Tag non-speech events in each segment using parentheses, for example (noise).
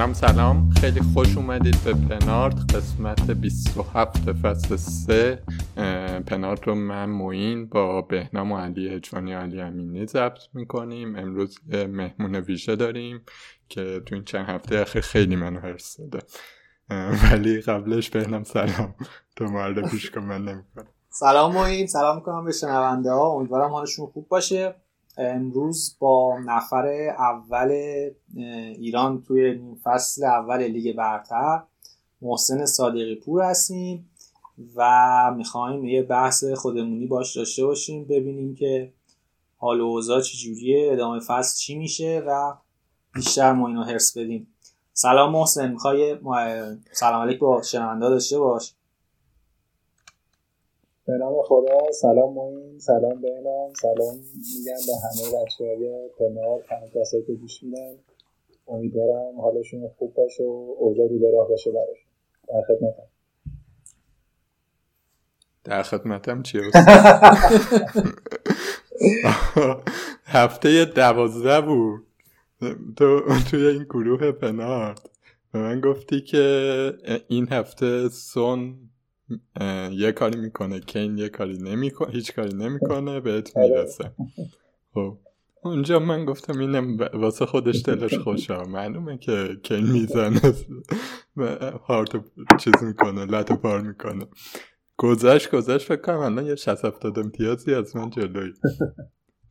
سلام سلام. خیلی خوش اومدید به پنارت. قسمت 27 فصل 3 پنارت رو من موین با بهنام و علی هجوانی علی امینی ضبط می‌کنیم. امروز مهمون ویژه داریم که تو این چند هفته اخیر خیلی منو هرس داده ولی قبلش بهنام سلام. تو معرفیش کن من نمی‌کنم. سلام موین سلام می‌کنم به شنونده ها. امیدوارم حالشون خوب باشه. امروز با نفر اول ایران توی فصل اول لیگ برتر محسن صادقی پور هستیم و می‌خوایم یه بحث خودمونی باش داشته باشیم ببینیم که حال و اوضاع چجوریه ادامه فصل چی میشه و بیشتر ما اینو حرس بدیم. سلام محسن می‌خوای سلام علیک با شنونده داشته باش. به نام خدا سلام موین سلام بینام سلام میگم به همه بچه های پنار همه کسایی که گوش میدن. امیدوارم حالشون خوب باشه و اوضاع رو به راه باشه براشون. در خدمتم. در خدمتم چیه (laughs) هفته دوازده بود. تو توی این گروه پنارد به من گفتی که این هفته سون یه کاری می‌کنه کین یه کاری نمی‌کنه هیچ کاری نمی‌کنه بهت می‌رسه. خب. اونجا من گفتم اینم واسه خودش دلش خوشه معلومه که کین می‌زنه. هارت چیز می‌کنه لط پار می‌کنه. گذشت گذشت فکر کنم الان یه 60 70 امتیازی از من جلوی.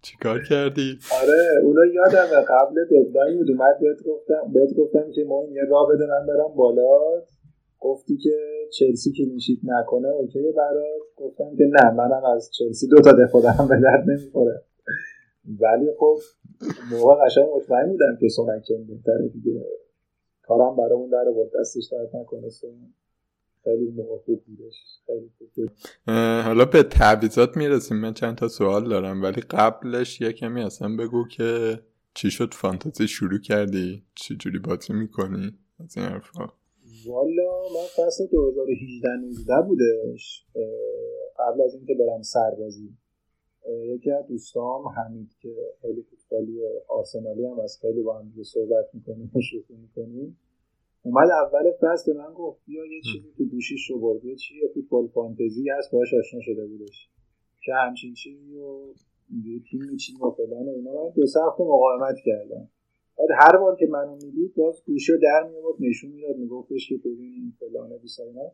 چیکار کردی؟ آره اونا یادم قبل ددلاین بود اومد بهت گفتم بهت گفتم که ما یه راه بده من برم بالا. گفتی که چلسی clean sheet نکنه OK برات. گفتم که نه منم از چلسی دو تا دفاع دارم به درد نمی‌خوره. ولی خب موقع قشنگ مطمئن بودم که سونکن بهتره دیگه. کارم برامون در آورد دستش درد نکنه خیلی موقع خوب بودش. خیلی خوب حالا به تعویضات می‌رسیم. من چند تا سوال دارم ولی قبلش یه کمی اصلا بگو که چی شد؟ فانتزی شروع کردی؟ چجوری بازی می‌کنی؟ از این حرفا. والا من فصل 2018 19 بودش قبل از اینکه برم سربازی. یکی از دوستام حمید که خیلی فوتبالی آرسنالی هم از خیلی با هم دیگه صحبت می‌کنیم و شوخی می‌کنیم. اومد اول فصل من گفت بیا یه چیزی تو گوشیش رو برد یه چیزی فوتبال فانتزی هست باش آشنا شده بودش. که همچین چیزی و اینجوری تیم میچینیم و فلان و اینا. من دو هفته مقاومت کردم. بعد هر بار که منو می‌دید باز گوشو در میورد نشون می‌داد میگفتش که ببین این فلانه بیسا اینا.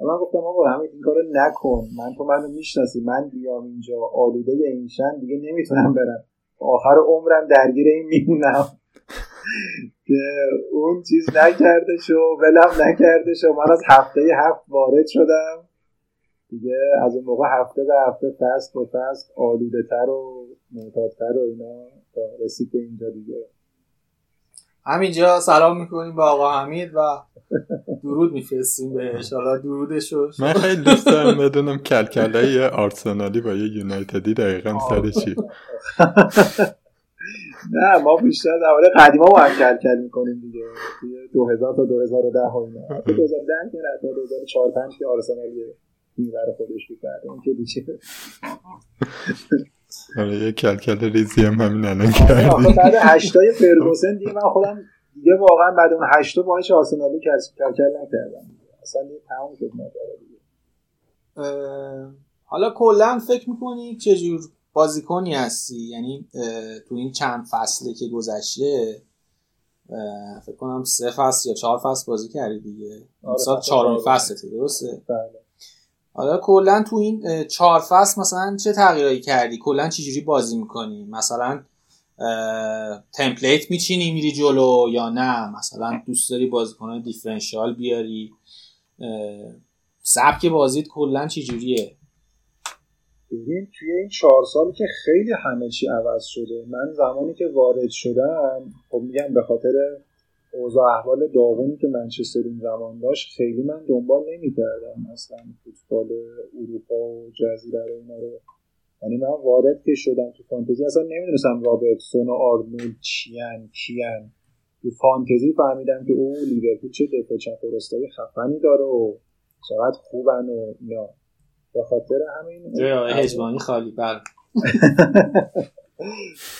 من گفتم آقا همه این کارو نکن. من تو منو می‌شناسی من بیام اینجا آلوده این شن دیگه نمی‌تونم برم. آخر عمرم درگیر این میمونم. (laughs) که اون چیز نکرده شو ولم نکرده شو من از هفته هفت وارد شدم. دیگه از اون موقع هفته به هفته فست به فست آلوده تر و معتادتر و اینا تا رسید به اینجا دیگه. همینجا سلام می‌کنیم به آقا حمید و درود میفرستیم بهش. حالا درودشو من خیلی دوست دارم بدونم کلکله یه آرسنالی با یه یونایتدی دقیقا سر چی؟ (laughs) نه ما بیشتر در مورد قدیما با هم کلکل می‌کنیم دیگه. 2000 تا 2010 ها اینا. 2010 که نه تا 2004 5 که آرسنالیه این برای خودش کرده اون که دیگه. آره یه کلکل ریزی هم همین الان کردی بعد هشتای فرگوسن دیگه من خودم دیگه واقعا بعد اون هشتا با هیچ آرسنالی کلکل نکردم اصلا دیگه تمام شد دیگه حالا کلا فکر می‌کنی چجور بازیکنی هستی؟ یعنی تو این چند فصله که گذشته فکر کنم سه فصل یا چهار فصل بازی کردی دیگه. آره مثلا چهارم. فصلته درسته؟ بله. حالا کلا تو این چهار فصل مثلا چه تغییرایی کردی؟ کلا چجوری بازی می‌کنی؟ مثلا تمپلیت میچینی میری جلو یا نه؟ مثلا دوست داری بازیکن دیفرنشیال بیاری؟ سبک بازیت کلا چجوریه ببین توی این چهار سالی که خیلی همه چی عوض شده من زمانی که وارد شدم خب میگم به خاطر اوضاع احوال داغونی که منچستر این زمان داشت خیلی من دنبال نمی‌کردم مثلا فوتبال اروپا و جزیره رو اینا رو. یعنی من وارد که شدم تو فانتزی اصلا نمی‌دونستم رابرتسون و آرنولد چیان کیان. تو فانتزی فهمیدم که او لیورپول چه دفاع چپ خفنی داره و چقدر خوبن و اینا. به خاطر همین هجوانی خالی بر بله. (laughs)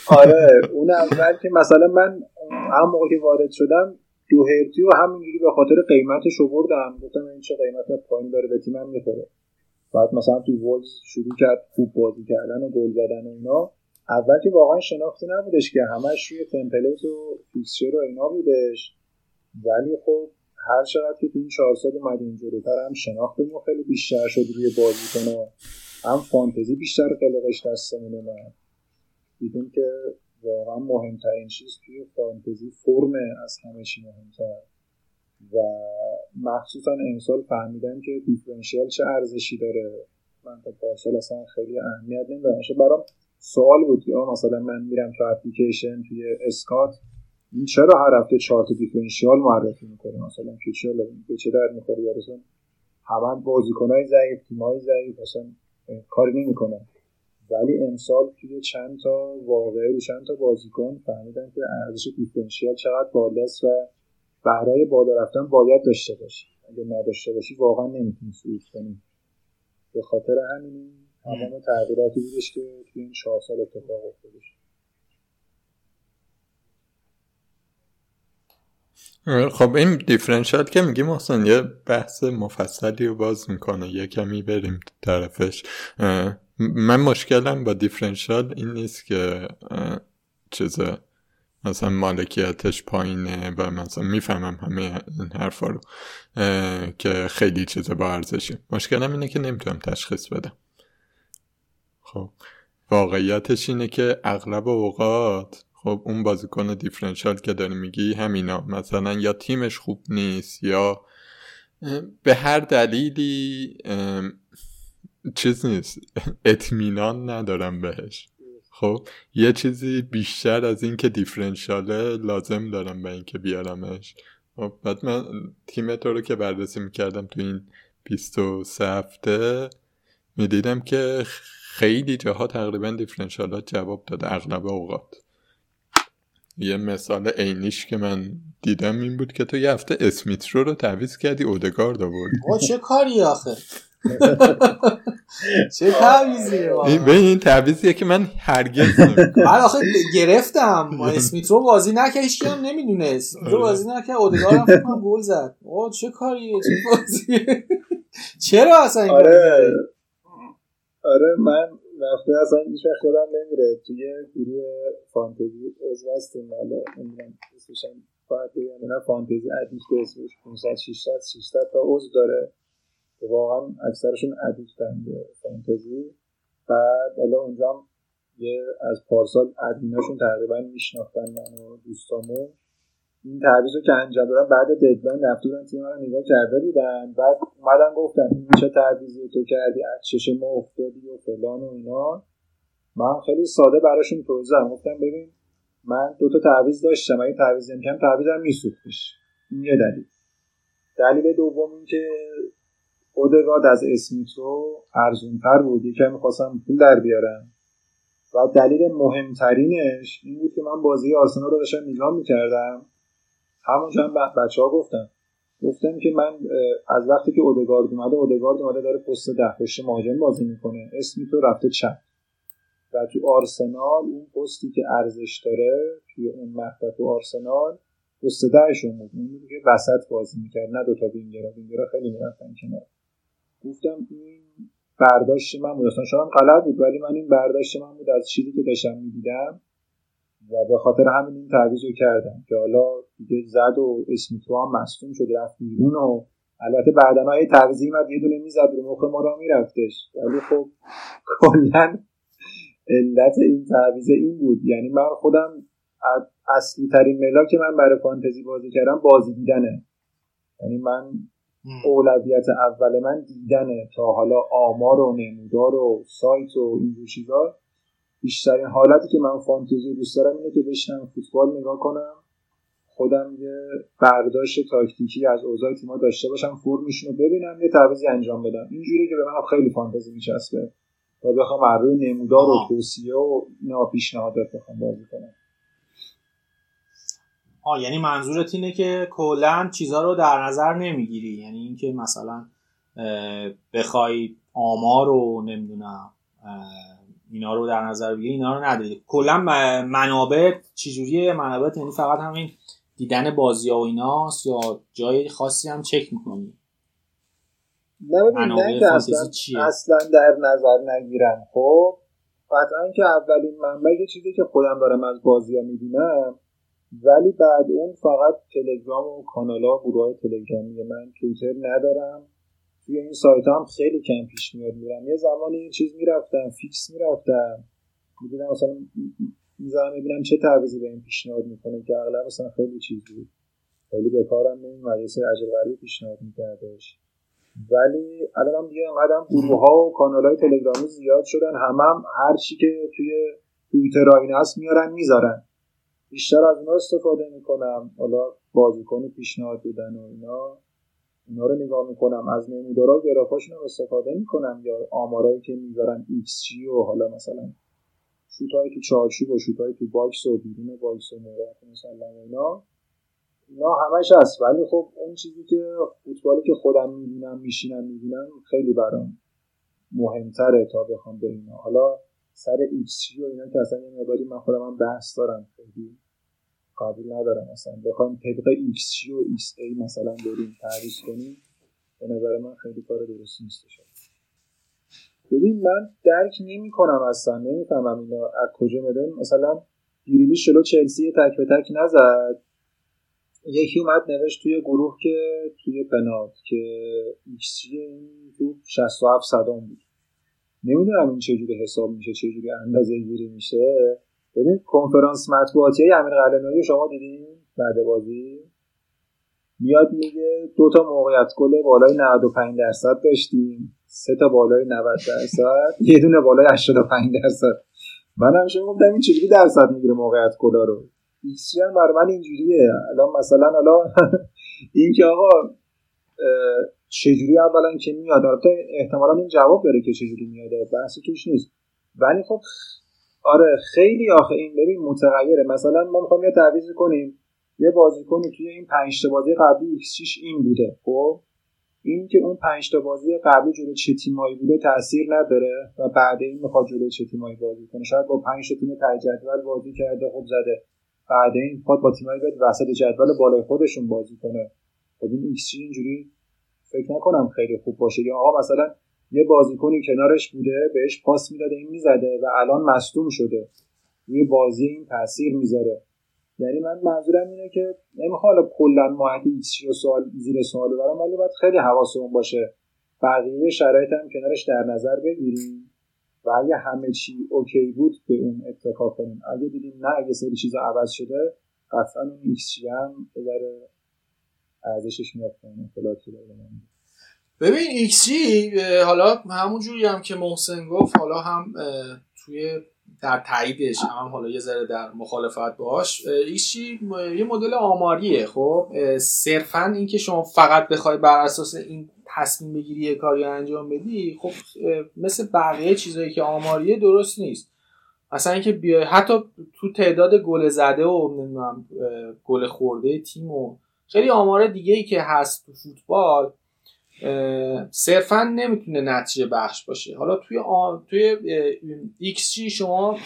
آره اون اول که مثلا من هم موقع وارد شدم دوهرتی و همینجوری به خاطر قیمتش بردم گفتم این چه قیمت پایین داره به تیمم می‌خوره. بعد مثلا تو ولوز شروع کرد خوب بازی کردن و گل زدن و اینا. اول که واقعا شناختی نبودش که همش روی template و fixture و اینا بودش. ولی خب هر چقدر که تو این چهار سال اومدیم جلوتر هم شناختمون خیلی بیشتر شد روی بازی کنه هم فانتزی بیشتر قلقش دستمون اومد. دیدیم که واقعا مهمترین چیز توی فانتزی فرم از همه چی مهمتر. و مخصوصا امسال فهمیدم که دیفرنشیال چه ارزشی داره. من تا پارسال اصلا خیلی اهمیت نمی‌دونم برام سوال بود که مثلا من میرم تو اپلیکیشن توی اسکات این چرا هر هفته چارت دیفرنشیال معرفی می‌کنه مثلا چه به چه در می‌خوره؟ یا مثلا همه بازیکنای ضعیف تیمای ضعیف مثلا کاری نمی‌کنن. ولی امسال توی چند تا واقعه و چند تا بازیکن فهمیدن که ارزش دیفرنشیال چقدر بالاست و برای بالا رفتن باید داشته باشی. اگه نداشته باشی واقعا نمی‌تونی صعود کنی. به خاطر همین تمام تغییراتی بودش که توی این چهار سال اتفاق افتادش. خب این دیفرنشیال که میگیم محسن یه بحث مفصلی رو باز می‌کنه یه کمی بریم طرفش. من مشکلم با دیفرنشیال این نیست که چیزه مثلا مالکیتش پایینه و مثلا می‌فهمم همه این حرفا رو که خیلی چیز با ارزشه مشکلم اینه که نمی‌تونم تشخیص بدم. خب واقعیتش اینه که اغلب اوقات خب اون بازیکن دیفرنشال که داری میگی همینا مثلا یا تیمش خوب نیست یا به هر دلیلی چیز نیست. اطمینان ندارم بهش. خب یه چیزی بیشتر از این که دیفرنشاله لازم دارم به اینکه بیارمش. خب بعد من تیم تو رو که بررسی می‌کردم تو این 23 هفته می‌دیدم که خیلی جاها تقریبا دیفرنشالات جواب داده اغلب اوقات. یه مثال عینیش که من دیدم این بود که تو یه هفته اسمیترو رو تعویز کردی اودگارد آوردی. چه کاری آخه؟ (laughs) چه تعویزیه به این تعویزیه که من هرگز من آخه گرفتم. اسمیت رو بازی نکرد؟ هیچ هم نمی‌دونست رو آره. بازی نکرد. اودگار هم فکر گل زد. آه چه کاریه؟ چه بازیه؟ (laughs) چرا اصلا این آره. آره من رفته اصلا هیچ وقت خودم نمیره. توی گروه فانتزی عضو هستیم. حالا نمی‌دونم اسمش هم باید بگم نه. Fantasy Addict اسمش 500 600 600 تا عضو داره. واقعا اکثرشون addict ن به فانتزی. بعد حالا اونجا یه از پارسال ادمیناشون تقریبا میشناختن و دوستامو این تعویض رو که انجام دادن بعد deadline رفته بودن تیم رو نگاه کرده بودن. بعد اومدن گفتن این چه تعویضی تو کردی؟ از چشم ما افتادی و فلان و اینا. من خیلی ساده براشون توضیح گفتم ببین من دو تا تعویض داشتم. اگه تعویض نمی‌کردم تعویضم میسوختش. این یه دلیل. دلیل دوم این که اودگارد از اسمیترو ارزونتر بود. یکم می‌خواستم پول در بیارم و دلیل مهمترینش این بود که من بازی آرسنال رو داشتم نگاه می‌کردم. همونجا هم بچه ها گفتم گفتم که من از وقتی که اودگارد اومده اودگارد اومده داره پست ده پشت مهاجم بازی می‌کنه. اسمی تو رفته چپ. و تو آرسنال اون پستی که ارزش داره توی اون مقطع تو آرسنال پست دهشون بود. اون که وسط بازی می‌کرد. نه دوتا وینگرا وینگرا خیلی می‌رفتن کنار. گفتم این برداشت من بود. اصلا شاید غلط بود ولی من این برداشت من بود از چیزی که داشتم می‌دیدم و به خاطر همین این تعویض رو کردم که حالا دیگه زد و اسمیتو هم مصدوم شد رفت بیرون و البته بعدا های تقزیم یه دونه می‌زد رو مخ ما را میرفتش. ولی خب کلا علت این تعویض این بود. یعنی من خودم اصلی ترین ملاک من برای فانتزی بازی کردم بازی دیدنه. یعنی من اولویت اول من دیدنه تا حالا آمار و نمودار و سایت و اینجور چیزا. بیشترین حالتی که من فانتزی دوست دارم اینه که بشنم فوتبال نگاه کنم. خودم یه برداشت تاکتیکی از اوضاع تیما داشته باشم فرمشون رو ببینم یه تعویضی انجام بدم. اینجوری که به من خیلی فانتزی میچسبه. تا بخوام روی نمودار و توصیه و اینا پیشنهادات بخوام بازی کنم. آه یعنی منظورت اینه که کلا چیزها رو در نظر نمی‌گیری. یعنی اینکه مثلا بخوای آمار رو نمی‌دونم اینا رو در نظر بگیری اینا رو نداری. کلا منابع چجوریه؟ منابع یعنی فقط همین دیدن بازی ها و ایناست یا جای خاصی هم چک می‌کنی؟ نه اصلا, اصلا در نظر نگیرم خب قطعا که اولین منبع یه چیزی که خودم دارم از بازی ها می‌بینم ولی بعد اون فقط تلگرام و کانال ها گروه های تلگرامی من تویتر ندارم. توی این سایت هم خیلی کم پیش میاد میرم. یه زمانی این چیز می‌رفتم فیکس می‌رفتم. می‌دونم مثلا می‌زنم ببینم چه تعویضی به این پیشنهاد می‌کنه که اغلب مثلا خیلی چیز بود. خیلی به کارم نمیومد یه سری عجب پیشنهاد میکردش. ولی الان هم دیگه انقدر گروه ها و کانال های تلگرامی زیاد شدن. همم هم هر چی که توی توییتر هست میارن می‌ذارن. بیشتر از اینا استفاده می‌کنم. حالا بازیکن پیشنهاد دادن و اینا. اینا رو نگاه می‌کنم. از نمودارا گرافاشون رو استفاده می‌کنم یا آمارایی که می‌ذارن ایکس جی و حالا مثلا شوتای تو چارچوب و شوتای تو box و بیرون box و موقعیت مثلا اینا. اینا همش هست. ولی خب اون چیزی که فوتبالی که خودم می‌بینم میشینم می‌بینم خیلی برام مهمتره تا بخوام به اینا. حالا سر ایکس و اینا که اصلا یه مقداری من خودم هم بحث دارم خیلی قبول ندارم. مثلا بخوایم طبق xG و xA مثلا بریم تعریف کنیم به نظر من خیلی کار درست نیست. ببین من درک نمی کنم اصلا نمی‌فهمم اینا از کجا میدن مثلا گریلی شلو چلسی تک به تک نزد. یکی اومد نوشت توی گروه که توی پنات که ایکس این تو 67 صدام بود. نمی‌دونم این چجوری حساب میشه چجوری اندازه گیری میشه. ببین کنفرانس مطبوعاتی امیر قلعه‌نویی شما دیدین بعد بازی؟ میاد میگه دو تا موقعیت گل بالای 95 درصد داشتیم. سه تا بالای 90 درصد. یه دونه بالای 85 درصد. من همیشه گفتم این چجوری درصد می‌گیره موقعیت گلا رو؟ ایکس هم برای من اینجوریه. الان مثلا الان (laughs) این که آقا چجوری اولا که میاد؟ البته احتمالا این جواب داره که چجوری میاد بحثی توش نیست. ولی خب آره خیلی آخه این ببین متغیره. مثلا ما می‌خوایم یه تعویض کنیم. یه بازیکنی توی این پنج تا بازی قبلی ایکس 6 این بوده خب؟ این که اون پنج تا بازی قبلی جلوی چه تیمایی بوده تاثیر نداره و بعد این می‌خواد جلوی چه تیمایی بازی کنه. شاید با پنج تا تیم ته جدول بازی کرده خوب زده. بعد این می‌خواد با تیمایی بیاد وسط جدول بالای خودشون بازی کنه. خب این ایکس اینجوری فکر نکنم خیلی خوب باشه. یا آقا مثلا یه بازیکنی کنارش بوده بهش پاس می‌داده این می‌زده و الان مصدوم شده. روی بازی این تاثیر می‌ذاره. یعنی من منظورم اینه که نمی‌خوام حالا کلا ماهیت رو سوال زیر سوال ببرم ولی باید خیلی حواسمون باشه. بقیه شرایط هم کنارش در نظر بگیریم و اگه همه چی okay بود به اون اکتفا کنیم. اگه دیدیم نه یه سری چیزا عوض شده قطعا اون ایکس هم ارزشش میاد پایین ببین ایکس جی حالا همون جوری هم که محسن گفت حالا هم توی در تاییدش هم حالا یه ذره در مخالفت باش ایکس جی یه مدل آماریه خب؟ صرفا اینکه شما فقط بخوای بر اساس این تصمیم بگیری یه کاری انجام بدی خب مثل بقیه چیزایی که آماریه درست نیست. مثلا اینکه بیای حتی تو تعداد گل زده و نمی‌دونم گل خورده تیم و خیلی آمار دیگه ای که هست تو فوتبال صرفا نمی‌تونه نتیجه بخش باشه. حالا توی آ... توی ایکس جی شما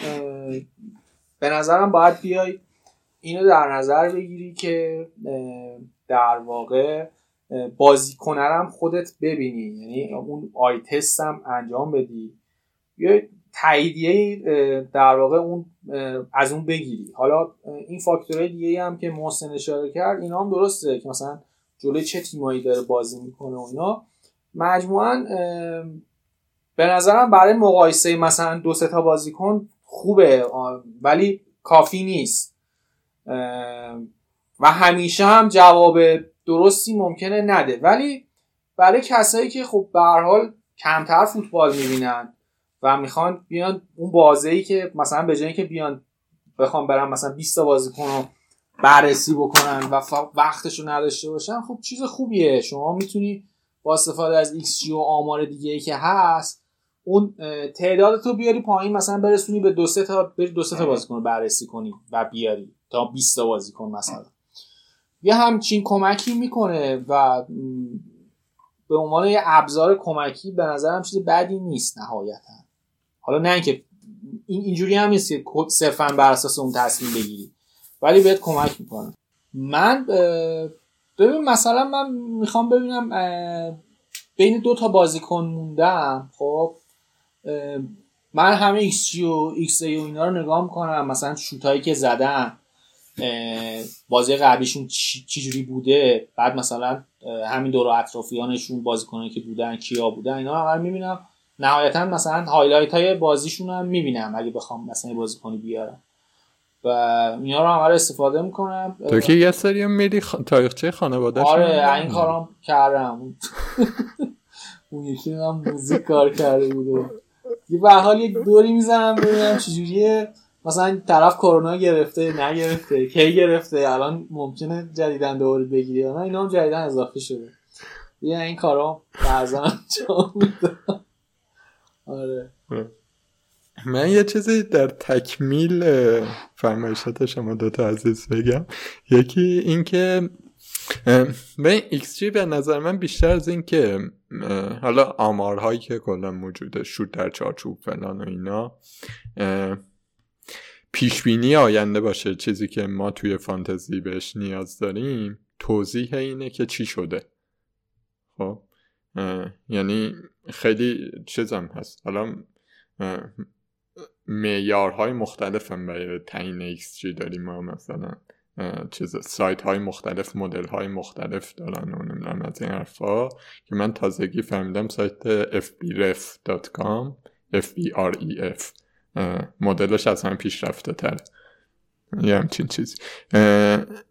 به نظرم باید بیای اینو در نظر بگیری که در واقع بازی کنرم خودت ببینی. یعنی اون آی تست هم انجام بدی. یا تاییدیه در واقع اون از اون بگیری. حالا این فاکتورهای دیگه هم که محسن اشاره کرد اینا هم درسته که مثلا جلوی چه تیمایی داره بازی می‌کنه و اینا. مجموعا به نظرم برای مقایسه مثلا دو تا بازیکن خوبه ولی کافی نیست. و همیشه هم جواب درستی ممکنه نده. ولی برای کسایی که خب به حال کمتر فوتبال می‌بینن و می‌خوان بیان اون بازه ای که مثلا به جایی که بیان بخوام برم مثلا 20 تا بازیکن رو بررسی بکنن و وقتش رو نداشته باشن خب چیز خوبیه. شما می‌تونی با استفاده از XG و آمار دیگه ای که هست اون تعداد تو بیاری پایین مثلا برسونی به دو سه تا بری دو سه تا بازیکن بررسی کنی و بیاری تا 20 تا بازیکن مثلا. یه همچین کمکی می‌کنه و به عنوان یه ابزار کمکی به نظرم چیز بدی نیست نهایتا. حالا نه اینکه این اینجوری هم نیست که صرفا بر اساس اون تصمیم بگیری. ولی بهت کمک می‌کنه. من ببین مثلا من می‌خوام ببینم بین دو تا بازیکن موندم خب من همه xG و xA و اینا رو نگاه می‌کنم. مثلا شوتایی که زدن بازی قبلیشون چجوری بوده؟ بعد مثلا همین دور اطرافیانشون بازیکنایی که بودن کیا بودن اینا رو می‌بینم. نهایتا مثلا هایلایت های بازیشون هم می‌بینم اگه بخوام مثلا بازیکنی بیارم. و اینا رو همه استفاده می‌کنم. تو که یه سری میری خ... تاریخچه خانواده آره این کارم کردم. اون یکی هم موزیک کار کرده بوده. یه به حال یک دوری می‌زنم ببینم چجوریه. مثلا طرف کرونا گرفته نگرفته کی گرفته الان ممکنه جدیدن دوری بگیری نه؟ اینا هم جدیدن اضافه شده. یه این کارا بعضا انجام میدم آره. من یه چیزی در تکمیل فرمایشات شما دوتا عزیز بگم. یکی اینکه به ایکس جی به نظر من بیشتر از این که حالا آمارهایی که کلا موجوده شود در چارچوب فلان و اینا پیشبینی آینده باشه چیزی که ما توی فانتزی بهش نیاز داریم توضیح اینه که چی شده. خب؟ یعنی خیلی چیزم هست. حالا معیارهای مختلف هم برای تعیین XG داریم ما مثلا؟ چیز سایت های مختلف مدل های مختلف دارن و نمی‌دونم از این حرفا که من تازگی فهمیدم سایت fbref.com fbref مدلش از هم پیشرفته تر یه همچین چیزی.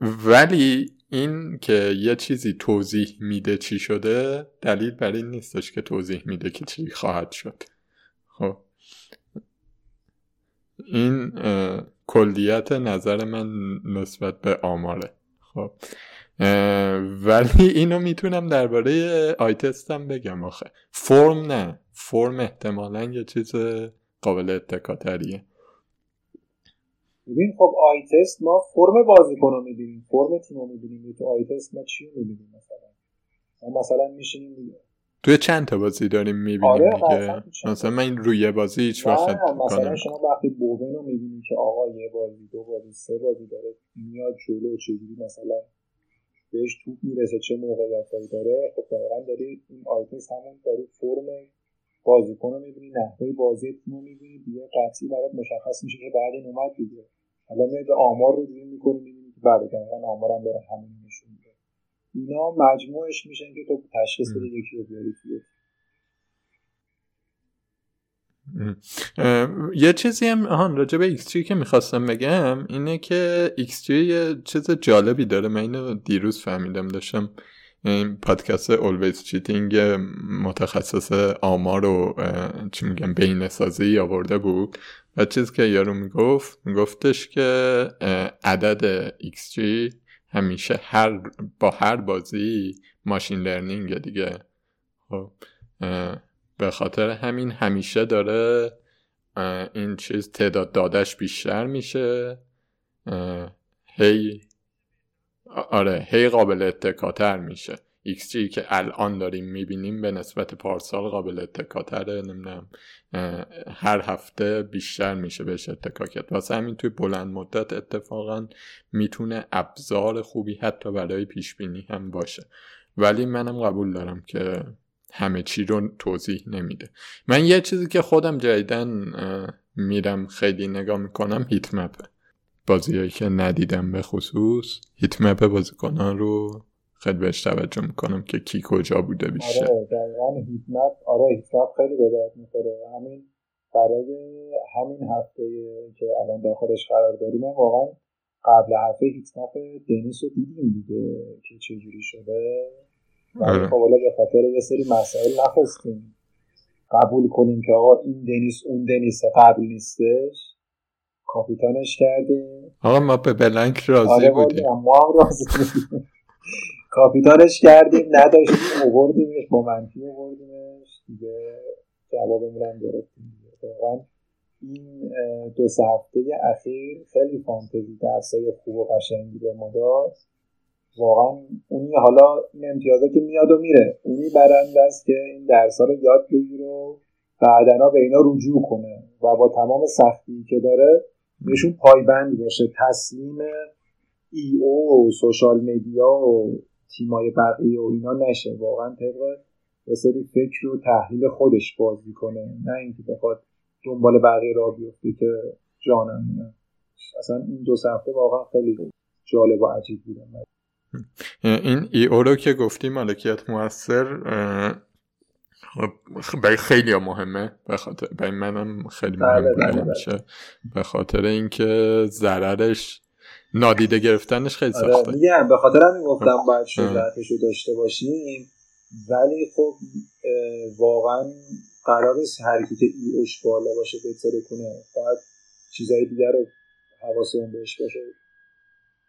ولی این که یه چیزی توضیح میده چی شده دلیل بر این نیستش که توضیح میده که چی خواهد شد. خب. این کلیت نظر من نسبت به آماره. خب. ولی اینو می‌تونم درباره آیتستم بگم آخه. فرم نه. فرم احتمالا یه چیز قابل اتکاتریه. ببین خب آی تست ما فرم بازیکن رو می‌بینیم. فرم تیم رو می‌بینیم. تو آی تست ما چی می‌بینیم مثلا؟ ما مثلا میشینیم دیگه. توی چند تا بازی داریم می‌بینیم آره دیگه؟ مثلا من روی بازی هیچ وقت مثلا شما وقتی بوون رو می‌بینیم که آقا یه بازی دو بازی سه بازی داره میاد جلو چجوری مثلا بهش توپ می‌رسه چه موقعیتایی داره؟ خب دقیقا داری این آیتس همون داری فرم بازیکن رو می‌بینی نحوه بازی تیم رو می‌بینی دیگه قطعی برات مشخص میشه که بعد این اومد دیگه. حالا میاد به آمار رو دیگه می‌کنی می‌بینی که بعد دقیقا آمارم داره همین نشون میده. اینا مجموعش میشن که تو تشخیص بده یکی رو بیاری توی. یه چیزی هم آهان راجع به XG که می‌خواستم بگم اینه که XG یه چیز جالبی داره. من اینو دیروز فهمیدم داشتم این پادکست Always Cheating متخصص آمار و چی میگم بین سازی آورده بود و چیزی که یارو می‌گفت میگفتش که عدد XG همیشه هر با هر بازی ماشین لرنینگ دیگه. خب به خاطر همین همیشه داره این چیز تعداد دادش بیشتر میشه. هی آره هی قابل اتکاتر میشه. XG که الان داریم می‌بینیم به نسبت پارسال قابل اتکاتره نمی‌دونم هر هفته بیشتر میشه بهش اتکا کرد. واسه همین توی بلند مدت اتفاقا می‌تونه ابزار خوبی حتی برای پیش بینی هم باشه. ولی منم قبول دارم که همه چی رو توضیح نمیده. من یه چیزی که خودم جدیدن میرم خیلی نگاه می‌کنم هیت مپه بازیهایی که ندیدم به خصوص هیت مپ بازیکنان رو خیلی بهش توجه می‌کنم که کی کجا بوده بیشتر. آره دقیقا هیتمپ آره هیتمپ خیلی به درد می‌خوره. همین برای همین هفته که الان داخلش قرار داریم واقعا قبل هفته هیتمپ دنیس رو دیدیم دیگه که چجوری شده. آره. خب حالا به خاطر یه سری مسائل نخواستیم قبول کنیم که آقا این دنیس اون دنیس قبل نیستش. کاپیتانش کردیم. آقا ما به بلنک راضی آره بودیم. ما هم راضی بودیم. کاپیتانش کردیم نداشتیم اووردیمش با منفی اووردیمش. دیگه جوابمون هم گرفتیم. واقعا این دو سه هفته اخیر خیلی فانتزی درسای خوب و قشنگی به ما داد. واقعا اونی حالا این امتیازه که میاد و میره. اونی برنده است که این درس ها رو یاد بگیره و بعدنا به اینا رجوع کنه و با تمام سختی که داره بهشون پایبند باشه. تسلیم ای او و سوشال میدیا و تیمای بقیه و اینا نشه. واقعا طبق یه سری فکر و تحلیل خودش بازی کنه. نه اینکه بخواد دنبال بقیه را بیفته که جانم نه. اصلا این دو هفته واقعا خیلی جالب و عجیب بودن این ای او رو که گفتی مالکیت موثر برای خیلی مهمه. به خاطر برای منم خیلی بله، مهم بله، بوده بله. میشه. به خاطر اینکه ضررش نادیده گرفتنش خیلی آره سخته. میگم به خاطر همین گفتم باید. شجاعتش رو داشته باشیم. ولی خب واقعا قرار نیست هر کی که ای اوش بالا باشه بهتره کنه. باید چیزای دیگر رو حواسمون بهش باشه.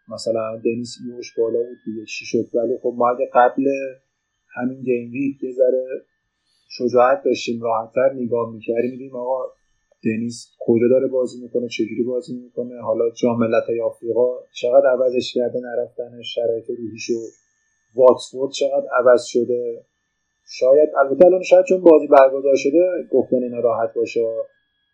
مثلا دنیس ای اوش بالا بود دیگه چی شد؟ ولی خب ما اگه قبل همین گیم ویک یه ذره شجاعت داشتیم راحتتر نگاه می‌کردیم میدیم آقا دنیس کجا داره بازی می‌کنه چجوری بازی می‌کنه حالا جام ملت‌های آفریقا چقدر عوضش کرده نرفتنش شرایط روحیشو واتفورد چقدر عوض شده. شاید البته الان شاید چون بازی برگزار شده گفتن اینا راحت باشه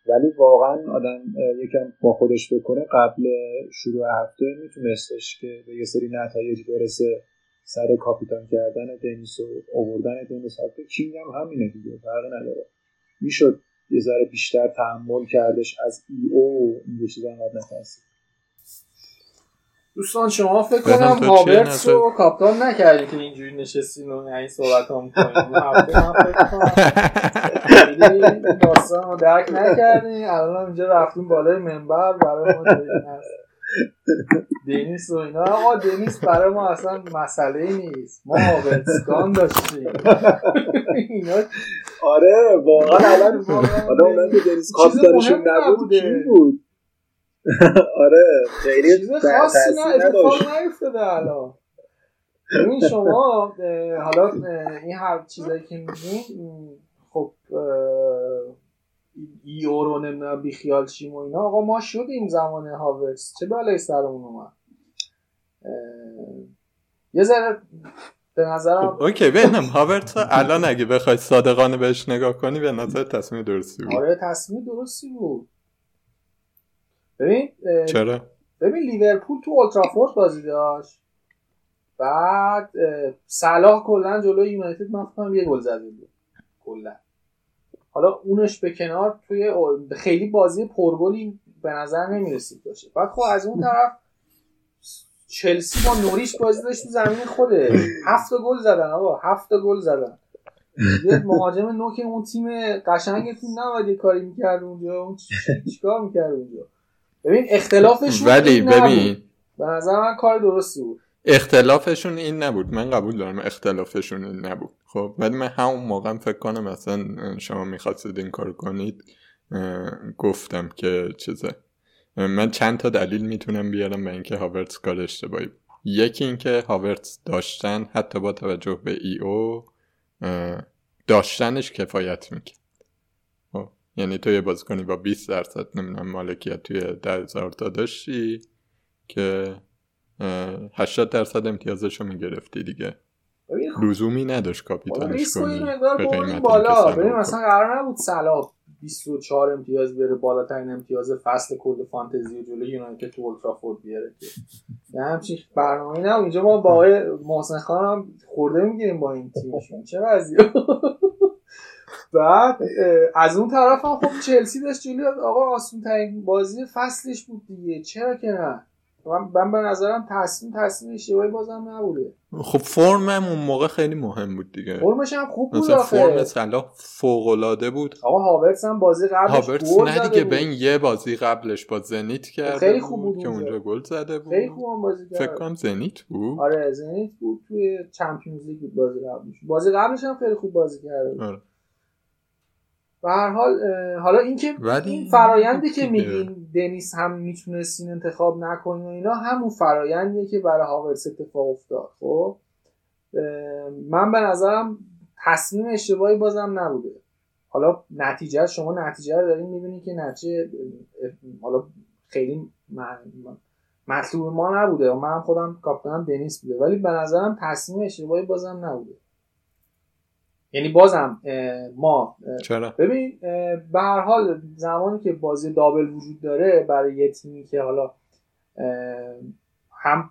ولی واقعا آدم یکم با خودش بکنه قبل شروع هفته میتونستش که به یه سری نتایج برسه. سر کاپیتان کردن دنیس و اووردن دنیس حتی کینگ هم همینه دیگه فرقی نداره. می‌شد یه ذره بیشتر تحمل کردش از ای او این دو چیزا انقدر نترسید. دوستان شما فکر کنم هاورتس؟ رو کاپتان نکردی که اینجوری نشستین و این صحبت خیلی این داستان رو درک نکردیم الان هم اینجا رفتیم بالای منبر برای ما دنیس و اینا. آقا دنیس برای ما اصلا مسئله نیست. ما هاورتسگان داشتیم. اینا آره واقعا الان حالا اونایی که دنیس کاپیتانشون مهمی نبود. کی بود؟ (laughs) آره خیلی چیز خاصی نه اتفاق نیفتاده الان. ببین شما حالا این هر چیزایی که میگین ای رو نمی‌دونم بی خیال چیم و اینا. آقا ما شدیم زمان هاورس چه بالای سرمون اومد؟ یه ذره به نظرم اوکی ببینم. هاورت الان اگه بخوای صادقانه بهش نگاه کنی به نظر تصمیم درستی بود. آره تصمیم درستی بود. ببین چرا؟ ببین لیورپول تو اولترافورد بازی داشت. بعد صلاح کلا جلوی یونایتد من فکر یه گل زده بود. کلا. حالا اونش به کنار توی خیلی بازی پرگلی به نظر نمی‌رسید باشه. بعد خب از اون طرف چلسی با نوریش بازی داشت تو زمین خوده هفت گل زدن آقا هفت گل زدن. یه مهاجم نوک اون تیم قشنگتون نباید یه کاری می‌کرد اونجا. اون چی- چیکار می‌کرد اونجا؟ ببین اختلافشون ولی. ببین. به نظر من کار درستی بود. اختلافشون این نبود. من قبول دارم اختلافشون این نبود. خب ولی من همون موقع فکر کنم اصلا شما می‌خواستید این کار کنید گفتم که چیزه. من چند تا دلیل می‌تونم بیارم به اینکه هاورتس کار اشتباهی یکی اینکه هاورتس داشتن حتی با توجه به ای او داشتنش کفایت می‌کرد. خب، یعنی تو یه بازیکنی با 20 درصد نمی‌دونم مالکیت توی 10000 تا داشتی که 80 درصد امتیازش رو می‌گرفتی دیگه. ببین لزومی نداشت کاپیتانش رو کنی به قیمت بالا. ببین مثلا قرار نبود صلاح 24 امتیاز بیاره بالاترین امتیاز فصل کل فانتزی و جلوی یونایتد تو اولترافورد بیاره که. یه همچین برنامه نه اینجا ما با آقای محسن خان هم خورده می‌گیریم با این تیمشون. چه وضعیه (laughs) بعد از اون طرف هم خب چلسی داشت جلوی آقا آسون ترین بازی فصلش بود دیگه. چرا که نه؟ من, من به نظرم تصمیم تصمیم اشتباهی بازم نبوده خب فرمم اون موقع خیلی مهم بود دیگه فرمش هم خوب بود آخه فرم صلاح فوق العاده بود آقا هاورتس هم بازی قبلش هاورتس نه دیگه. به این یه بازی قبلش با زنیت کرده خیلی خوب بود که اونجا. گل زده بود خیلی خوب هم بازی کرد فکر کنم زنیت بود آره زنیت بود توی چمپیونز لیگ بود بازی قبلش بازی قبلش هم خیلی خوب بازی بود. آره. به هر حال حالا اینکه ولی این فرایندی که. میگین دنیس هم می‌تونستین انتخاب نکنین و اینا همون فرایندیه که برای هاورس اتفاق افتاد. خب؟ من به نظرم تصمیم اشتباهی بازم نبوده. حالا نتیجه شما نتیجه رو دارین می‌بینید که نتیجه حالا خیلی مطلوب ما نبوده. و من خودم کاپیتانم دنیس بوده. ولی به نظرم تصمیم اشتباهی بازم نبوده. یعنی بازم ما چرا؟ ببین به هر حال زمانی که بازی دابل وجود داره برای یه تیمی که حالا هم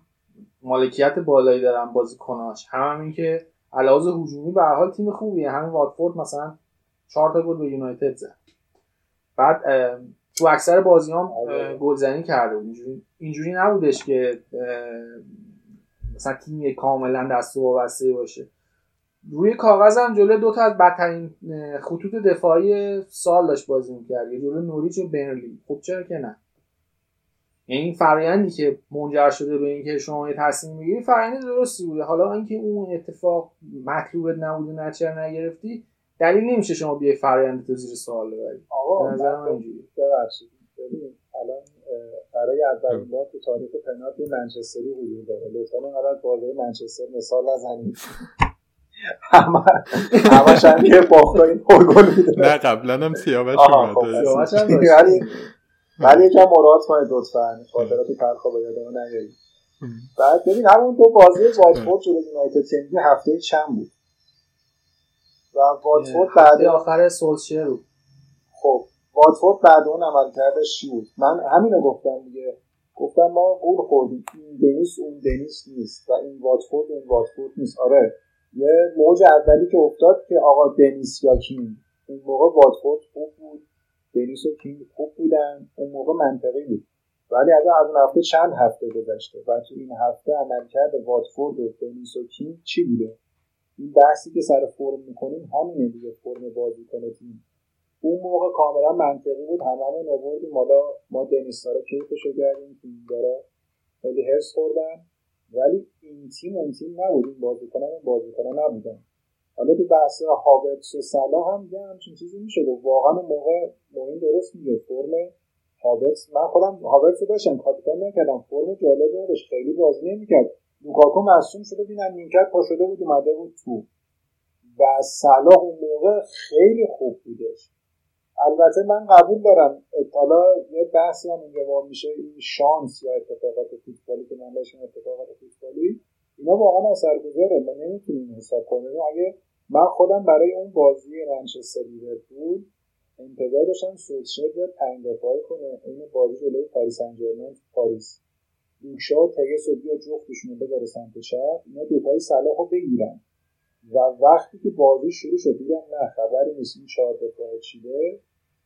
مالکیت بالایی دارن بازیکناش هم, هم این که علاوه هجومی به هر حال تیم خوبیه. همین واتفورد مثلا چهار تا گل به یونایتد زد. بعد تو اکثر بازی هم آره. گلزنی کرده بود. اینجوری اینجوری نبودش که مثلا تیم کاملا دست و وابسته باشه. روی کاغذ هم جلو دو تا از بدترین خطوط دفاعی سال داشت بازی می‌کرد. یه جلو نوریچ و برنلی. خب چرا که نه؟ یعنی این فرایندی که منجر شده به اینکه شما یه تصمیم می‌گیری فرایند درستی بوده. حالا اینکه اون اتفاق مطلوبت نبوده نچر نگرفتی دلیل نمیشه شما بیای فرایند تو زیر سوال ببری. آقا نظر من اینجوری الان برای اولین بار تو تاریخ پنالتی منچستری حضور داره. لطفا اینقدر بالای منچستر مثال نزنید. (laughs) همش هم که باختا این پرگل میده نه قبلا هم سیاوش خب، اومده. سیاوش هم داشت. ولی ولی یکم مراعات کنید لطفا. خاطرات تلخ با یادمون نیارید بعد ببین همون تو بازی واتفورد جلوی یونایتد که هفته چند بود؟ و واتفورد بعد آخر سولشر بود. خب واتفورد بعد اون عملکردش چی بود؟ من همینو گفتم دیگه. گفتم ما گول خوردیم. این دنیس اون دنیس نیست. و این واتفورد اون واتفورد نیست. آره. یه موج اولی که افتاد که آقا دنیس یا کین اون موقع واتفورد خوب بود. دنیس و کین خوب بودن. اون موقع منطقی بود. ولی از از هفته چند هفته گذشته و تو این هفته عملکرد واتفورد و دنیس و کین چی بوده؟ این بحثی که سر فرم می‌کنیم همینه دیگه فرم بازی کنه تیم. اون موقع کاملا منطقی بود. هممون آوردیم. حالا ما دنیس داره کیفشو کردیم تیم داره. خیلی هرس خوردن. ولی این تیم اون تیم نبود. این بازیکنان اون بازیکنان نبودن. حالا تو بحث هاورتس و صلاح هم یه همچین چیزی می‌شد و واقعا اون موقع موین درست میگه. فرم هاورتس من خودم هاورتس رو داشتم کاپیتان نکردم. فرم جالبی نداشت. خیلی بازی نمی‌کرد. لوکاکو مصوم شده بینم نیمکت پا شده بود اومده بود تو. و صلاح اون موقع خیلی خوب بودش. البته من قبول دارم. حالا یه بحثی هم اینجا میشه این شانس یا اتفاقات فوتبالی که من بهشون اتفاقات فوتبالی اینا واقعا اثرگذاره. ما نمی‌تونیم حساب کنیم. اگه من خودم برای اون بازی منچستر لیورپول انتظار داشتم سولشر بیاد پنج دفاعی کنه. این بازی جلوی پاریس سن ژرمن پاریس. لوکشا و تگس رو بیا جفتشون رو بذاره سمت چپ اینا دوتای صلاح رو بگیرن. و وقتی که بازی شروع شد دیدم نه خبری نیست. این چهار دفاعه چیده؟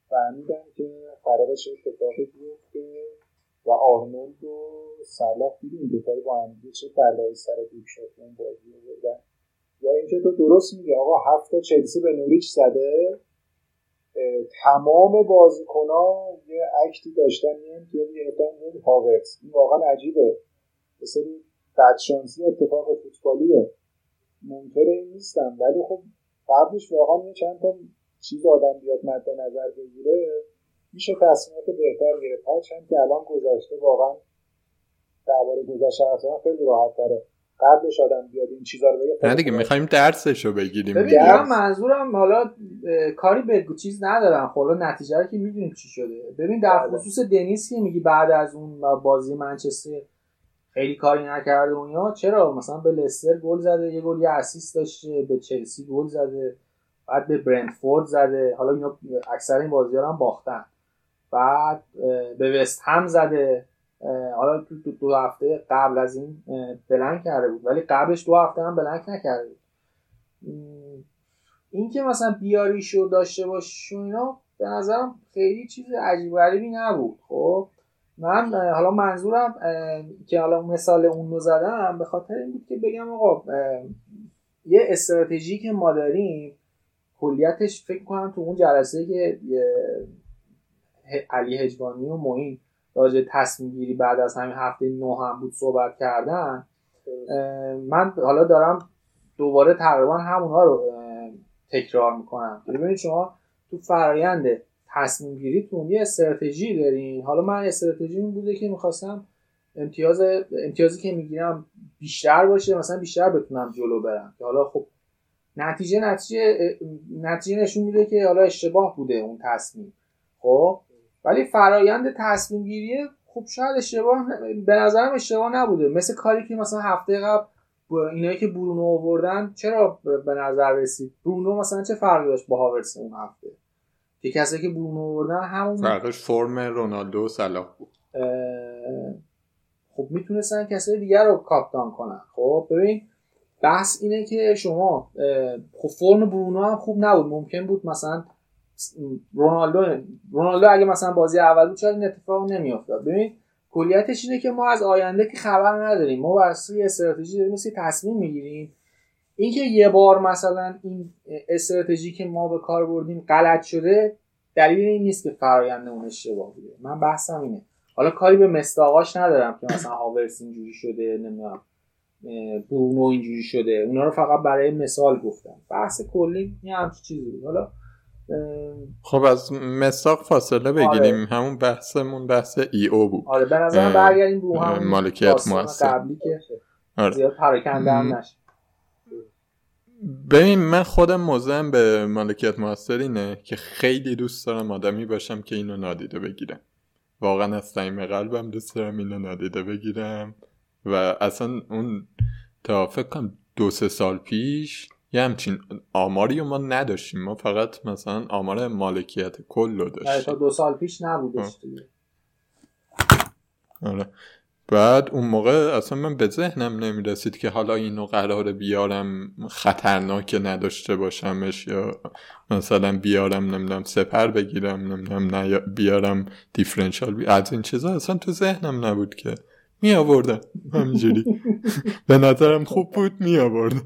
فهمیدم که قرار چه اتفاقی بیفته و آرنولد و صلاح دیدیم دوتایی با هم چه بلایی سر دوک شد اون بازی رو بردن. یا اینکه تو درست میگی آقا هفت تا چلسی به نوریچ زده. تمام بازیکنها یه اکتی داشتن یه امتیازی گرفتن هاورتس این واقعا عجیبه. سری بدشانسی اتفاق فوتبالیه. منکر این نیستم. ولی خب قبلش واقعا یه چند تا چیز آدم بیاد مد نظر بگیره میشه تصمیمات بهتر گرفت. هرچند که الان گذشته واقعا درباره گذشته حرف زدن خیلی راحت تره. قبلش آدم بیاد این چیزا رو بگه نه دیگه می‌خوایم درسش رو بگیریم ببین. من منظورم حالا کاری به چیز ندارم. خب نتیجه رو که می‌دونیم چی شده. ببین در بله. خصوص دنیس که میگی بعد از اون بازی منچستر خیلی کاری نکرده اینا. چرا؟ مثلا به لستر گل زده یه گل یه اسیست داشته به چلسی گل زده بعد به برنتفورد زده. حالا اینا اکثر این بازی هم باختن. بعد به وست هم زده. حالا تو دو, دو هفته قبل از این بلنک کرده بود. ولی قبلش دو هفته هم بلنک نکرده بود. این که مثلا بیاریشو داشته باشی و اینا به نظرم خیلی چیز عجیب غریبی نبود. خب؟ من حالا منظورم که حالا مثال اون رو زدم به خاطر این بود که بگم آقا یه استراتژی که ما داریم کلیتش فکر کنم تو اون جلسه که علی هجوانی و معین راجع تصمیم گیری بعد از همین هفته نه هم بود صحبت کردن من حالا دارم دوباره تقریبا همونها رو تکرار می‌کنم. ببینید شما تو فرایند تصمیم گیریتون یه استراتژی دارین. حالا من استراتژی این بوده که می‌خواستم امتیاز امتیازی که می‌گیرم بیشتر باشه مثلا بیشتر بتونم جلو برم. که حالا خب نتیجه نتیجه نتیجه نشون میده که حالا اشتباه بوده اون تصمیم. خب؟ ولی فرایند تصمیم گیری خب شاید اشتباه به نظرم اشتباه نبوده. مثل کاری که مثلا هفته قبل اینایی که برونو آوردن چرا به نظر رسید؟ برونو مثلا چه فرقی داشت با هاورس اون هفته؟ که کسی که برونو آوردن همون فرقش فرم رونالدو و صلاح بود. خب می‌تونستن کسی دیگر رو کاپتان کنن. خب ببین بحث اینه که شما خب فرم برونو هم خوب نبود. ممکن بود مثلا رونالدو رونالدو اگه مثلا بازی اول بود شاید این اتفاق نمیافتاد؟ ببین کلیتش اینه که ما از آینده که خبر نداریم. ما بر استراتژی داریم مثل تصمیم می‌گیریم. اینکه یه بار مثلا این استراتژی که ما به کار بردیم غلط شده دلیل این نیست که فرآیند اون اشتباه بوده. من بحثم اینه. حالا کاری به مستاقاش ندارم که مثلا هاورس اینجوری شده نمی‌دونم برونو اینجوری شده. اونا رو فقط برای مثال گفتم. بحث کلی یه همچین چیزی حالا خب از مساق فاصله بگیریم. آره. همون بحثمون بحث ای او بود. آره به نظرم برگردیم رو هم مالکیت موثر قبلی که آره. زیاد پراکنده هم نشه. ببین من خودم موزم به مالکیت موثر اینه که خیلی دوست دارم آدمی باشم که اینو نادیده بگیرم. واقعا از صمیم قلبم دوست دارم اینو نادیده بگیرم و اصلا اون تا فکر کنم دو سه سال پیش یه همچین آماری ما نداشتیم. ما فقط مثلا آمار مالکیت کل رو داشتیم تا دو سال پیش نبودش آره. بعد اون موقع اصلا من به ذهنم نمی‌رسید که حالا اینو قرار بیارم خطرناک نداشته باشمش یا مثلا بیارم نمی‌دونم سپر بگیرم نمی‌دونم بیارم differential بی... از این چیزا اصلا تو ذهنم نبود که می آوردم همینجوری. (laughs) به نظرم خوب بود می آوردم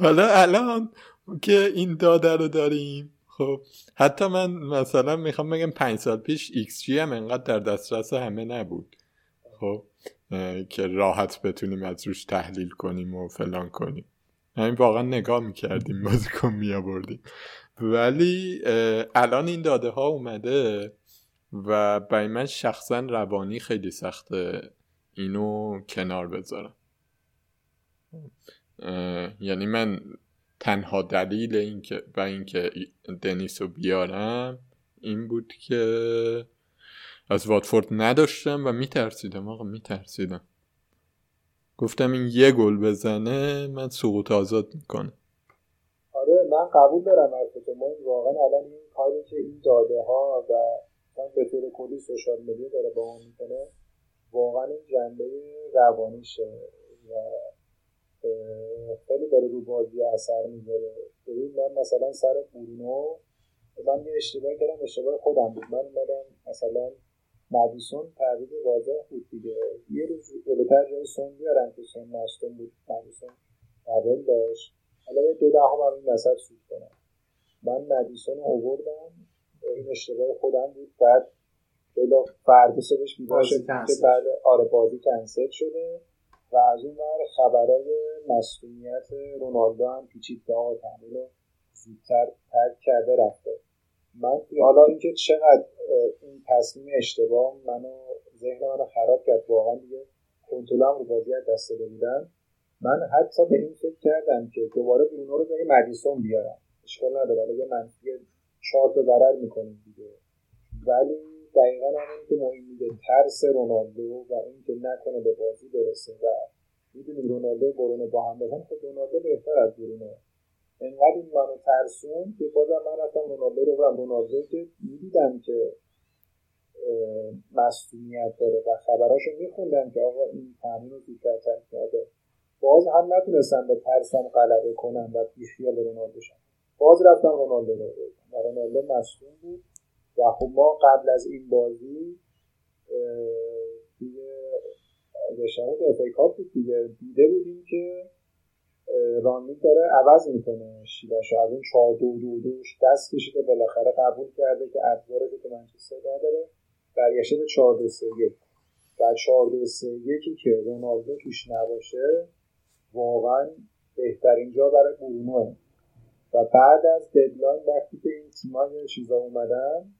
حالا الان که این داده رو داریم خب حتی من مثلا می‌خوام بگم پنج سال پیش ایکس جی هم انقدر در دسترس همه نبود. خب که راحت بتونیم از روش تحلیل کنیم و فلان کنیم. همین واقعا نگاه می‌کردیم بازیکن می‌آوردیم ولی الان این داده ها اومده و برای من شخصا روانی خیلی سخته اینو کنار بذارم. یعنی من تنها دلیل اینکه و اینکه دنیس بیارم این بود که از واتفورد نداشتم و میترسیدم آقا میترسیدم. گفتم این یه گل بزنه من سقوط آزاد می‌کنه آره من قبول دارم حرفتو ما واقعا الان این کاری که این داده ها و من به طور کلی سوشال مدیا داره با اون می‌کنه واقعا این جنبه روانیشه و خیلی داره رو بازی اثر می‌ذاره. ببین من مثلا سر برونو من یه اشتباه کردم اشتباه خودم بود. من اومدم مثلا مدیسون تعویض واضح بود دیگه. یه روز جلوتر جای سون بیارن که سون مستون بود. مدیسون قبل داشت. حالا یه دو دهم هم این وسط سود کنم من مدیسون رو آوردم. این اشتباه خودم بود. بعد بلا فرد صبحش بیدار که بعد آره بازی کنسل شده. و از اون ور خبرای مسئولیت رونالدو هم پیچید که آقا رو زودتر ترک کرده رفته. من حالا اینکه چقدر این تصمیم اشتباه منو ذهن منو خراب کرد واقعا دیگه کنترلم رو بازی از دست بودم من حتی به این فکر کردم که دوباره برونو رو به مدیسون بیارم. اشکال نداره. یه منفی چهار تا ضرر می‌کنیم دیگه. ولی دقیقا همین که مهم میده ترس رونالدو و اینکه نکنه به بازی برسه و می‌دونیم رونالدو برونو با هم بزن خب رونالدو بهتر از برونو. انقدر این منو ترسون که بازم من رفتم رونالدو رو برم رونالدو که می‌دیدم که مسئولیت داره و خبراشو میخوندم که آقا این تمرین رو زودتر کرده. باز هم نتونستم به ترسم غلبه کنم و بیخیال رونالدو شم. باز رفتم رونالدو رو و رونالدو مسئول بود. و خب ما قبل از این بازی برگشتن به افای کاپ بود دیگه دیده بودیم که رانیک داره عوض می‌کنه شیبش از اون 4 دو دو دوش دست کشیده بالاخره قبول کرده که ابزار که منچستر نداره. برگشته به 4 2 3 1 و 4 2 3 1 که رونالدو توش نباشه واقعا بهترین جا برای برونوه و بعد از ددلاین وقتی که این تیمای چیزا اومدن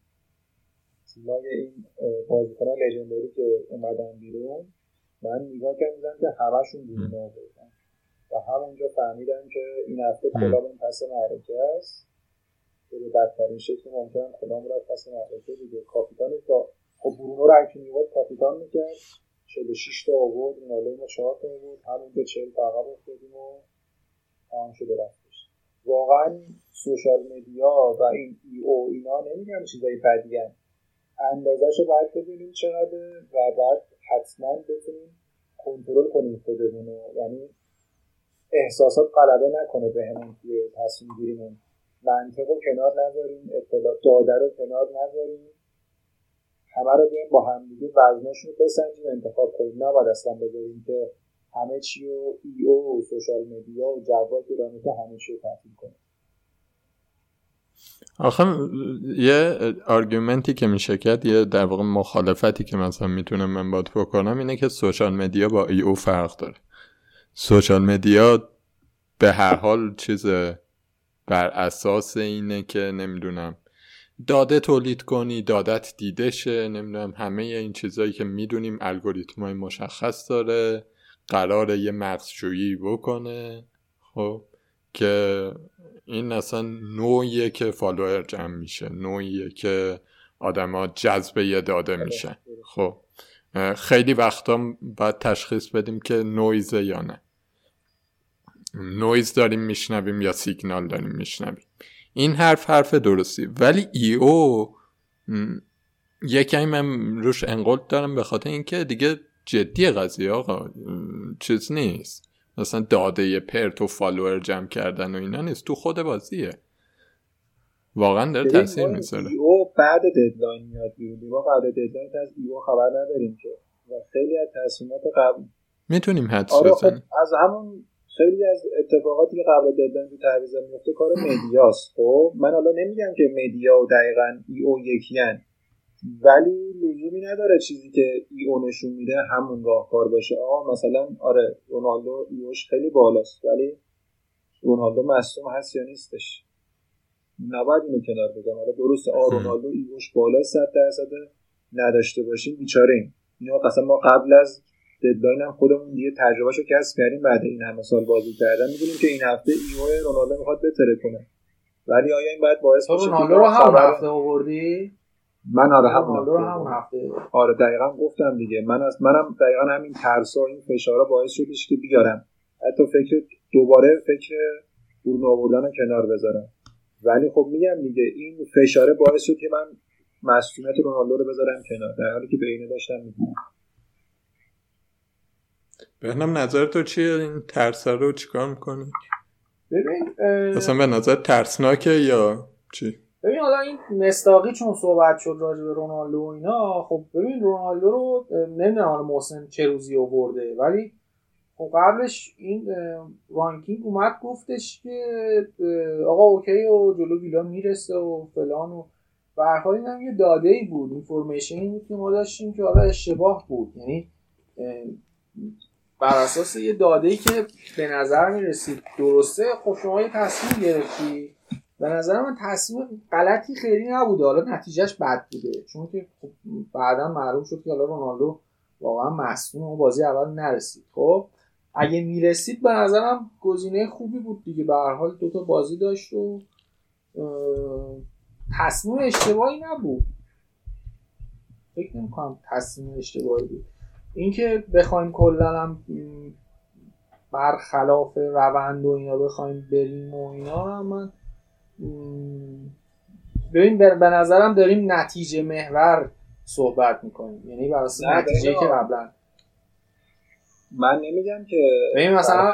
تیمای این بازیکن لژندری که اومدن بیرون من نگاه کردم که همشون برونو آوردن و همونجا فهمیدم که این هفته کلام پس معرکه است. که به بدترین شکل ممکن کلام را پس معرکه دیگه. کاپیتان با خب برونو رو اگه میواد کاپیتان می‌کرد. 46 تا آورد رونالدو ما 4 تا آورد. همونجا 40 تا عقب افتادیم و تمام شده رفتش واقعا سوشال مدیا و این ای او اینا نمیگم چیزای بدی هم اندازش رو باید ببینیم چقدر و بعد حتما بتونیم کنترل کنیم خودمون یعنی احساسات غلبه نکنه به همون توی تصمیم گیریمون. منطق رو کنار نذاریم اطلاع داده رو کنار نذاریم. همه رو بیایم با همدیگه وزناشون رو بسنجیم انتخاب کنیم. نباید اصلا بذاریم که همه چی و EO و social media و جواب که همه چی رو تحمیل کنیم آخه یه argument ی که میشه کرد یه در واقع مخالفتی که مثلا می‌تونم من باید بکنم اینه که social media با EO فرق داره. سوشال مدیا به هر حال چیز بر اساس اینه که نمی‌دونم داده تولید کنی دادت دیده شه نمی‌دونم همه این چیزهایی که می‌دونیم الگوریتم های مشخص داره قرار یه مغزجویی بکنه خب که این اصلا نوعیه که فالوور جمع میشه نوعیه که آدما جذب یه داده میشه خب خیلی وقتا باید تشخیص بدیم که نویزه یا نه. نویز داریم میشنویم یا سیگنال داریم میشنویم. این حرف حرف درستی. ولی EO یکی من روش ان قلت دارم به خاطر اینکه دیگه جدی قضیه آقا چیز نیست. مثلا داده پرت و follower جمع کردن و اینا نیست. تو خود بازیه. واقعا داره تاثیر می‌ذاره. EO بعد deadline میاد بیرون. ما قبل deadline از EO خبر نداریم که. و خیلی از تصمیمات قبل. می‌تونیم حدس آره خب از همون خیلی از اتفاقاتی که قبل deadline تو تعویض میفته کار media ست. خب من حالا نمیگم که media و دقیقا EO یکیان ولی لزومی نداره چیزی که EO نشون میده همون راهکار باشه. آقا مثلا آره رونالدو EO ش خیلی بالاست ولی رونالدو مصوم هست یا نیستش؟ نباید اینو کنار بگم آره درسته آ رونالدو ایوش بالا 100 درصد نداشته باشیم بیچاره اینا قسم ما قبل از ددلاین هم خودمون دیگه تجربهشو کسب کردیم. بعد این همه سال بازی کردن می‌دونیم که این هفته ایو رونالدو می‌خواد بتره کنه. ولی آیا این باید باعث بشه رونالدو رو هم هفته آوردی؟ من آره هم رونالدو هم هفته. آره دقیقا گفتم دیگه. من از منم دقیقا همین ترس و این فشارا باعث شدش که بیارم. حتی فکر دوباره فکر برون آوردن کنار بذارم. ولی خب میگم دیگه این فشاره باعث شد که من مسئولیت رونالدو رو بذارم کنار. در حالی که به اینه داشتم میگم بهنم نظر تو چیه این ترس رو چیکار می‌کنی؟ ببین اصلا به نظر ترسناکه یا چی؟ ببین حالا این مستاقی چون صحبت شد راجع به رونالدو و اینا خب ببین رونالدو رو نمی‌دونم حالا محسن چه روزی آورده ولی خب قبلش این رانگنیک اومد گفتش که آقا okay و جلو ویلا می‌رسه و فلان و به هر حال اینم یه داده ای بود information ی بود که ما داشتیم که حالا اشتباه بود یعنی بر اساس یه داده که به نظر می‌رسید درسته خب شما یه تصمیم گرفتی. به نظر من تصمیم غلطی خیلی نبوده. حالا نتیجهش بد بوده. چون که خب بعدا معلوم شد که حالا رونالدو واقعا مصدوم و بازی اول نرسید. خب اگه می‌رسید به نظرم گزینه خوبی بود دیگه. به هر حال دوتا بازی داشت و تصمیم اشتباهی نبود. فکر نمی‌کنم تصمیم اشتباهی بود. اینکه بخوایم کلا هم برخلاف روند و اینا بخوایم بریم و اینا من ببین به نظرم داریم نتیجه محور صحبت می‌کنیم. یعنی بر نتیجه که قبلا. من نمیگم که ببین مثلا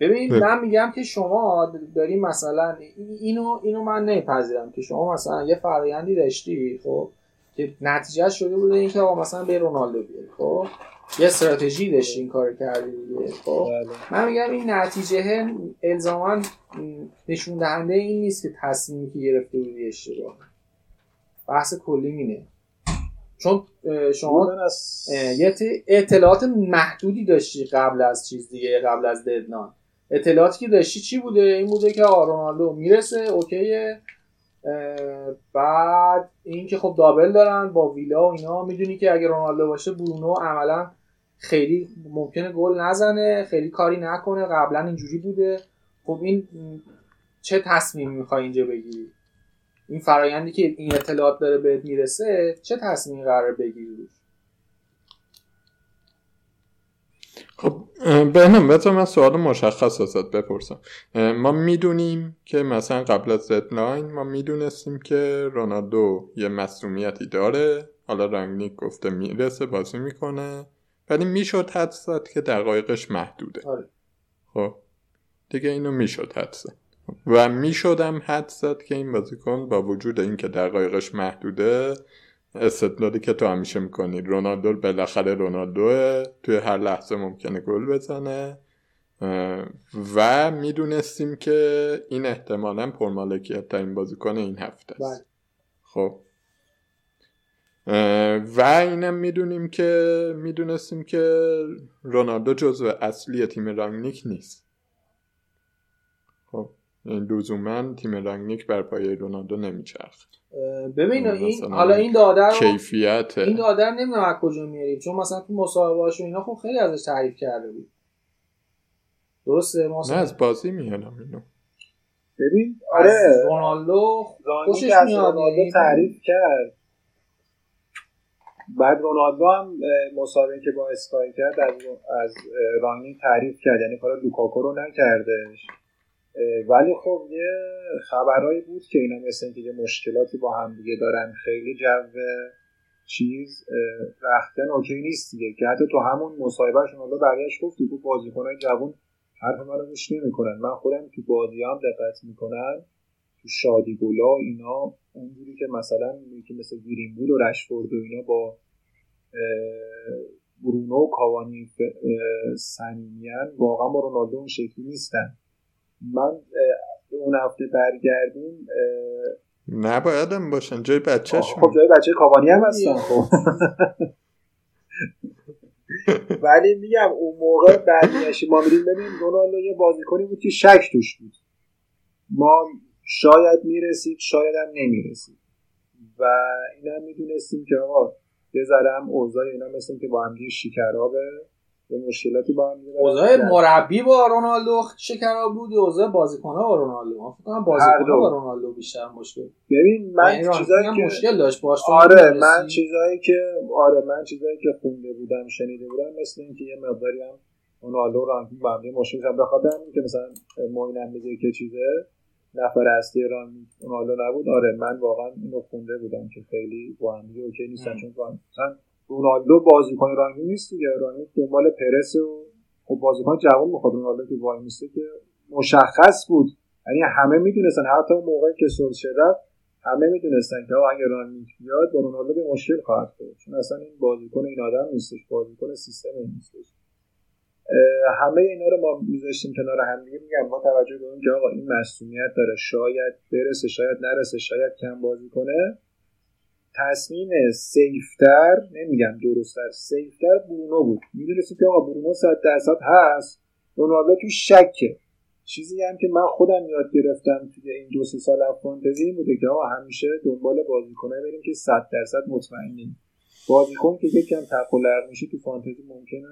ببین من میگم که شما داریم مثلا اینو اینو من نمیپذیرم که شما مثلا یه فرایندی داشتی خب؟ که نتیجه شده بوده اینکه آقا مثلا به رونالدو بیاری خب؟ یه استراتژی داشتی این کار کردی دیگه خب؟ بله. من میگم این نتیجه الزاما نشون دهنده این نیست که تصمیمی که گرفته بودی اشتباه. بحث کلی اینه. چون شما از یه اطلاعات محدودی داشتی قبل از چیز دیگه قبل از ددلاین. اطلاعاتی که داشتی چی بوده؟ این بوده که آقا رونالدو می‌رسه اوکیه. بعد این که خب دابل دارن با ویلا و اینا می‌دونی که اگه رونالدو باشه برونو عملا خیلی ممکنه گل نزنه خیلی کاری نکنه قبلا اینجوری بوده. خب این چه تصمیمی می‌خوای اینجا بگیری؟ این فرایندی که این اطلاعات داره بهت می‌رسه چه تصمیمی قرار بگیری روش؟ خب اه، بهنام بذار من سوال مشخص ازت بپرسم. ما می‌دونیم که مثلا قبل از ددلاین ما می‌دونستیم که رونالدو یه مسئولیتی داره. حالا رنگنیک گفته می‌رسه بازی می‌کنه. ولی می‌شد حد زد که دقایقش محدوده. آره. خب دیگه اینو می‌شد حد زد. و می‌شدم حد زد که این بازیکن با وجود اینکه دقایقش محدوده استدلالی که تو همیشه می‌کنی. رونالدو بالاخره رونالدوه. توی هر لحظه ممکنه گل بزنه. و می‌دونستیم که این احتمالا پرمالکیت ترین بازیکن این هفته بله. است خب. اه، و اینم می‌دونیم که می‌دونستیم که رونالدو جزو اصلی تیم رانگنیک نیست. خب. این لزوما تیم رانگنیک بر پایه رونالدو نمیچرخ اه، ببین این حالا این داده رو کیفیت این داده رو نمی‌دونم از کجا میاریم چون مثلا تو مصاحبه‌هاش و اینا خب خیلی ازش تعریف کرده بود. درسته؟ ما نه از بازی میارم اینو. ببین از آره. رونالدو خوشش میاد. رونالدو یعنی تعریف کرد. بعد رونالدو هم مسابقه که با اسکای کرد از, از رانی تعریف کرد. یعنی کار لوکاکو رو نکردش. ولی خب یه خبرهایی بود که اینا مثل اینکه یه مشکلاتی با هم دیگه دارن خیلی جو چیز رختن اوکی نیست دیگه. که حتی تو همون مصاحبهش رونالدو برگشت گفت که بازیکنای جوان حرف منو گوش نمی‌کنن. من خودم تو بازی هم دقت می‌کنم. تو شادی گلا اینا اونجوری که مثلا که مثل گرین‌وود و رشفورد و اینا با برونو و کاوانی صمیمیان واقعا با رونالدو اون شکلی نیستن. من اون هفته برگردیم نباید هم باشن جای بچهش خب جای بچه کاوانی هم هستن خب. ولی میگم اون موقع برگشتی ما میریم ببینیم رونالدو یه بازیکنی بود که شک توش بود. ما شاید می‌رسید شاید هم نمی‌رسید. و این هم می‌دونستیم که آقا یه ذره هم اوضاع اینا مثل که با هم دیگه شکرابه. یه مشکلاتی با هم. اوضاع مربی با رونالدو شکراب بود یا اوضاع بازیکن‌ها با رونالدو من فکر کنم بازیکن‌ها دو. با رونالدو بیشتر مشکل ببین من یعنی چیزایی که مشکل داشت باش آره؟ من چیزایی که آره من چیزایی که خونده بودم شنیده بودم مثل اینکه یه مقداری هم رونالدو رانگنیک با هم مشکل داشتن به خاطر همین که مثلا موینم میگه که چیزه نفر اصلی رانگنیک رونالدو نبود آره من واقعا اینو خونده بودم که خیلی با هم okay نیستن. چون مثلا رونالدو بازیکن رانگنیک نیست دیگه. رانگنیک دنبال پرس و خب بازیکن جوان می‌خواد. رونالدو که وای میسته که مشخص بود. یعنی همه می‌دونستن. حتی اون موقعی که سولشر رفت همه می‌دونستن که اگه رانیک بیاد با رونالدو به مشکل خواهد خورد. چون اصلا این بازیکن این آدم نیستش. بازیکن سیستم این نیستش. همه اینا رو ما میذاشتیم کنار هم دیگه. میگم با توجه به اون که آقا این مسئولیت داره. شاید برسه شاید نرسه شاید کم بازی کنه. تصمیم سیفتر نمیگم درستتر سیفتر برونو بود. می‌دونستیم که آقا برونو صد درصد هست. رونالدو تو شکه. چیزی هم که من خودم یاد گرفتم توی این دو سه سال فانتزی این بوده که آقا همیشه دنبال بازیکنه بریم که صد درصد مطمئنیم. بازیکن که یکم تقلر میشه تو فانتزی ممکنه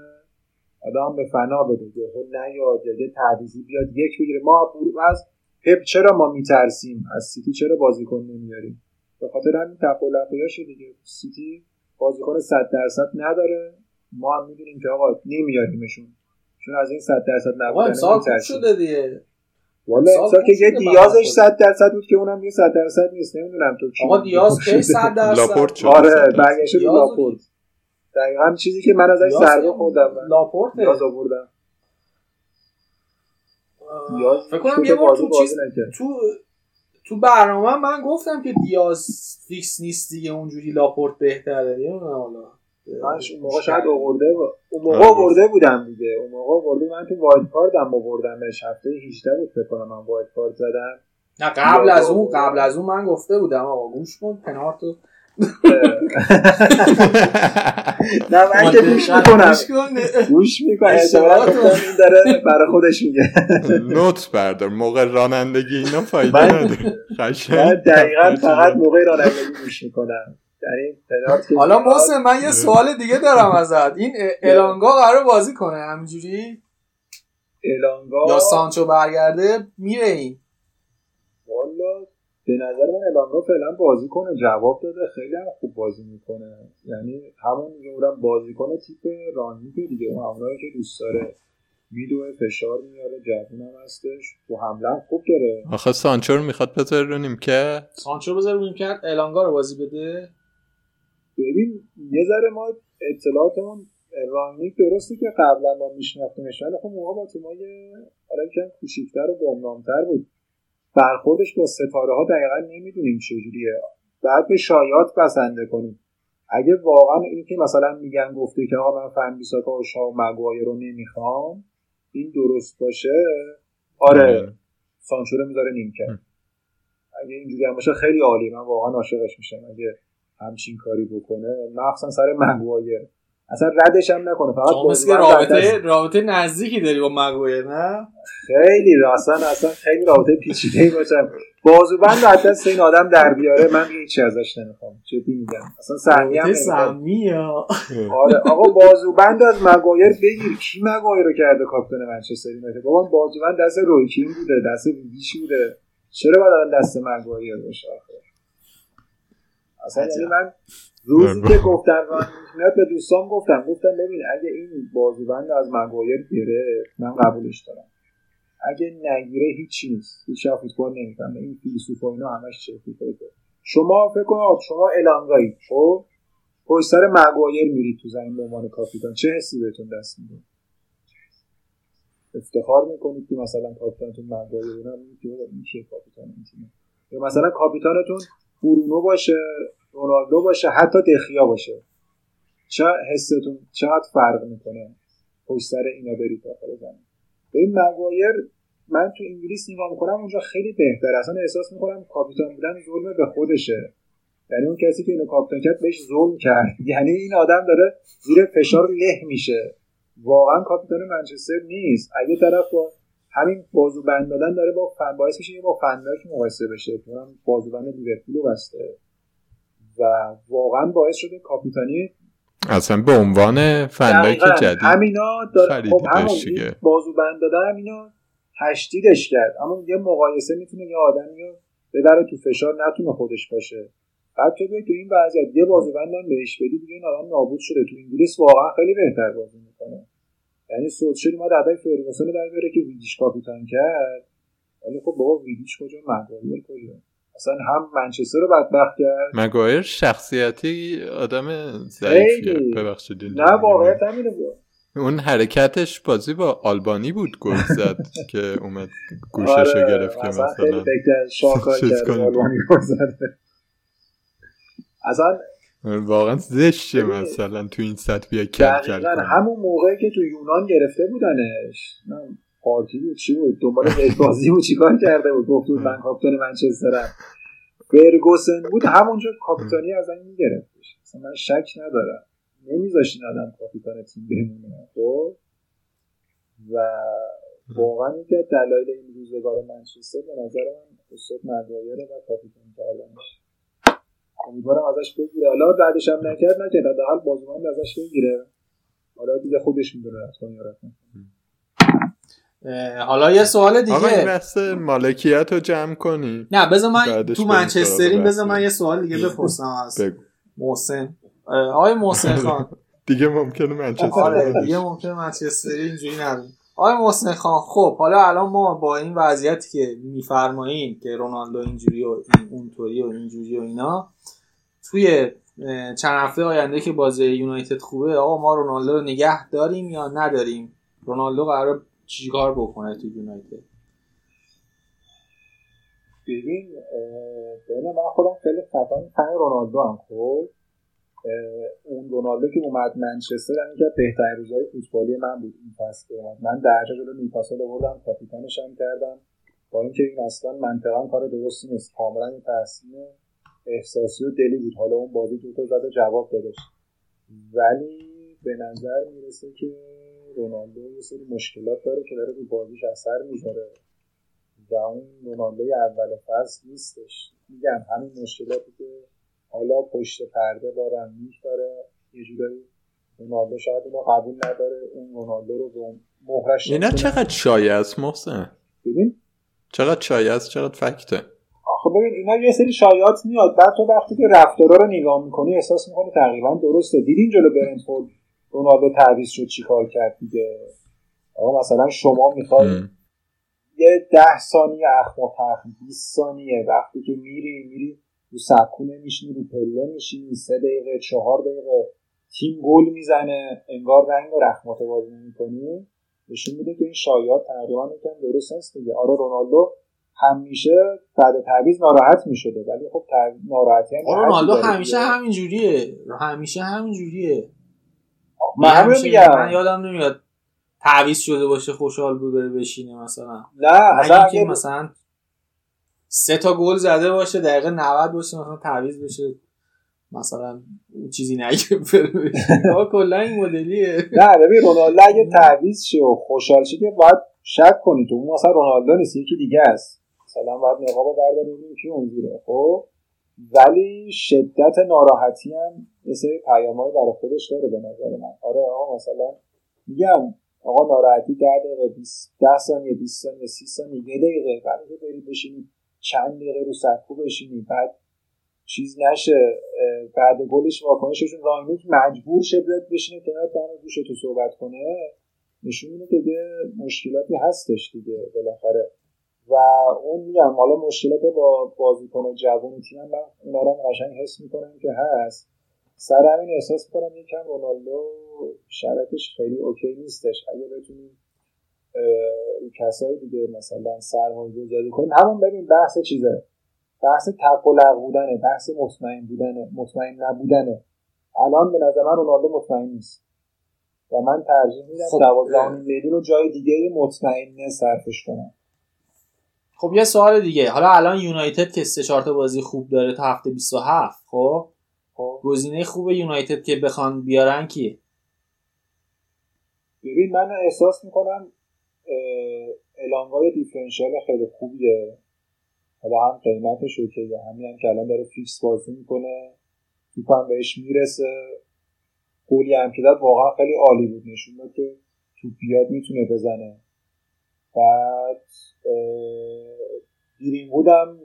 آدم به فنا بده. یهو نیاد یا یه تعویضی بیاد یک بگیره. ما از پپ چرا ما میترسیم؟ از سیتی چرا بازیکن نمیاریم؟ به خاطر همین تقلقیاشه دیگه سیتی بازیکن صد درصد نداره. ما هم می‌دونیم که آقا نمیاریمشون چون از این صد درصد آقا نبودن خوب می‌ترسیم. شده دیگه. والا امسال که یه دیازش بنده صد درصد بود که اونم یه صد درصد نیست. نمی‌دونم تو کی آقا دیاز (laughs) کی صد درصد؟ لاپورت. آره دیاز لاپورت. دقیقا چیزی که من ازش ضربه خوردم. لاپورته دیاز آوردم. دیاز فکر کنم تو یه بار تو چیز. تو تو برنامه من گفتم که دیاز فیکس نیست دیگه اونجوری لاپورت بهتره. نمی‌دونم حالا. اون موقع شاید آورده. اون موقع آورده بودم دیگه. اون موقع آورده من تو wild card م آوردمش. هفته 18 بود فکر کنم من wild card زدم. نه قبل از اون قبل از اون من گفته بودم آقا گوش کن پنارتو نه من که گوش می‌کنم. گوش می‌کنم این داره برای خودش میگه. نوت بردار. موقع رانندگی اینا فایده من- نداره. من دقیقا فقط موقع رانندگی گوش می‌کنم. یعنی حالا محسن من یه سوال دیگه دارم ازت. این الانگا قرار بازی کنه همینجوری؟ الانگا یا سانچو برگرده میره این. به نظر من الانگا فعلا بازی کنه جواب داده خیلی هم خوب بازی می‌کنه. یعنی همون جورم بازی کنه تیپ رانیک دیگه اون که دوست داره. میدوه فشار میاره جوون هم هستش. تو حمله هم خوب داره. آخه سانچو رو می‌خواد بذاره رو نیمکت سانچو بذار روی کرد الانگا رو بازی بده. ببین یه ذره ما اطلاعاتمون رانیک درسته که قبلا ما میشناختیمش ولی خب موقع با تیمای حالا یکم کوچیکتر و گمنامتر بود. برخوردش با ستاره ها دقیقا نمی‌دونیم چجوریه بعد به شایعات بسنده کنیم. اگه واقعا این که مثلا میگن گفته که آقا من فن بیساکا و شاه و مگوایر رو نمی‌خوام این درست باشه؟ آره. سانچو رو می‌ذاره نیمکت اگه اینجوری هم باشه خیلی عالی. من واقعا عاشقش میشم اگه همچین کاری بکنه. مخصوصا سر مگوایر. اصلا ردش هم نکنه فقط مثل که رابطه رابطه نزدیکی داری با مگویر نه؟ خیلی اصلا اصلا خیلی رابطه پیچیده ای باشم. بازوبند رو از این آدم در بیاره من هیچی ازش نمی‌خوام. جدی میگم. اصلا سهمی هم یا آره آقا بازوبند از مگایر بگیر. کی مگایر رو کرده کاپیتان منچستر یونایتد؟ بابا بازوبند دست رویکین بوده دست ویدیش بوده. چرا باید الان دست مگایر باشه آخه؟ اصلا. یعنی من روزی که (laughs) گفتم من به دوستان گفتم گفتم ببین اگه این بازوبند از مگایر گرفت من قبولش دارم. اگه نگیره هیچی نیست هیچ فوتبال نمی‌فهمه این فیلسوف و اینا همش پرته شما فکر کن شما الانگایی خب؟ پشت سر مگوایر میرید تو زمین به عنوان کاپیتان. چه حسی بهتون دست میده؟ افتخار می‌کنید که مثلا کاپیتانتون مگوایر که بابا این کیه کاپیتان؟ یا مثلا کاپیتانتون برونو باشه رونالدو باشه حتی دخیا باشه. چه حستون چقدر فرق می‌کنه پشت سر اینا برید داخل زمین. ببین مگوایر من تو انگلیس نگاه می‌کنم اونجا خیلی بهتر اصلا احساس می‌کنم کاپیتان بودن ظلم به خودشه. یعنی اون کسی که اینو کاپیتان کرد بهش ظلم کرد. (laughs) یعنی این آدم داره زیر فشار له میشه. واقعا کاپیتان منچستر نیست. اگه طرف با همین بازوبند دادن داره با فن باعث میشه که با فنداک مقایسه بشه. تو هم بازوبند لیورپول بسته. و واقعا باعث شده کاپیتانی اصلا به عنوان دقیقاً. جدید همینا داره خب همون بازوبند دادن همینا تشدیدش کرد. اما یه مقایسه می‌تونه یه آدمی رو ببره تو فشار نتونه خودش باشه. بعد تو تو این وضعیت. یه بازوبند هم بهش بدی دیگه این آدم نابود شده. تو انگلیس واقعا خیلی بهتر بازی می‌کنه. یعنی سولشر اومد ادای فرگوسن در بیاره که ویدیش کاپیتان کرد. ولی خب بابا ویدیش کجا؟ مگوایر کجا؟ اصلا هم منچستر رو بدبخت کرد. مگایر شخصیتی آدم ضعیفیه. ببخشید نه واقعیت همینه بود اون حرکتش بازی با آلبانی بود گل (laughs) زد که اومد گوشش رو آره، گرفت که مثلا خیلی فکر شاکار کنه. آلمانی گل زده. اصلا واقعا زشته مثلا تو این سطح بیا کل کل دقیقا کنه. همون موقعی که تو یونان گرفته بودنش. پارتی بود چی بود؟ دنبال بازی بود چیکار کرده بود؟ گفت بود من کاپیتان منچسترم فرگوسن بود همونجا کاپیتانی از این میگرفتش اصلا من شک ندارم. نمیذاشین آدم کاپیتان تیم بمونه خب؟ و واقعا یکی از دلایل این روزگار منچستر به نظر من استاد مگایره و کاپیتان کردنش. امیدوارم ازش بگیره. حالا بعدش هم نکرد نکرد حداقل بازوبند ازش بگیره. حالا دیگه خودش می‌دونه حالا یه سوال آقا این دیگه بحث مالکیت رو جمع کنی نه بذار من تو سراغ بذار. من یه سوال دیگه بپرسم از بگو. محسن. اه، آقای محسن (laughs) خان. دیگه ممکنه منچستر آره. دیگه ممکنه منچستری اینجوری نبین آقای محسن خان خب حالا الان ما با این وضعیتی که میفرماییم که رونالدو اینجوری و این اونطوری و اینجوری و اینا توی چند هفته آینده که بازی یونایتد خوبه آقا ما رونالدو رو نگه داریم یا نداریم؟ رونالدو قرار چیکار بکنه تو یونایتد؟ ببین ببین من خودم خیلی خفن فن رونالدو هم خب اون رونالدو که اومد منچستر هم که بهترین روزهای فوتبالی من بود این فصل. من درجه جلو نیوکاسل آوردم کاپیتانش هم کردم. با اینکه این اصلا منطقا کار درستی نیست. کاملا این تحسین احساسی و دلی بود. حالا اون بازی دو تا زده جواب دادش. ولی به نظر می‌رسه که رونالدو یه سری مشکلات داره که داره رو بازیش اثر می‌ذاره. و اون رونالدو اول فصل نیستش. میگم همین مشکلاتی که حالا پشت پرده با رنمیک داره. یه جورایی رونالدو شاید اونو قبول نداره. اون رونالدو رو به مهرش اینا چقدر شایع است محسن؟ ببین؟ چقدر شایع است چقدر فکته؟ ببین اینا یه سری شایعات میاد. بعد تو وقتی که رفتارا رو نگاه می‌کنی احساس می‌کنی تقریبا درسته. دیدین جلو برنفورد رونالدو تعویض شد چیکار کرد دیگه؟ آقا مثلا شما می‌خوای یه ده ثانیه اخم و تخم 20 ثانیه وقتی که میری میری رو سکونه میشینی رو پله میشینی سه دقیقه چهار دقیقه. تیم گل می‌زنه انگار رنگ و رخمات بازی می‌کنی. نشون میده که این شایعات تقریبا یکم درست هست دیگه. آره رونالدو همیشه بعد تعویض ناراحت می‌شده. ولی خب ناراحتی هم رونالدو همیشه همین جوریه. همیشه همین جوریه. من همین میگم. من یادم نمیاد تعویض شده باشه خوشحال بود بره بشینه مثلا. نه اصلا مثلا سه تا گل زده باشه دقیقه 90 باشه مثلا تعویض بشه مثلا چیزی نگه (laughs) کلا این مدلیه. نه ببین رونالدو اگه تعویض شه و خوشحال شه که باید شک کنی تو. اون مثلا رونالدو نیست یکی دیگه است. مثلا باید نقاب برداری ببینیم کی اون زیره خب؟ ولی شدت ناراحتی هم یه سری پیامایی برای خودش داره به نظر من. آره آقا مثلا میگم آقا ناراحتی 10 دقیقه 20 10 ثانیه 20 ثانیه 30 ثانیه یه دقیقه بعد بری بشینی چند دقیقه رو سکو بشینی بعد چیز نشه بعد گلش واکنششون راینوک مجبور شه بیاد بشینه کنار تنها گوش تو صحبت کنه نشون میده که مشکلاتی هستش دیگه بالاخره. و اون میگم حالا مشکلات با بازیکن جوون تیم من اونا رو قشنگ حس می‌کنم که هست. سر همین احساس می‌کنم یکم رونالدو شرطش خیلی اوکی نیستش. اگه بتونیم کسای دیگه مثلا سرمایه گذاری کنیم. همون ببین بحث چیزه. بحث تقلق بودنه بحث مطمئن بودنه مطمئن نبودنه. الان به نظر من رونالدو مطمئن نیست. و من ترجیح میدم خب دوازده میلیون رو جای دیگه مطمئن صرفش کنم. خب یه سوال دیگه. حالا الان یونایتد که سه چهار بازی خوب داره تا هفته 27 خب؟ خب. گزینه خوب یونایتد که بخوان بیارن کیه؟ ببین من احساس می‌کنم الانگای دیفرنشیال خیلی خوبیه. حالا هم قیمتش اوکیه همین هم که الان داره فیکس بازی می‌کنه توپ هم بهش می‌رسه. گلی هم که داد واقعا خیلی عالی بود. نشون داد که توپ بیاد می‌تونه بزنه. بعد گیرین بودم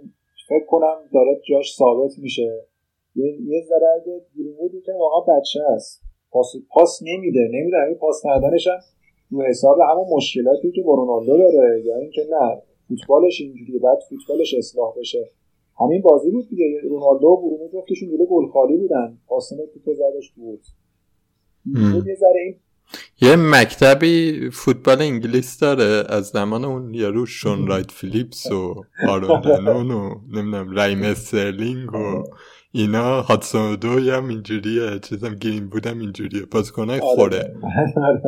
فکر کنم داره جاش ثابت میشه. یه, یه ذره اگه گیرین بود که واقعا بچه است. پاس, پاس نمیده. نمیده. این پاس ندنش هم رو حساب همون مشکلاتی که با رونالدو داره. یا اینکه نه فوتبالش اینجوریه. بعد فوتبالش اصلاح بشه. همین بازی بود دیگه. رونالدو و برونو جفتشون جلو گل خالی بودن. پاسن توپ زدش بود. یه ذره این یه مکتبی فوتبال انگلیس داره از زمان اون یارو شون رایت فیلیپس و آرون (laughs) و نمی‌دونم رایم استرلینگ و اینا. هاتسون دو هم اینجوریه چیزم گیم بودم اینجوریه. بازیکنای آره. خوره.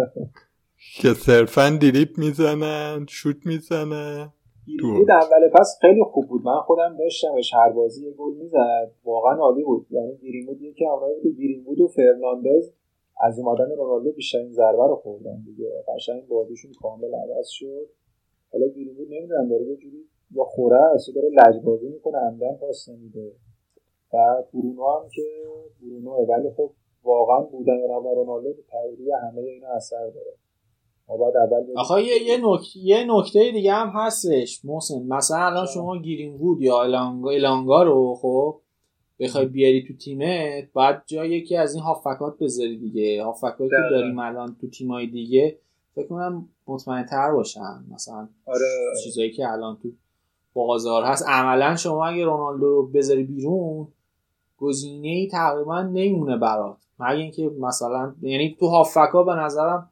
(laughs) که صرفا دیریپ می‌زنن شوت می‌زنن. بود اول پس خیلی خوب بود. من خودم داشتمش هر بازی یه گل می‌زد. واقعا عالی بود. یعنی گیریم یکی اونایی بود گیریم بود و فرناندز. از اومدن رونالدو بیشترین ضربه رو خوردن دیگه. قشنگ بازیشون کامل عوض شد. حالا گیریم بود نمی‌دونم داره یه جوری یا خوره است داره لجبازی می‌کنه عمدن پاس نمیده. و برونو هم که برونو ولی خب واقعا بودن رونالدو به همه اینا اثر داره. آخه یه یه نکته یه نکته دیگه هم هستش محسن. مثلا الان شما گیرین وود یا الانگا, الانگا رو خب بخوای بیاری تو تیمت بعد جا یکی از این هافکات بذاری دیگه. هافکات که داریم الان تو تیمای دیگه فکر کنم مطمئن تر باشن. مثلا آره. چیزایی که الان تو بازار هست. عملا شما اگه رونالدو رو بذاری بیرون گزینه ای تقریبا نمیمونه برات. مگه اینکه مثلا یعنی تو هافکا به نظرم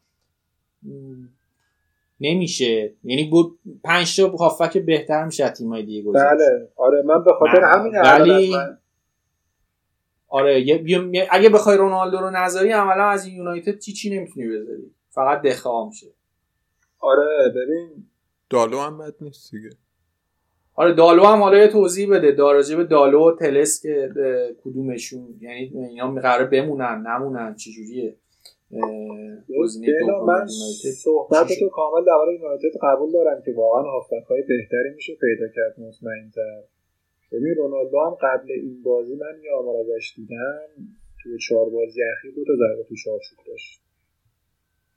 نمیشه. یعنی بود پنج تا هافک بهتر میشه تیمای دیگه گذاشت بله. آره من به خاطر همین ولی من... آره یه- یه- اگه بخوای رونالدو رو نذاری عملا از این یونایتد چی چی نمی‌تونی بذاری؟ فقط دخا میشه. آره ببین. دالو هم بد نیست دیگه. آره دالو هم حالا یه توضیح بده. داراجه به دالو و تلس که کدومشون؟ یعنی اینا قرار بمونن نمونن چجوریه؟ من یونایتد صحبت؟ تو کامل درباره یونایتد قبول دارم که واقعا هافبک های بهتری میشه پیدا کرد مطمئنتر. ببین رونالدو هم قبل این بازی من یه آمار ازش دیدم. توی چهار بازی اخیر دو تا ضربه تو چارچوب داشت.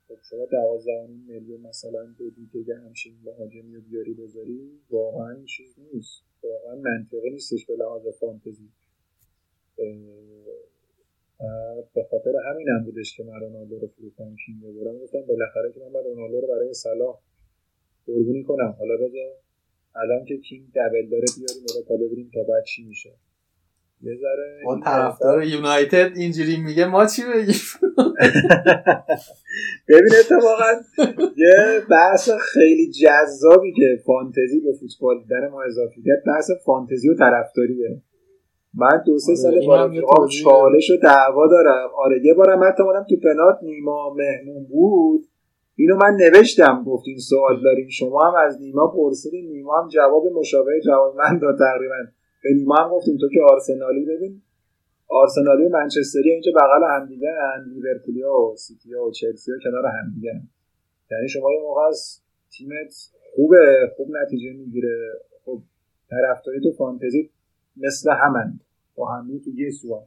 خب شما دوازده میلیون مثلا دو دیگه همچین مهاجمی رو بیاری بذاری واقعا چیز نیست. واقعا منطقی نیستش به لحاظ فانتزی. به خاطر همین هم بودش که من رونالدو رو فروختم کینگ رو برم گفتم بالاخره که من رونالدو رو برای صلاح قربونی کنم. حالا بذار الان که کینگ دبل داره بیاریم حالا تا ببینیم تا بعد چی میشه. یه ذره با این طرفدار یونایتد اینجوری میگه ما چی بگیم؟ (laughs) ببین اتفاقا یه بحث خیلی جذابی که فانتزی به فوتبال دیدن ما اضافه کرد بحث فانتزی و طرفداریه. من دو سه آره، سال توضیح چالش و دعوا دارم. آره یه بارم حتی اومدم تو پنارت نیما مهمون بود. اینو من نوشتم گفتین سوال داریم شما هم از نیما پرسیدین نیما هم جواب مشابه جواب من داد تقریبا. به نیما هم گفتیم تو که آرسنالی ببین. آرسنالی و منچستری اینجا بغل همدیگه ان لیورپولیا و سیتی و چلسی ها کنار همدیگه یعنی شما یه موقع از تیمت خوبه خوب نتیجه می‌گیره. خب طرفداری تو فانتزی مثل همن با همین تو یه سوان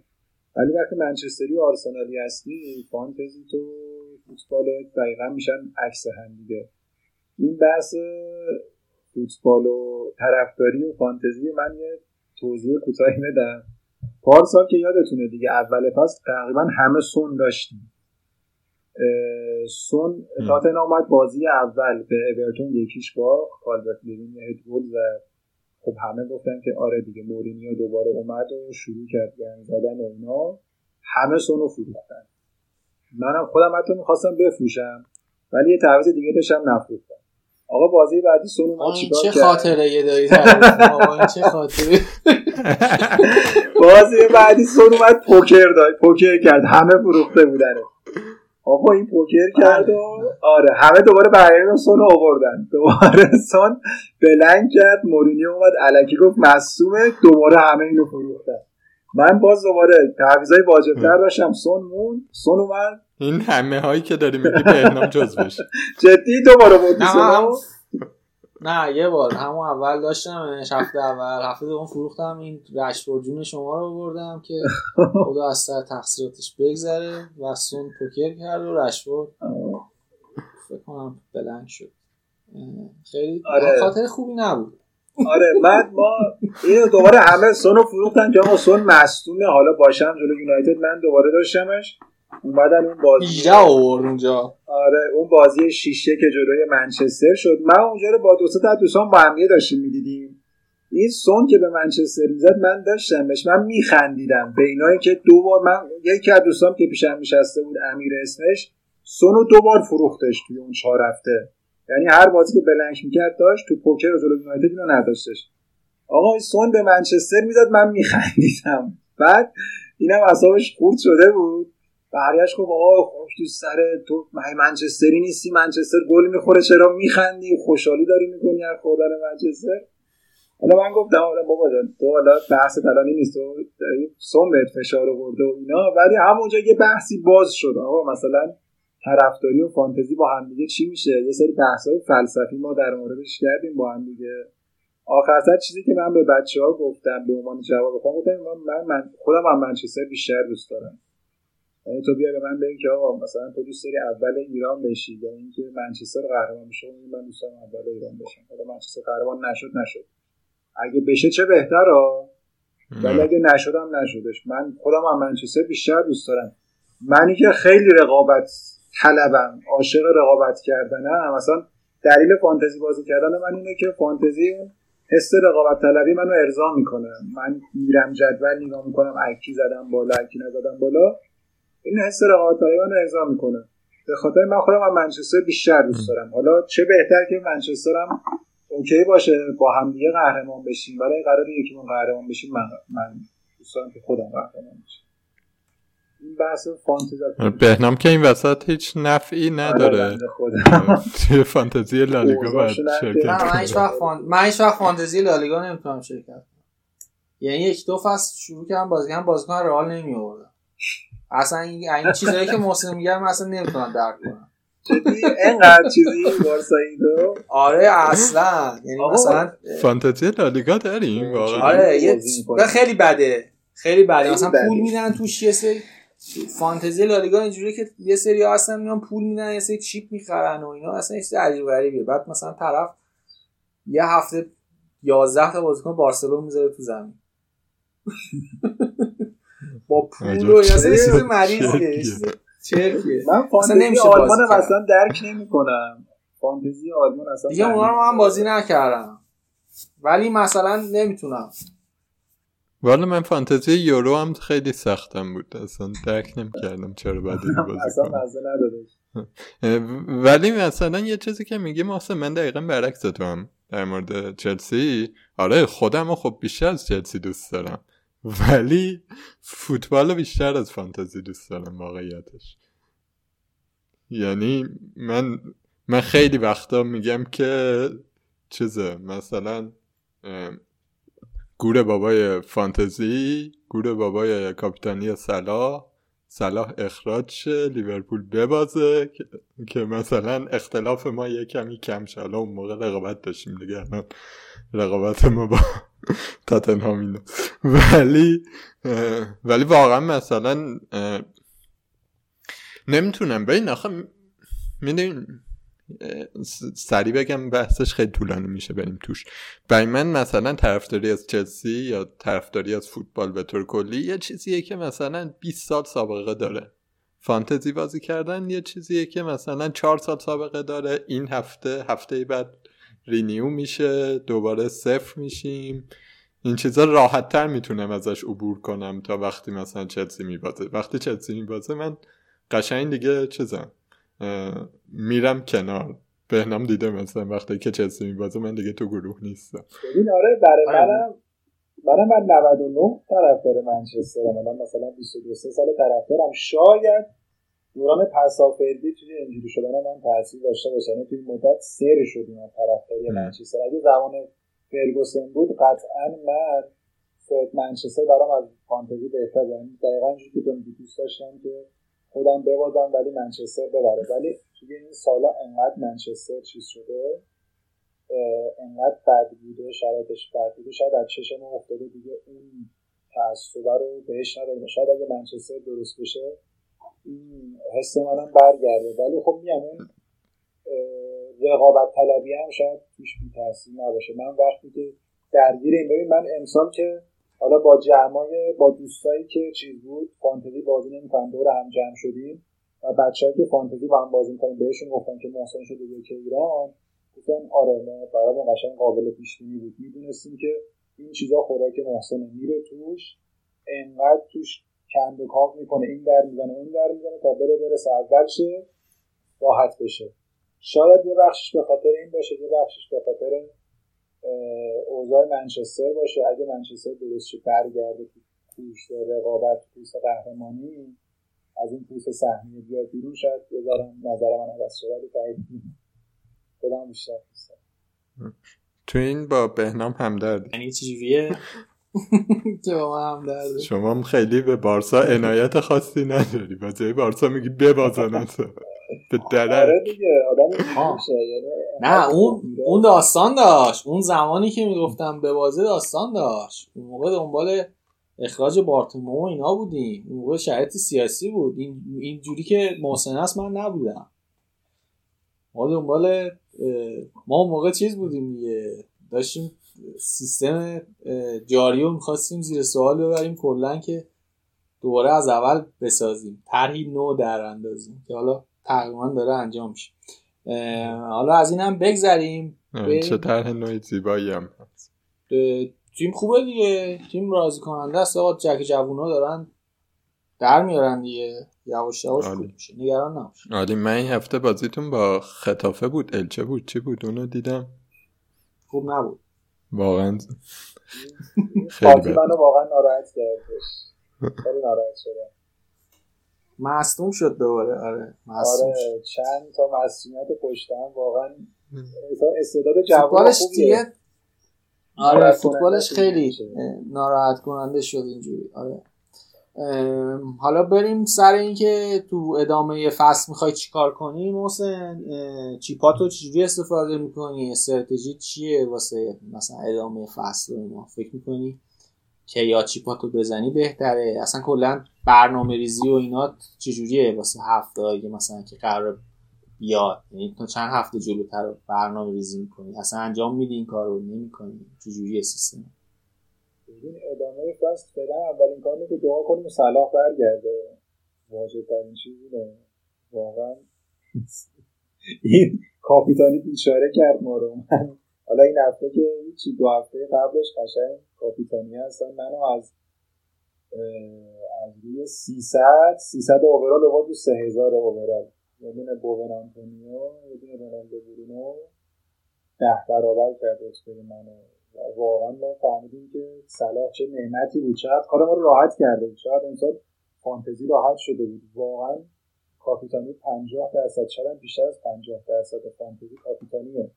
ولی وقتی منچستری و آرسنالی هستی فانتزی تو فوتبال دقیقا میشن عکس هم دیگه. این بحث فوتبال و طرفداری و فانتزی من یه توضیح کوتاهی بدم. پارسال که یادتونه دیگه اول فصل تقریبا همه سون داشتیم. سون تاتنهام اومد بازی اول به اورتون یکیش باخت کالورت لوین یه هد گل زد. خب همه گفتن که آره دیگه مورینیو دوباره اومد و شروع کرد گند زدن و اینا. همه سونو فروختن منم خودم حتی می‌خواستم بفروشم ولی یه تعویض دیگه داشتم نفروختم. آقا بازی بعدی سونو ما چیکار چه کرد؟ خاطره یه داری چه خاطره؟ (laughs) بازی بعدی سون اومد پوکر داد پوکر کرد. همه فروخته بودن آقا این پوکر کرد و آره همه دوباره برگردن سون آوردن. دوباره سون بلنگ کرد مورینیو اومد الکی گفت مصومه دوباره همه اینو فروختن من باز دوباره تعویضای واجبتر داشتم سون مون سون اومد. این همه هایی که داری میگی بهنام جزوش. (laughs) جدی دوباره بودی نه سون یه بار همون اول داشتمش هفته اول. هفته دوم فروختم این رشفورد جون شما رو بردم که (laughs) خدا از سر تقصیراتش بگذره و سون پوکر کرد و رشفورد فکر کنم بلنگ شد. خیلی آره. خاطر خوبی نبود. آره بعد ما اینو دوباره همه سونو فروختن که آقا سون مصدومه حالا باشم جلو یونایتد من دوباره داشتمش. اومدن اون بازی 18 آورد اونجا. آره اون بازی شیشه که جلوی منچستر شد. من اونجا رو با دو تا دوستان با هم داشتیم می‌دیدیم. این سون که به منچستر می‌زد من داشتمش. من میخندیدم. به اینایی که دو بار من یکی از دوستان که پیشم میشسته بود امیر اسمش سونو دو بار فروختش توی اون چهار هفته. یعنی هر بازی که بلنک می‌کرد داشت تو پوکر و جلوی یونایتد اینو نداشتش. آقا این سون به منچستر می‌زد من میخندیدم. بعد اینم اعصابش خورد شده بود. برگشت گفت آقا خوش تو سر تو منچستری نیستی؟ منچستر گل می‌خوره چرا میخندی؟ خوشحالی داری می‌کنی از خوردن منچستر؟ حالا من گفتم حالا بابا جان تو حالا بحث الان نیست تو سون بهت فشار آورده و اینا ولی همونجا یه بحثی باز شد. آقا مثلا طرفداری و فانتزی با هم دیگه چی میشه؟ یه سری بحث‌های فلسفی ما در موردش کردیم با هم دیگه. آخر سر چیزی که من به بچه ها گفتم به عنوان جواب خودم گفتم من, من خودم هم منچستر بیشتر دوست دارم. یعنی تو بیا به من بگی که آقا مثلا تو دوست داری اول ایران بشی یا اینکه منچستر قهرمان بشه من دوست دارم اول ایران بشم. حالا منچستر قهرمان نشد نشد. اگه بشه چه بهتر ها ولی اگه نشدم نشدش. من خودم هم منچستر بیشتر دوست دارم. منی که خیلی رقابت طلبم عاشق رقابت کردنم. مثلا دلیل فانتزی بازی کردن من اینه که فانتزی اون حس رقابت طلبی منو ارضا می‌کنه. من میرم جدول نگاه می‌کنم اکی زدم بالا اکی نزدم بالا. این حس رقابت طلبی منو ارضا می‌کنه به خاطر من خودم از منچستر بیشتر دوست دارم. حالا چه بهتر که منچسترم اوکی باشه با همدیگه قهرمان بشیم. ولی قرار یکیمون قهرمان بشیم من من دوست دارم که خودم قهرمان بشم. این بحث فانتزی بهنام که این وسط هیچ نفعی آره، نداره. توی فانتزی لالیگا باید شرکت نه من هیچ. وقت فان... من هیچ وقت فانتزی لالیگا نمی‌تونم شرکت کنم. یعنی یک دو فصل شروع کردم بازی کردم بازیکن رئال نمی آوردم اصلا این این چیزایی که محسن میگه من اصلا نمی‌تونم درک کنم اینقدر چیزی بارسایی تو آره اصلا. یعنی مثلا فانتزی لالیگا داریم واقعا. آره یه خیلی بده. خیلی بده. مثلا. پول میدن توش یه سری فانتزی لالیگا اینجوریه که یه سری هستن میان پول میدن یه سری چیپ می‌خرن و اینا. اصلا یه چیز عجیب غریبیه. بعد مثلا طرف یه هفته 11 تا بازیکن بارسلون می‌ذاره تو زمین. (laughs) با پول و یه چیز. مریضیه. چرکیه من فانتزی نمیشه آلمان. اصلا درک نمی‌کنم. فانتزی آلمان اصلا دیگه اونا رو من بازی نکردم. ولی مثلا نمی‌تونم. والا من فانتزی یورو هم خیلی سختم بود. اصلا درک نمی‌کردم چرا باید این (laughs) بازی اصلا کنم ولی مثلا یه چیزی که میگی محسن من دقیقا برعکس تو هم در مورد چلسی. آره خودم رو خب بیشتر از چلسی دوست دارم. ولی فوتبال بیشتر از فانتزی دوست دارم واقعیتش. یعنی من من خیلی وقتا میگم که چیزه مثلا گور بابای فانتزی گور بابای کاپیتانی صلاح صلاح اخراج شه لیورپول ببازه که, مثلا اختلاف ما یه کمی کم شه. حالا اون موقع رقابت داشتیم دیگه رقابت ما با تاتنهام اینه. ولی ولی واقعا مثلا نمی‌تونم. ببین آخه می‌دونی سریع بگم بحثش خیلی طولانی میشه بریم توش. برای من مثلا طرفداری از چلسی یا طرفداری از فوتبال به طور کلی یه چیزیه که مثلا 20 سال سابقه داره. فانتزی بازی کردن یه چیزیه که مثلا 4 سال سابقه داره. این هفته هفته بعد رینیو میشه دوباره صفر میشیم. این چیزا راحت تر می‌تونم ازش عبور کنم تا وقتی مثلا چلسی میبازه. وقتی چلسی میبازه من قشنگ دیگه چیزم میرم کنار. بهنام دیده مثلا وقتی که چلسی میبازه من دیگه تو گروه نیستم. ببین آره برای آره. منم برای من 99 طرفدار منچسترم الان مثلا 22 سه سال طرفدارم. شاید دوران پسافردی توی اینجوری شدن من تاثیر داشته باشه یعنی توی مدت سر شدیم از طرفداری. منچستر. اگه زمان فرگوسن بود قطعا من فرد منچستر برام از فانتزی بهتر یعنی دقیقا اینجوری که دوست داشتم که خودم ببازم ولی منچستر ببره. ولی توی این سالا انقدر منچستر چیز شده انقدر بد بوده شرایطش بد بوده. شاید از چشم افتاده دیگه اون تعصبه رو بهش نداریم. شاید اگه منچستر درست بشه حس منم برگرده. ولی خب میگم اون رقابت طلبی هم شاید توش بی نباشه. من وقتی که درگیر این ببین من امسال که حالا با جمعای با دوستایی که چیز بود فانتزی بازی نمی‌کنن دور هم جمع شدیم و بچه‌ای که فانتزی با هم بازی می‌کنیم بهشون گفتم که محسن شده یک ایران. گفتن آره ما برامون قشنگ قابل پیش بینی بود. می‌دونستیم که این چیزا خوراک محسن میره توش انقدر توش کند و کاو می‌کنه این در می‌زنه اون در می‌زنه تا بره برسه اول شه راحت بشه. شاید یه بخشش به خاطر این باشه یه بخشش به خاطر اوضاع منچستر باشه. اگه منچستر درست شه برگرده تو پوست رقابت پوست قهرمانی از این پوست سهمیه بیاد بیرون شاید بذارم نظر من عوض شه ولی بعید می‌دونم. خودم بیشتر. تو این با بهنام همدرد. یعنی چجوریه (laughs) (laughs) که با من هم درده شما هم خیلی به بارسا عنایت خاصی نداری. با جای بارسا میگی ببازن اصلا. به درک آره دیگه آدم ها. میشه یعنی نه اون اون داستان داشت. اون زمانی که می‌گفتم به بازی داستان داشت. اون موقع دنبال اخراج بارتومو و اینا بودیم. اون موقع شرایط سیاسی بود. این اینجوری که محسن است من نبودم. ما دنبال ما اون موقع چیز بودیم دیگه. داشتیم سیستم جاری رو می‌خواستیم زیر سوال ببریم کلا که دوباره از اول بسازیم. طرحی نو در اندازیم که حالا تقریبا داره انجام میشه. حالا از این هم بگذریم چه طرح نوعی زیبایی هم هست. تیم خوبه دیگه. تیم راضی کننده است. آقا جک جوونا دارن در میارن دیگه. یواش یواش. خوب میشه. نگران نباش. عالی. من این هفته بازیتون با خطافه بود. الچه بود؟ چی بود؟ اونو دیدم. خوب نبود. واقعا خیلی منو واقعا ناراحت کردش. خیلی ناراحت شدم. مصدوم شد دوباره آره. مصدوم شد. آره چند تا مسئولیت پشتم واقعا استعداد جوان دیگه؟ آره ناراحت فوتبالش خیلی ناراحت کننده شد اینجوری. آره. حالا بریم سر اینکه تو ادامه فصل می‌خوای چیکار کنی محسن؟ چیپاتو چجوری استفاده می‌کنی؟ استراتژی چیه واسه مثلا ادامه فصل اینا؟ فکر می‌کنی که یا چیپاتو بزنی بهتره؟ اصلا کلا برنامه ریزی و اینا چجوریه واسه هفته هایی مثلا که قرار بیاد؟ یعنی تو چند هفته جلوتر برنامه ریزی می‌کنی؟ اصلا انجام میدی این کار رو نمی‌کنی؟ چجوریه سیستم؟ ببین ادامه فصل فعلا اولین کار اینه که دعا کنیم صلاح برگرده. واجب ترین چیز اینه. واقعا. این کاپیتانی بیچاره کرد ما رو. حالا این هفته که هیچی دو هفته قبلش قشنگ کاپیتانی هستن. منو از از روی 300 300 اوورال رو 3000 اوورال. یه دونه بوون آنتونیو یه دونه رونالدو برونو. ده برابر کرد رتبه منو. واقعا ما فهمیدیم که صلاح چه نعمتی بود چقدر کار ما رو راحت کرده بود چقدر امسال فانتزی راحت شده بود. واقعا کاپیتانی 50 درصد شاید بیشتر از 50 درصد فانتزی کاپیتانیه.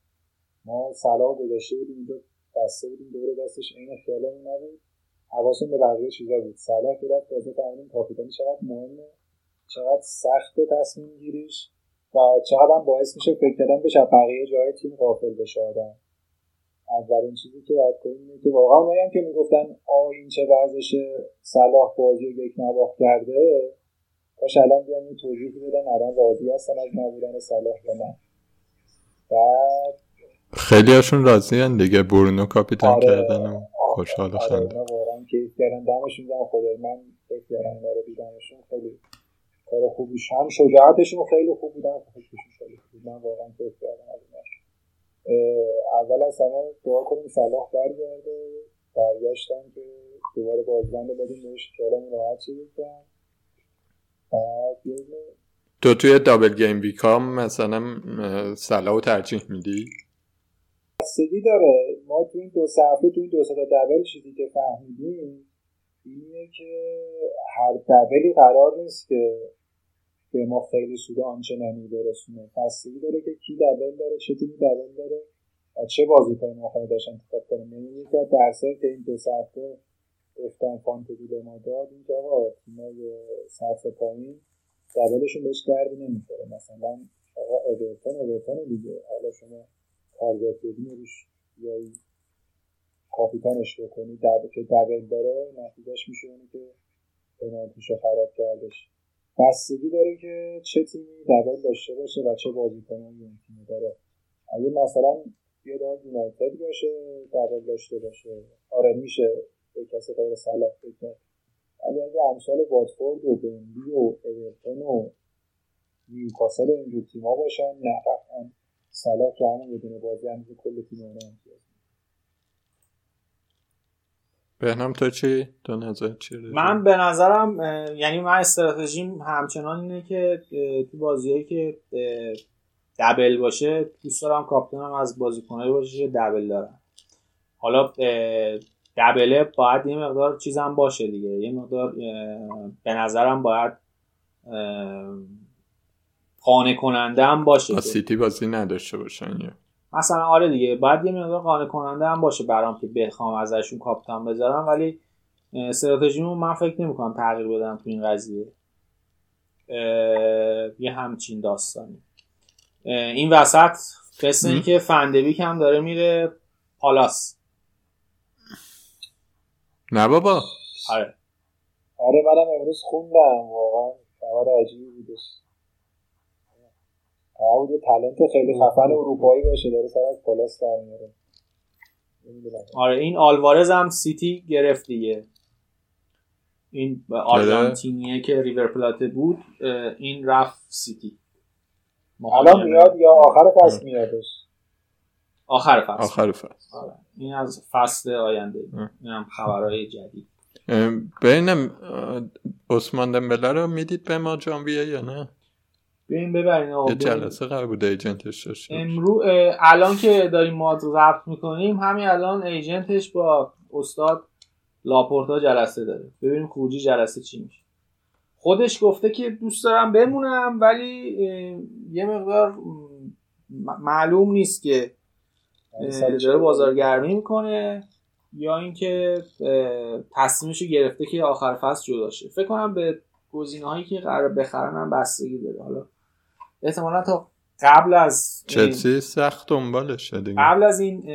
ما صلاح گذاشته بودیم اینجا بسته بودیم دور دستش عین خیالمون نبود. حواسمون به بقیه چیزا بود. صلاح که رفت تازه فهمیدیم کاپیتانی چقدر مهمه چقدر سخت تصمیم گیریش و چقدر باعث میشه فکر کردن بشه بقیه جای تیم غافل بشه آدم. اولین چیزی که باید کنیم اینه که واقعا اونایی که می‌گفتن آ این چه ورزش صلاح بازی رو یک نواخت کرده کاش الان بیان یه توضیحی بدن الان راضی هستن از نبودن صلاح یا نه. بعد خیلی هاشون راضی هن دیگه. برونو کاپیتان آره. کردن و خوشحال آره خنده. اونا واقعا کیف کردن. دمشون گرم. خدای من فکر کردم اینا رو دیدمشون خیلی کار خوبیش هم شجاعتشون خیلی خوب بودن. خیلی خوب. من واقعا کیف کردم. از اول از همه دعا کنیم صلاح برگرده. برگشتم که دوباره بازبند بدیم بهش خیالمون راحت دونه تو توی دابل گیم ویکا مثلا صلاح ترجیح میدی؟ بستگی داره. ما تو این دو هفته تو این دو تا دبل چیزی که فهمیدیم اینه که هر دبلی قرار نیست که به ما خیلی سود آنچنانی برسونه. بستگی داره که کی دبل داره چه تیمی دبل داره و چه بازیکنی ما خواهیم داشت انتخاب کنیم یعنی یکی از درسایی که این دو هفته گفتن فانتزی به ما داد این که آقا تیمای سطح پایین دبلشون بهش دردی نمی‌خوره. مثلا آقا اورتون اورتون دیگه. حالا شما تارگت بدین روش یا کاپیتانش بکنی. دب... که دبل داره نتیجهش میشه اونی که پنالتیشو خراب کردش. بستگی داره که چه تیمی دبل داشته باشه و چه بازیکنی اون تیم داره اگه مثلا یه دار یونایتد باشه دبل داشته باشه. آره میشه به کسی غیر صلاح فکر. ولی اگه امثال واتفورد و بنلی و اورتون و نیوکاسل و اینجور تیما باشن نه قطعا صلاح که همون یه دونه بازی همیشه کل تیم اونا امتیاز بهنام تو چی؟ تو نظر چی؟ من به نظرم یعنی من استراتژیم همچنان اینه که تو بازیهایی که دبل باشه دوست دارم کاپیتانم از بازیکنایی باشه که دبل دارن حالا دبله باید یه مقدار چیزم باشه دیگه یه مقدار به نظرم باید قانع کننده هم باشه با سیتی بازی نداشته باشن مثلا آره دیگه باید یه مقدار قانع کننده هم باشه برام که بخوام ازشون کاپیتان بذارم ولی استراتژیمو من فکر نمی‌کنم تغییر بدم تو این قضیه. اه، یه همچین داستانی. این وسط قصه این که فندبیک هم داره میره پالاس. نه بابا. آره. آره منم امروز خوندم واقعا خبر عجیبی بودش بود یه تلنت خیلی خفن اروپایی باشه داره سر از پلاس در میاره. آره این آلوارز هم سیتی گرفت دیگه. این آرژانتینیه که ریور پلاته بود این رفت سیتی. الان میاد یا آخر فصل میادش؟ آخر فصل. آخر فصل. آره. این از فصل آینده. این هم خبرهای جدید. ببینم عثمان دمبله رو می‌دید به ما جانویه یا نه؟ بریم ببرین آقا یه جلسه قرار بود ایجنتش داشته امرو الان که داریم ما ضبط می‌کنیم همین الان ایجنتش با استاد لاپورتا جلسه داره. ببینیم خروجی جلسه چی میشه. خودش گفته که دوست دارم بمونم ولی یه مقدار معلوم نیست که داره بازارگرمی می‌کنه یا اینکه تصمیمش رو گرفته که آخر فصل جدا شه. فکر کنم به گزینه هایی که قرار بخرن هم بستگی داره. حالا احتمالا تا قبل از چلسی سخت دنبالشه دیگه. قبل از این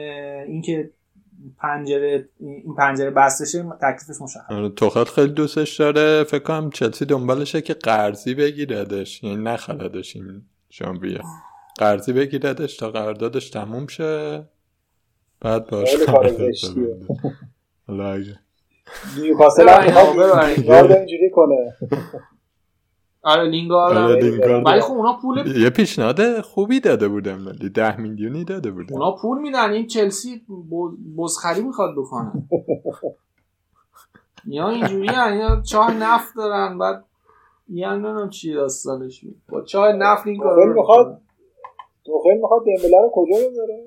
اینکه پنجره این پنجره بسته تکلیفش مشخص آره توخل خیلی دوستش داره. فکر کنم چلسی دنبالشه که قرضی بگیردش یعنی نخردش این ژانویه. قرضی بگیردش تا قراردادش تموم شه. بعد باش نیوکاسل هم اینجوری کنه. آره لینگارد ولی خب اونا پول یه پیشنهاد خوبی داده بودم ولی ده میلیونی داده بودم اونا پول میدن. این چلسی بزخری می‌خواد بکنه. (laughs) یا اینجوری یا چاه نفت دارن. بعد یا نه چی داستانش با چاه نفت این کارو می‌خواد توخیل می‌خواد دمبله رو کجا بذاره؟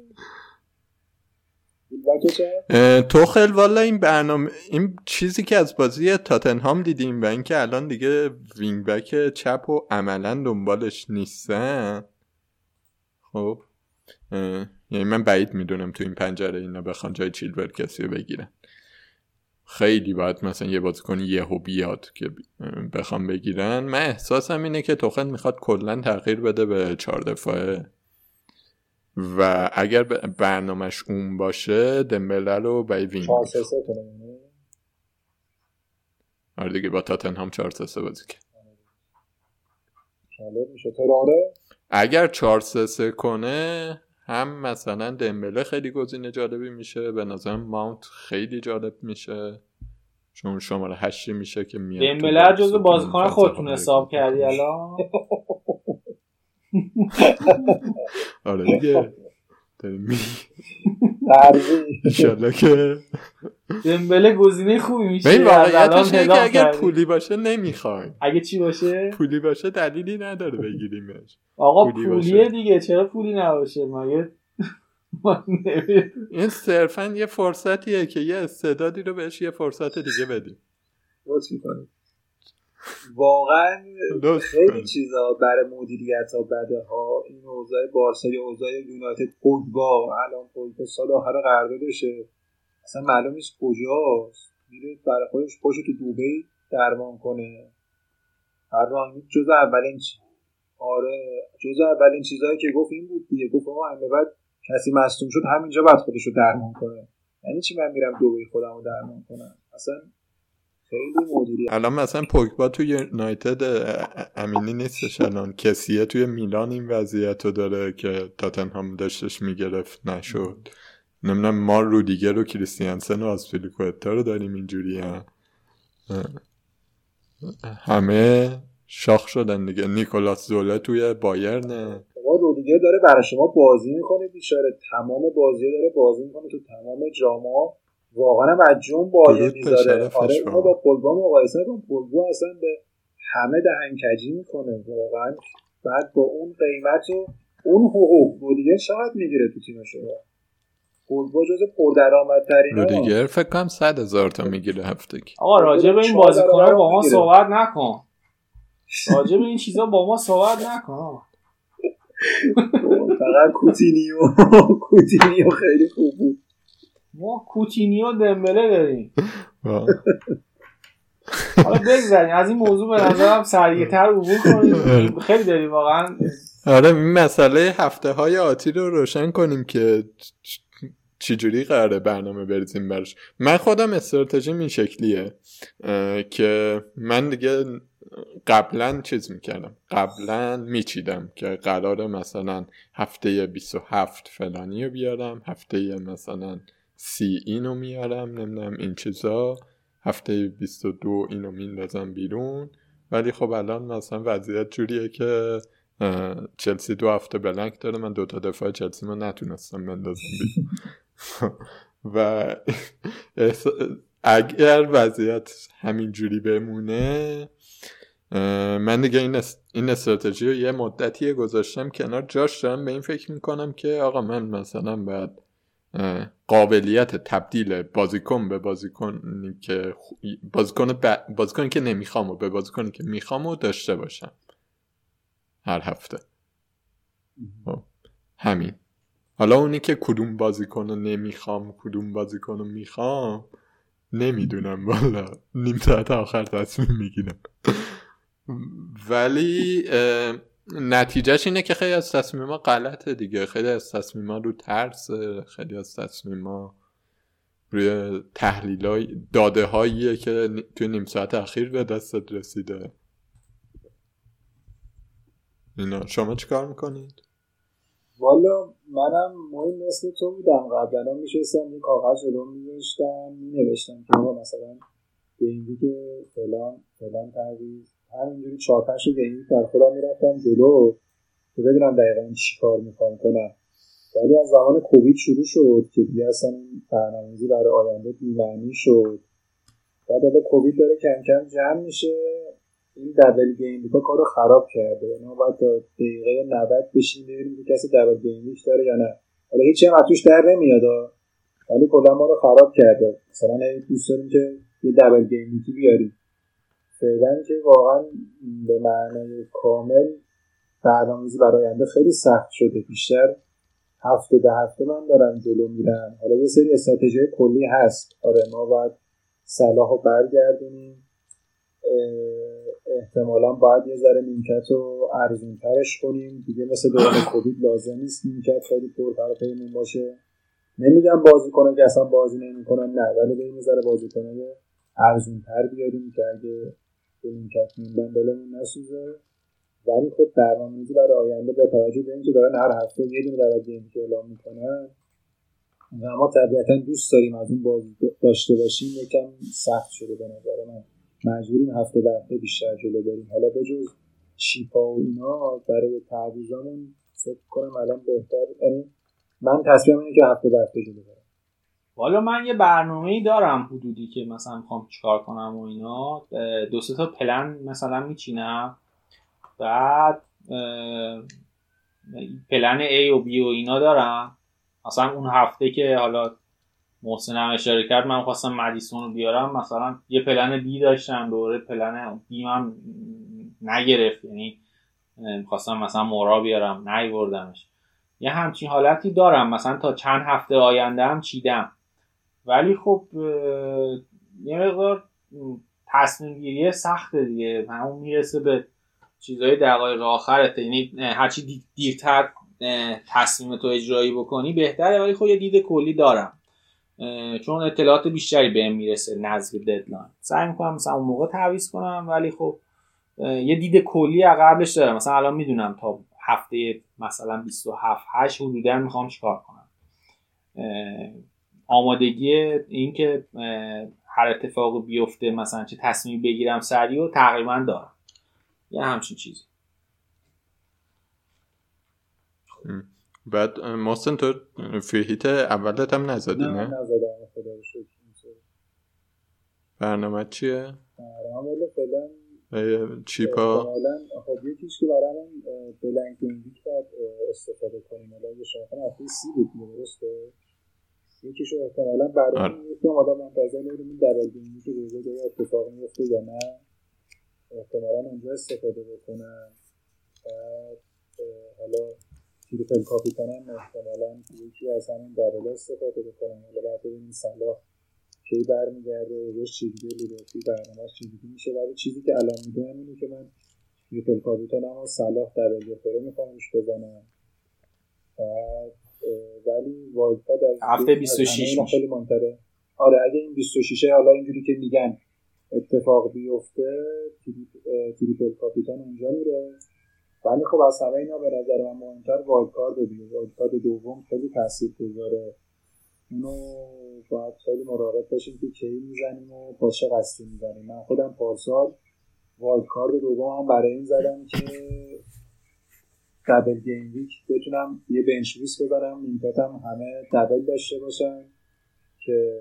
توخل والا این برنامه این چیزی که از بازی تاتنهام دیدیم و اینکه الان دیگه wing back چپ و عملا دنبالش نیستن. خب یعنی من بعید می‌دونم تو این پنجره اینا بخوان جای چیلول کسی رو بگیرن. خیلی باید مثلا یه بازیکن یهو بیاد که بخوام بگیرن. من احساسم اینه که توخل می‌خواد کلا تغییر بده به چهار دفاعه. و اگر برنامهش اون باشه دمبله رو بای wing آره دیگه با تاتنهام 4 3 بازی کرد. اگر 4 3 کنه هم مثلا دمبله خیلی گزینه جالبی میشه. به نظرم ماونت خیلی جالب میشه. چون شماره هشتی میشه که میاد دمبله جزو بازیکن خودتون حساب کردی الان؟ (laughs) (laughs) آره دیگه. داریم می انشالله که دمبله گزینه خوبی میشه. این واقعیتش که اگر پولی باشه نمی‌خوایم. اگه چی باشه؟ پولی باشه دلیلی نداره بگیریمش. آقا پولیه دیگه چرا پولی نباشه؟ مگه این صرفا یه فرصتیه که یه استعدادی رو بهش یه فرصت دیگه بدیم. واقعا خیلی چیزا برای مدیریت ها بده ها. این اوضاع بارسا یا اوضاع یونایتد پوگبا. الان پوگبا سال آخر قراردادشه. اصلا معلوم نیست کجاست. میره برای خودش خوش تو دوبی درمان کنه. هر راه جز اولین آره جز اولین چیزهایی که گفت این بود دیگه. گفت ما همه بعد کسی مصدوم شد همینجا بعد خودش رو درمان کنه. یعنی چی من میرم دوبی خودم رو درمان کنم؟ اصلا خیلی الان مثلا پوگبا توی یونایتد امینی نیستش الان. کسیه توی میلان این وضعیت رو داره که تاتنهام داشتش می‌گرفت نشد. نمی‌دونم ما رو دیگه رو کریستیانسن و آسپیلیکوتا رو داریم اینجوری هم. همه شاخ شدن دیگه. نیکولاس زوله توی بایرنه. ما رودیگر داره برای شما بازی می‌کنه بیچاره. تمام بازی داره بازی می‌کنه تو تمام جاما واقعا مجون بازی می‌ذاره. آره ما با پولبا مقایسه کن پولبا اصلا به همه دهنکجی می‌کنه. واقعا بعد با اون قیمت و اون حقوق دیگه چقدر می‌گیره تو تیم شما. پولبا جز پردرآمدترین رودیگر فکر کنم صد هزار تا می‌گیره هفتگی آقا راجع به این بازیکن‌ها با ما صحبت نکن. راجع به این چیزا با ما صحبت نکن. (laughs) فقط کوتینیو. (laughs) کوتینیو خیلی خوب بود. ما کوتینیو دمبله داریم. حالا بگذاریم از این موضوع به نظرم سریعتر عبور کنیم. خیلی داریم واقعا. آره این مسئله هفته های آتی رو روشن کنیم که چجوری قراره برنامه بریزیم برش من خودم استراتژی این شکلیه که من دیگه قبلا چیز می‌کردم. قبلا میچیدم که قراره مثلا هفته 27 فلانی رو بیارم هفته مثلا سی اینو میارم نمی‌دونم این چیزا. هفته 22 اینو میندازم بیرون. ولی خب الان مثلا وضعیت جوریه که چلسی دو هفته بلنک داره. من دوتا دفاع چلسی ما نتونستم بندازم بیرون. (laughs) و اگر وضعیت همینجوری بمونه من دیگه این, این استراتژی رو یه مدتی گذاشتم کنار. جاش دارم به این فکر می‌کنم که آقا من مثلا باید قابلیت تبدیل بازیکن به بازیکنی که بازیکن بازیکنی که نمی‌خوام و به بازیکنی که می‌خوام و داشته باشم. هر هفته. خب، همین. حالا اونی که کدوم بازیکن رو نمی‌خوام کدوم بازیکن رو می‌خوام نمی‌دونم والا نیم ساعت آخر تصمیم می‌گیرم. (laughs) ولی نتیجهش اینه که خیلی از تصمیم ما غلطه دیگه. خیلی از تصمیم ما رو ترس خیلی از تصمیم ما روی تحلیل های داده هاییه که توی نیم ساعت اخیر به دستت رسیده. اینا. شما چیکار می‌کنید؟ والا منم مهم مثل تو بودم. قبلا میشستم یه کاغذ جلو میوشتم مینوشتم که مثلا به که فلان فلان تعویض. همینجوری چهار پنج گیمی در خودم می‌رفتم جلو که بدونم دقیقا چی کار می‌خوام کنم ولی از زمان کووید شروع شد که دیگه اصلا برنامه‌ریزی برای آینده بیمعنی شد. بعد حالا کووید داره کم کم جمع میشه. این دبل گیم کار کارو خراب کرده. یعنی ما باید تا دقیقه 90 بشینیم ببینیم که کسی دبل گیم داره یا نه. حالا هیچی هم توش در نمیاد ولی کلا ما رو خراب کرده. مثلا دوست داریم که یه دبل گیم بیاریم. فعلا که واقعا به معنای کامل برنامه‌ریزی برای آینده خیلی سخت شده. بیشتر هفته به هفته من دارم جلو میرم. حالا یه سری استراتژی کلی هست. آره ما باید صلاح رو برگردونیم احتمالا باید یه ذره نیمکت رو ارزون ترش کنیم. دیگه مثل دوران کووید لازم نیست نیمکت خیلی پر پیمون باشه. نمیگم بازی کنه که اصلا بازی نمی‌کنن نه ولی به این ذره بازی کنه ارزون تر بیاریم که اگه به نیمکت موندن دلمون نسوزه. ولی خب برنامه‌ریزی برای آینده با توجه به اینکه دارن هر هفته یه دونه درجه که اعلام می‌کنن و ما طبیعتا دوست داریم از اون بازی داشته باشیم یکم سخت شده به نظر من. مجبوریم هفته به بیشتر جلو بریم. حالا به جز شیپا و اینا برای تعویضامون فکر کنم الان بهتر. یعنی من تصمیم اینه که هفته به جلو برم. حالا من یه برنامه دارم حدودی که مثلا می‌خوام چیکار کنم و اینا. دو تا پلن مثلا میچینم. بعد پلن A و B و اینا دارم. مثلا اون هفته که حالا محسن هم اشاره کرد من خواستم مدیسون رو بیارم. مثلا یه پلن بی داشتم دوره پلن بی من نگرفت. یعنی خواستم مثلا مورا بیارم نیوردمش. یه همچین حالتی دارم. مثلا تا چند هفته آینده هم چیدم. ولی خب یه مقدار تصمیم گیری سخته دیگه. همون می‌رسه به چیزهای دقایق آخرت. یعنی هرچی دیرتر تصمیم تو اجرایی بکنی بهتره. ولی خب یه دید کلی دارم. چون اطلاعات بیشتری بهم می‌رسه نزدیک ددلاین سعی می‌کنم مثلا اون موقع تعویض کنم ولی خب یه دید کلی قبلش دارم. مثلا الان می‌دونم تا هفته مثلا 27 8 حدودا می‌خوام چیکار کنم. آمادگی اینکه هر اتفاق بیفته مثلا چه تصمیم بگیرم سریع و تقریبا دارم. یه همچین چیزی. بعد محسن تو فیهیت اولت هم نزدی نه؟ نه؟ برنامه چیه؟ برنامه فعلا چیپا؟ خب یکیش که برای من بلنک اینویک باید استفاده کنیم. حالا یه شما کنم سی بود درسته؟ یکیشو احتمالا برای آره. یکم آدم منتظر این دبل گیمی که روزه جای اتفاق میفته یا نه. احتمالا اونجا استفاده بکنم بعد حالا تریپل کاپیتان هم احتمالا یکی از همین دبل استفاده بکنم حالا بعد ببینیم صلاح کی برمیگرده روش چجوری لیبرتی برنامهش چجوری میشه. ولی چیزی که الان می‌دونم اینه که من triple captain هم صلاح double بخوره می‌خوام بزنم. بعد ولی wild card از هفته 26 خیلی مهمتره آره اگه این 26 حالا اینجوری که میگن اتفاق بیفته triple captain اونجا میره. ولی خب از همه اینا به نظر من مهمتر wild card دیگه. wild card دوم خیلی تاثیر گذاره اونو باید خیلی مراقب باشیم که کی می‌زنیم و با چه قصدی می‌زنیم. من خودم پارسال wild card دوم هم برای این زدم که double game week بتونم یه bench boost ببرم. نیمکتم همه double داشته باشن که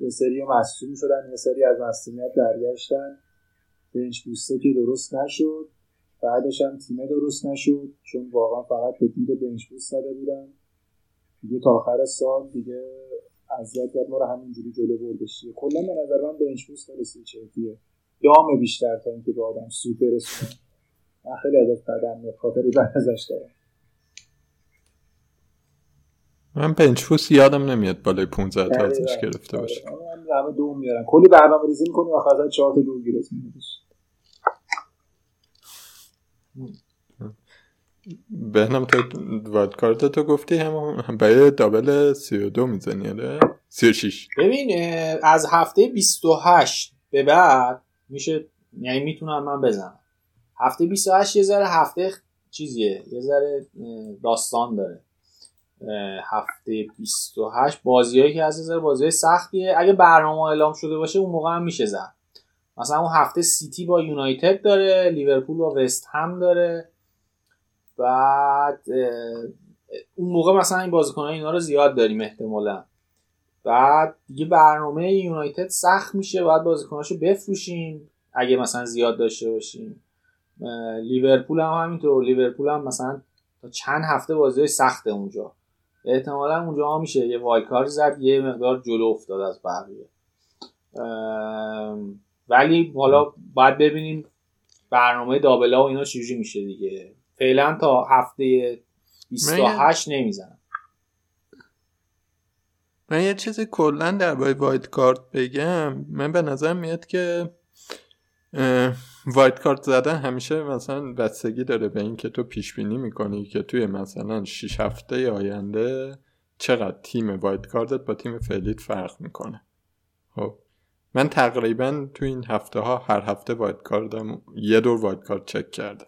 یه سری مصدوم شدن. یه سری از مصدومیت برگشتن. bench boost ه که درست نشد. بعدش هم تیمه درست نشد. چون واقعا فقط به دید bench boost زده بودن. دیگه تا آخر سال دیگه اذیت کرد. ما رو همینجوری جلو بردش کلا به نظر من bench boost خیلی دام بیشتر تا اینکه به آدم سوپ برسونه من خیلی ازش قدم میاد. خاطری بعد ازش دارم. من بوست یادم نمیاد بالای 15 تا ازش گرفته باشه. من همه دو میارم کلی برنامه ریزی می‌کنی آخر از 4 تا دو گیرت میادش بهنم تو وایلد کارت تو گفتی هم برای دابل 32 می‌زنی آره؟ 36 ببین از هفته 28 به بعد میشه یعنی می‌تونم من بزنم. هفته 28 یه ذره هفته چیزیه یه ذره داستان داره. هفته 28 بازیایی که از ذره بازی سختیه. اگه برنامه اعلام شده باشه اون موقع هم میشه زن مثلا اون هفته سیتی با یونایتد داره لیورپول با وست هم داره. بعد اون موقع مثلا این بازیکنان اینا رو زیاد داریم احتمالا. بعد دیگه برنامه یونایتد سخت میشه باید بازیکناشو بفروشیم. اگه مثلا زیاد داشته باشیم. لیورپول هم همینطور. لیورپول هم مثلا تا چند هفته بازی سخته اونجا. احتمالا اونجا هم میشه. یه وایکار زد یه مقدار جلو افتاد از بقیه. ولی حالا باید ببینیم برنامه دابلا و اینا چجوری میشه دیگه. فعلا تا هفته 28 نمی‌زنم. من یه چیزی کلا درباره wild card بگم. من به نظر میاد که wild card زدن همیشه مثلا بستگی داره به اینکه تو پیش بینی می‌کنی که توی مثلا 6 هفته آینده چقدر تیم wild card ت با تیم فعلیت فرق می‌کنه. خب من تقریبا تو این هفته ها هر هفته wild card م یه دور wild card چک کردم.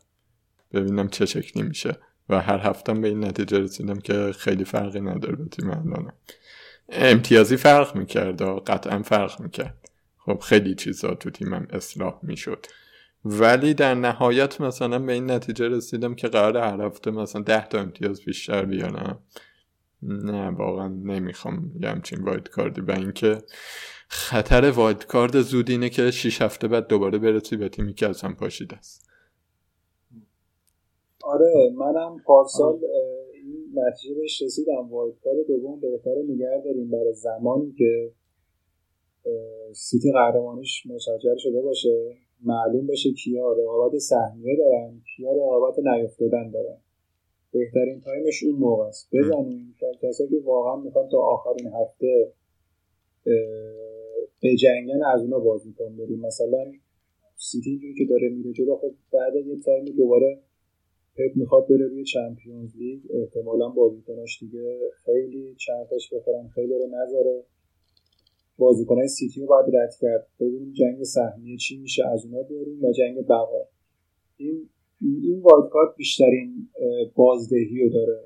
ببینم چه شکلی میشه و هر هفته به این نتیجه رسیدم که خیلی فرقی نداره به تیم الانم. امتیازی فرق می‌کرد و قطعا فرق می‌کرد. خب خیلی چیزا تو تیمم اصلاح می‌شد. ولی در نهایت مثلا به این نتیجه رسیدم که قرار هر هفته مثلا ده تا امتیاز بیشتر بیارم. نه واقعا نمی‌خوام یه همچین وایت کاردی. و اینکه خطر وایت کارد زود اینه که 6 هفته بعد دوباره برسی به تیمی که از هم پاشیده است. آره منم پارسال این نتیجه بهش رسیدم. وایت کارد دوم بهتره نگه داریم برای زمانی که سیتی قهرمانیش مسجل شده باشه. معلوم بشه کیا رقابت سهمیه دارن کیا رقابت نیفتادن دارن. بهترین تایمش اون موقع است. بزنیم کسایی که واقعا می‌خوان تا آخرین هفته بجنگن از اونا بازیکن ببریم مثلا سیتی اینجوری که داره میره جلو خب بعد یه تایم دوباره پپ می‌خواد بره روی Champions League احتمالا بازیکناش دیگه خیلی چرخش بخورن خیلی رو نذاره. بازیکنهای سیتی رو باید رد کرد. ببینیم جنگ سهمیه چی میشه از اونا بیاریم و جنگ بقا. این این wild card بیشترین بازدهی رو داره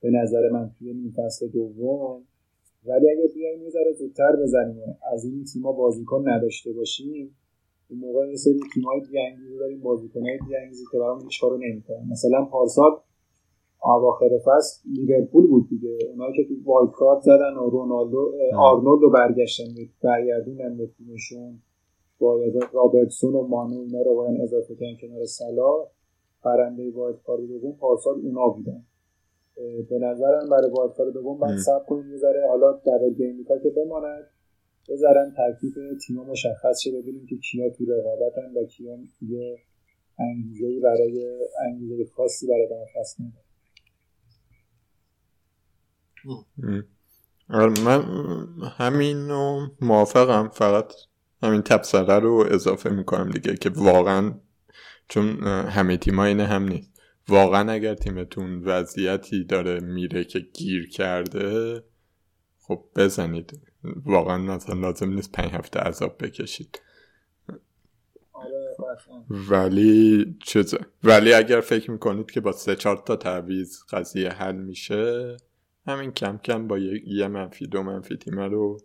به نظر من توی این فصل دوم. ولی اگر بیایم یه ذره زودتر بزنیم از این تیما بازیکن نداشته باشیم اون موقع یه سری تیمای دیگه داریم بازیکنای دیگه که برام هیچ کارو مثلا پارسال اواخر فصل لیورپول بود دیگه. اونایی که تو wild card زدن و رونالدو آرنولد رو برگشتن برگردوندن به تیمشون. با رابرتسون و مانه اینا رو باید اضافه کردن کنار صلاح برنده wild card دوم پارسال اونا بودن. به نظرم برای wild card دوم باید صبر کنیم یه ذره. حالا double game که بماند بذارن ترکیب تیما مشخص شه ببینیم که کیا تو رقابتن و کیا یه انگیزه برای انگیزه خاصی برای فصل آره، من همین رو موافقم فقط همین تبصره رو اضافه می‌کنم دیگه که واقعا چون همه تیم اینه هم نیست. واقعا اگر تیمتون وضعیتی داره میره که گیر کرده خب بزنید. واقعا مثلا لازم نیست پنج هفته عذاب بکشید. آره، ولی چیزه. ولی اگر فکر می‌کنید که با سه چهار تا تعویز قضیه حل میشه همین کم کم با یه منفی دو منفی تیمه رو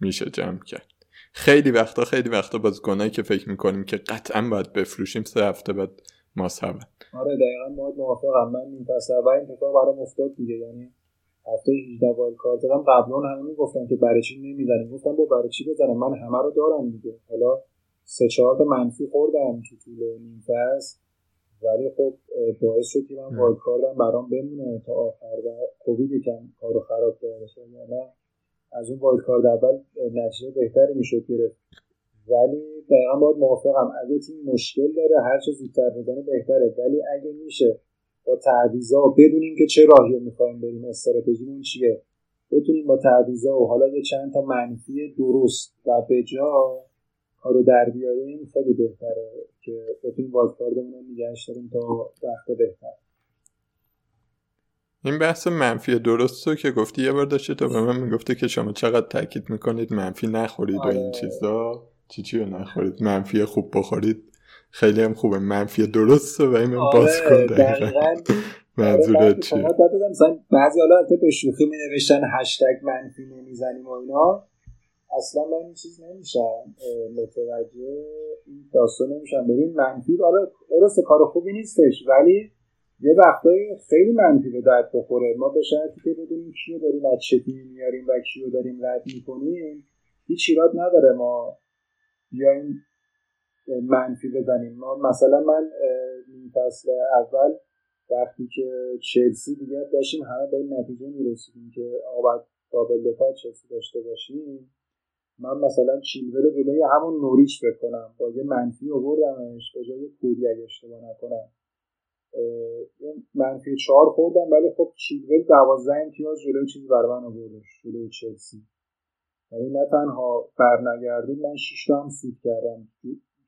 میشه جمع کرد. خیلی وقتا خیلی وقتا بازیکنایی که فکر می‌کنیم که قطعا باید بفروشیم سه هفته بعد ما آره دقیقا ما موافقم من این پس این اتفاق برام افتاد دیگه. یعنی هفته 18 wild card دادم قبلا همه می‌گفتن که برای چی نمی‌زنیم. گفتم بابا برای چی بزنم من همه رو دارم دیگه. حالا سه چهار منفی خوردم تو طول نیم فصل. ولی خب باعث شد که من wild card م برام بمونه تا آخر و کووید یکم کارو خراب کرده نه. از اون wild card اول نتیجه بهتری می‌شد گرفت. ولی دقیقا باید موافقم. اگه تیم مشکل داره هر چه زودتر بزنه بهتره. ولی اگه میشه با تعویضا بدونیم که چه راهی رو می‌خوایم بریم استراتژیمون چیه. بتونیم با تعویضا و حالا یه چند تا منفی درست و به کارو در بیاریم خیلی بهتره که بتونیم وایلدکاردمون رو نگهش داریم تا وقت بهتر. این بحث منفی درست رو که گفتی یه بار داشته تو به من می‌گفته که شما چقدر تاکید می‌کنید منفی نخورید و این آره. چیزا. چی چی رو نخورید؟ منفی خوب بخورید. خیلی هم خوبه. منفی درسته و این آره باز کن منظورت آره، چیه؟ بعضی حالا به شوخی می نوشتن هشتگ منفی نمی‌زنیم و اینا. اصلا من این چیز نمیشم متوجه این داستان نمیشم. ببین منفی حالا درست کار خوبی نیستش ولی یه وقتایی خیلی منفی به درد بخوره. ما به شرطی که بدونیم کیو داریم از چه میاریم و کیو داریم رد می‌کنیم هیچ ایراد نداره ما بیایم منفی بزنیم. ما مثلا من این فصل اول وقتی که چلسی دیگه داشتیم همه به این نتیجه می‌رسیدیم که آقا دابل دفاع چلسی داشته باشیم. من مثلا چیلور جلوی همون نوریچ بکنم با یه منفی آوردمش به جای کوری اگه اشتباه نکنم. منفی چهار خوردم ولی خب چیلول دوازده امتیاز جلوی چیزی برای من آوردش جلوی چلسی. یعنی نه تنها برنگردون من شیش هم سود کردم.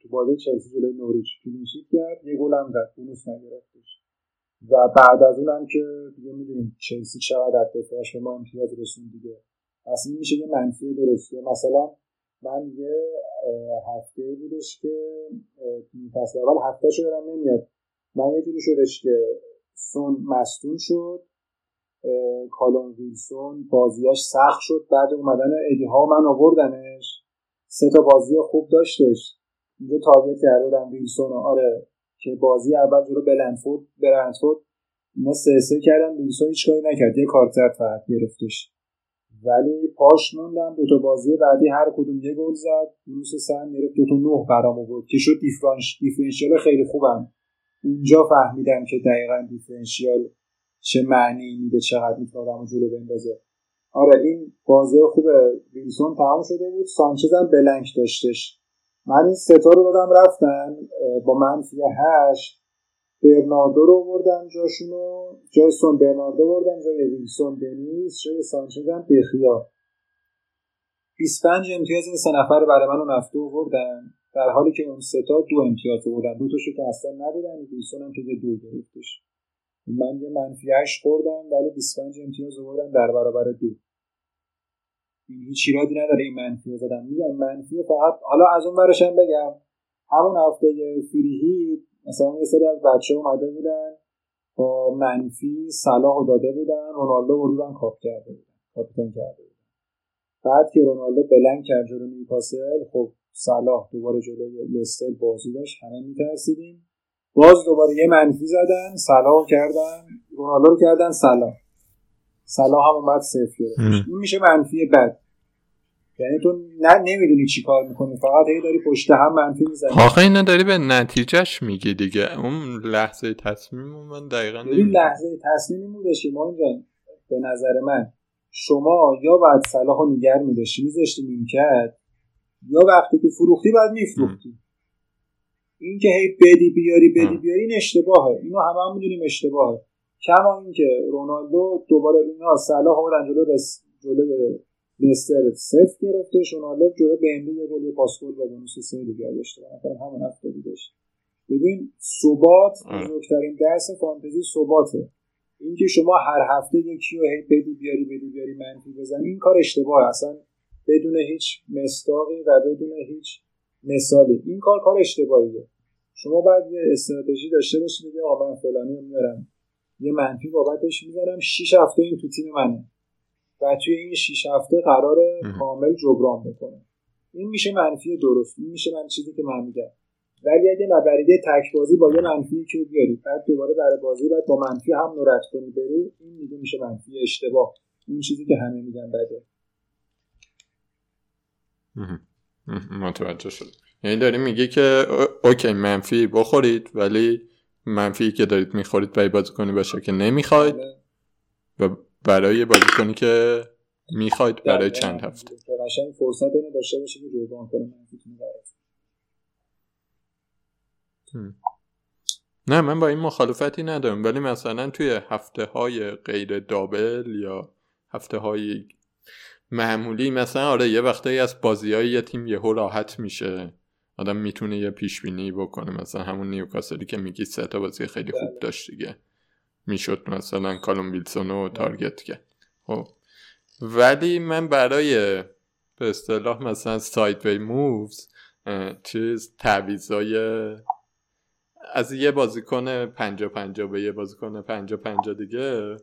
تو بازی چلسی جلوی نوریچ کلینشیت کرد یه گل هم زد بونوس نگرفتش. و بعد از اونم که دیگه می‌دونیم چلسی چقدر دفاعش به ما امتیاز رسون دیگه. پس این میشه یه منفی درستی. مثلا من یه هفته بودش که فصل اول هفته شو نمیاد. من یه جوری شدش که سون مستون شد کالون ویلسون بازیاش سخت شد بعد اومدن ادی ها من آوردنش. سه تا بازی خوب داشتش. اینجا تارگت کرده بودم ویلسون آره که بازی اول جلو بلنفورد برنفورد اینا سه سه کردن. ویلسون هیچ کاری نکرد. یه کارت فقط گرفتش. ولی پاش موندم دو تا بازی بعدی هر کدوم یه گل زد. بروس سن گرفت دو تا نه برام آورد که شد دیفرنشیال خیلی خوبم. اونجا فهمیدم که دقیقا دیفرنشیال چه معنی میده چقدر می‌تونه آدمو جلو بندازه. آره این بازی خوب ویلسون تمام شده بود. سانچز هم بلنک داشتش. من این ستا رو دادم رفتن با منفی هشت. برناردو رو بردم جاشونو. جای سون برناردو بردم جای ویلسون دنیز جای سانچز هم بخیا. 25 امتیاز این سه نفر برای من رفته بردن در حالی که اون ستا دو امتیاز بردن دو تاشو که اصلا ندادن ویلسون هم که دو گرفتش. من یه منفی 8 خوردم ولی 25 امتیاز آوردم در برابر دو. این هیچ ایرادی نداره این منفی رو زدم میگم منفی فقط حالا از اون برش هم بگم. همون هفته فریهی مثلا یه سری از بچه اومده بودن با منفی صلاح داده بودن رونالدو بردن کاپ کرده بودن کاپیتان کرده بودن. بعد که رونالدو بلنگ کرد جلو نیوکاسل خب صلاح دوباره جلوی لستر بازی داشت همه میترسیدیم. باز دوباره یه منفی زدن صلاح کردن رونالدو رو کردن صلاح. صلاح هم اومد صفر گرفت. این میشه منفی بد. یعنی تو نه نمی‌دونی چی کار می‌کنی فقط هی داری پشت هم منفی می‌زنی. آخه اینا داری به نتیجهش میگی دیگه. اون لحظه تصمیم من دقیقا این لحظه تصمیم که ما اینجا به نظر من شما یا باید صلاح رو نگر میداشتی میذاشتی می‌کرد یا وقتی که فروختی باید میفروختی. این که هی بدی بیاری بدی بیاری این اشتباهه. اینو همه هم می‌دونیم اشتباهه. کما اینکه رونالدو دوباره اینا صلاح آوردن جلو رس جلوی لستر صفر گرفته رونالدو جلو بنلی یه گل پاس گل و بونوس سه دیگه داشته همون هفته بودش ببین ثبات بزرگترین درس فانتزی ثباته. اینکه شما هر هفته یکی رو هی بدی بیاری بدی بیاری منفی بزنی این کار اشتباهه. اصلا بدون هیچ مستاقی و بدون هیچ مثالی. این کار کار اشتباهیه. شما باید یه استراتژی داشته باشید بگید آقا من فلانی رو میارم. یه منفی بابتش می‌ذارم. 6 هفته این تو تیم منه. و توی این 6 هفته قرار کامل جبران بکنه. این میشه منفی درست. این میشه من چیزی که من میگم. ولی اگه نبریده تک بازی با یه منفی که بیاری. بعد دوباره برای بازی بعد با منفی هم نورت کنی بری این میگه میشه منفی اشتباه. اون چیزی که همه میگن بده. متوجه شد یعنی داری میگه که اوکی منفی بخورید ولی منفی که دارید می‌خورید برای بازیکنی باشه که نمی‌خواید. بله. و برای بازیکنی که می‌خواید برای چند هفته؟ قشنگ فرصت اینو داشته باشه که جبران کنه نه من با این مخالفتی ندارم. ولی مثلا توی هفته های غیر دابل یا هفته های معمولی مثلا آره یه وقتایی از بازی های یه تیم یهو راحت میشه. آدم می‌تونه یه پیش بینی بکنه. مثلا همون نیوکاسلی که میگی سه تا بازی خیلی خوب بله. داشت دیگه. می‌شد مثلا کالوم ویلسون رو target کرد. خب. ولی من برای به اصطلاح مثلا sideway moves چیز تعویضای از یه بازیکن پنجاه پنجاه به یه بازیکن پنجاه پنجاه دیگه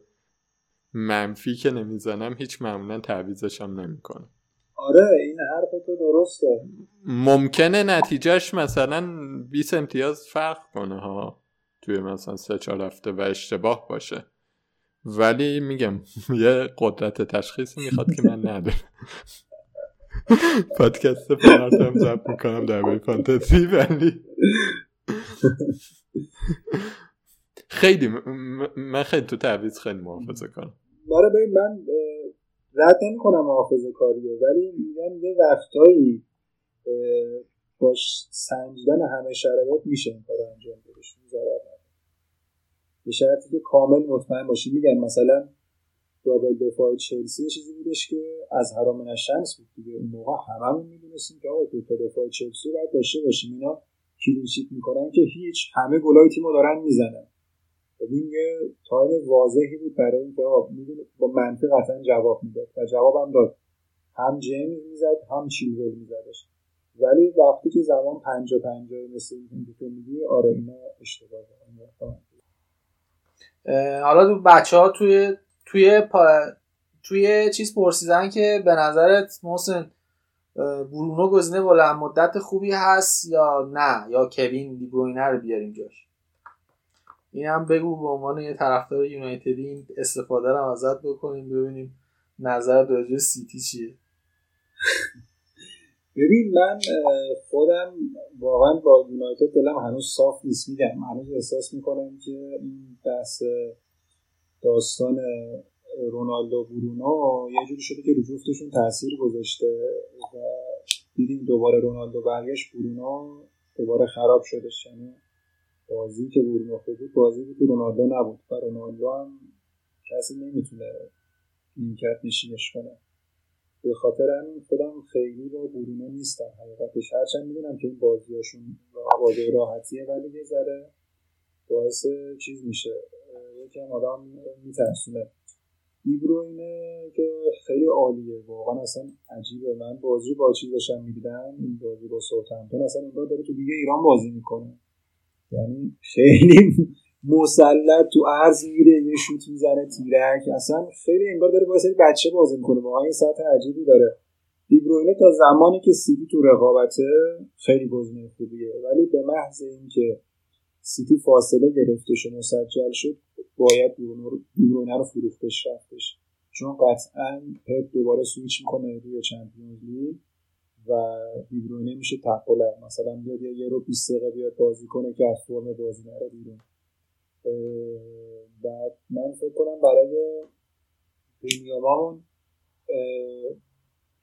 منفی که نمی‌زنم هیچ معمولا تعویزش هم نمی‌کنم آره این حرف تو درسته. ممکنه نتیجهش مثلا 20 امتیاز فرق کنه ها. توی مثلا سه چهار هفته و اشتباه باشه. ولی میگم (laughs) یه قدرت تشخیصی می‌خواد که من ندارم. (laughs) پادکست هم ضبط می‌کنم در فانتزی ولی (laughs) خیلی من خیلی تو تعویض خیلی محافظه کنم. برای ببین من رد نمی کنم محافظه کاریو ولی میگم یه وقتایی باش سنجیدن همه شرایط میشه این کار انجام بدش به شرطی که کامل مطمئن باشی. میگم مثلا دابل دفاع چلسی چیزی بودش که از حرام نشنس بود دیگه. اون موقع هممون می‌دونستیم که آقا دو دفاع چلسی باید داشته باشیم. اینا clean sheet می‌کنن که هیچ همه گلای تیمو دارن می‌زنن. خب این یه time واضحی بود برای اینکه می‌دونه با منطق قطعا جواب می‌داد و جوابم داد. هم جیمز می‌زد هم چیلول میزدش. ولی وقتی که زمان پنجا پنجا مثل این که میگی آره اینا اشتباه حالا تو بچه ها توی توی پا... توی چیز پرسیدن که به نظرت محسن برونو گزینه بلند مدت خوبی هست یا نه؟ یا کوین دیبروینه رو بیاریم جاش. این هم بگو به عنوان یه طرفدار یونایتدی این استفاده رو ازت بکنیم ببینیم نظر راجع سیتی چیه. (laughs) ببین من خودم واقعا با یونایتد دلم هنوز صاف نیست. میگم هنوز احساس می‌کنم که این بحث داستان رونالدو برونو یه جوری شده که رو تاثیر گذاشته و دیدیم دوباره رونالدو برگشت برونو دوباره خراب شدش. یعنی بازی که برونو بود بازی بود که رونالدو نبود. و رونالدو هم کسی نمی‌تونه نیمکت نشینش کنه. به خاطر همین خودم خیلی با برونو نیستم. حقیقتش هرچند می‌دونم که این بازیاشون بازی راحتیه ولی یه ذره باعث چیز میشه. یکم آدم میترسونه. دیبروینه که خیلی عالیه. واقعا اصلا عجیبه. من بازی با چیز داشتم می‌دیدم. این بازی با سوتمتون اصلا این داره تو دیگه ایران بازی می‌کنه. یعنی خیلی مسلط تو عرض میره یه شوت می‌زنه تیرک. اصلا خیلی انگار داره با بچه بازی می‌کنه. واقعا این سطح عجیبی داره. دیبروینه تا زمانی که سیتی تو رقابته خیلی گزینه خوبیه ولی به محض اینکه سیتی فاصله گرفتش و مسجل شد باید دیبروینه رو فروختش رفتش. چون قطعا پپ دوباره سویچ می‌کنه روی Champions League و دیبروینه میشه تقلر مثلا بیاد یه رو 20 دقیقه بیاد بازی کنه که از فرم بازی نره بیرون. بعد من فکر کنم برای premium مون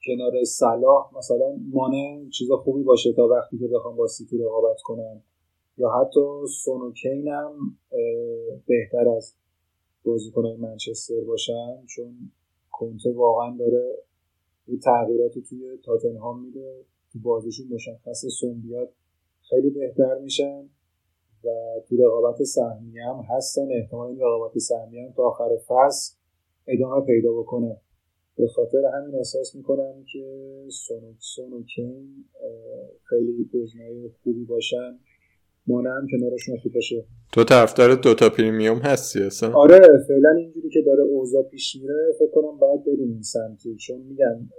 کنار صلاح مثلا مانه چیز خوبی باشه تا وقتی که بخوام با سیتی رقابت کنم. یا حتی سونوکین هم بهتر از بازیکنهای منچستر باشن چون کنته واقعا داره یه تغییراتی توی تاتنهام میده تو بازیشون مشخص سون بیاد خیلی بهتر میشن. و تو رقابت سهمی هم هستن. احتمال این رقابت سهمی هم تا آخر فصل ادامه پیدا بکنه. به خاطر همین احساس می‌کنم که سونوکسون و کین خیلی گزینه‌های خوبی باشن. مانه هم کنارشون خوب باشه. تو طرفدار دوتا پریمیوم هستی اصلا؟ آره فعلا اینجوری که داره اوضاع پیش میره فکر کنم باید بریم این سمتی. چون میگم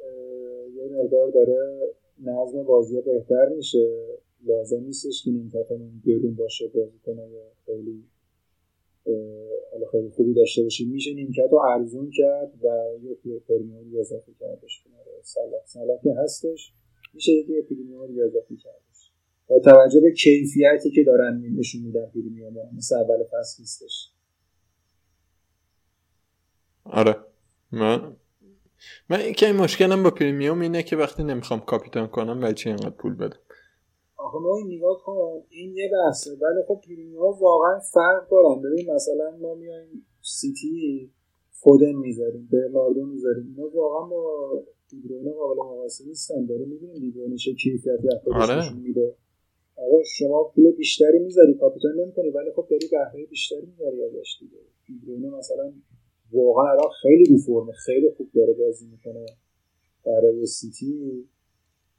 یه مقدار داره نظم بازی بهتر میشه. لازم نیستش که نیمکتمون گرون باشه بازی کنه خیلی حالا خیلی خوبی داشته باشیم میشه نیمکت رو ارزون کرد و یه premium اضافه کردش کنار صلاح. صلاح که هستش میشه یه premium اضافه کردش. با توجه به کیفیتی که دارن نشون میدن premium مثل اول فصل نیستش. آره. من من این مشکلم با premium اینه که وقتی نمی‌خوام کاپیتان کنم و چی اینقدر پول بدم؟ آخه ما نگاه کن این یه بحثه. ولی خب پریمیوم واقعا فرق دارن. ببین مثلا ما میایم سیتی فودن می‌ذاریم برناردو می‌ذاریم. اینا واقعا با دیبروینه قابل مقایسه نیستن. داره می‌بینیم دیبروینه چه کیفیتی آره. میده. آقا شما پول بیشتری می‌ذاری کاپیتان نمی‌کنی ولی خب داری بهره بیشتری می‌ذاری ازش دیگه. دیبروینه مثلا واقعا الان خیلی رو فرمه خیلی خوب داره بازی می‌کنه برای سیتی.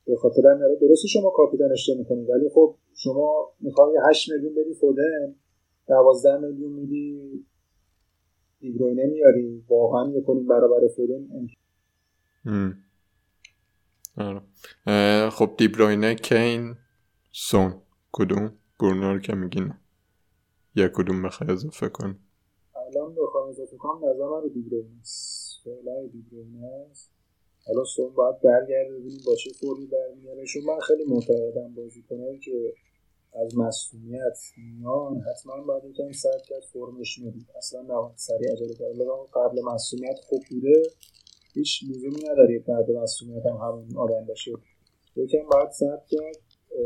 به خاطر همین درست شما کاپیتانش می‌کنید ولی خب شما می‌خوای 8 میلیون بدی فودن 12 میلیون میدی دیبروینه میاری واقعا می‌کنیم برابر فودن آره. خب دیبروینه کین سون کدوم؟ برونو که میگین یا کدوم بخوای اضافه کن الان بخوام اضافه کنم نظر من رو دیبروینه فعلا دیبروینه است. حالا سون باید برگرده ببینیم با چه فرمی برمیاره چون من خیلی معتقدم بازیکنایی که از مسئولیت میان حتما باید یکم سر کرد فرمش می‌دید. اصلا نباید سریع عجله کرد. قبل مسئولیت خوب بوده هیچ لزومی نداره بعد مسئولیت هم همون آدم باشه. یکم باید سر کرد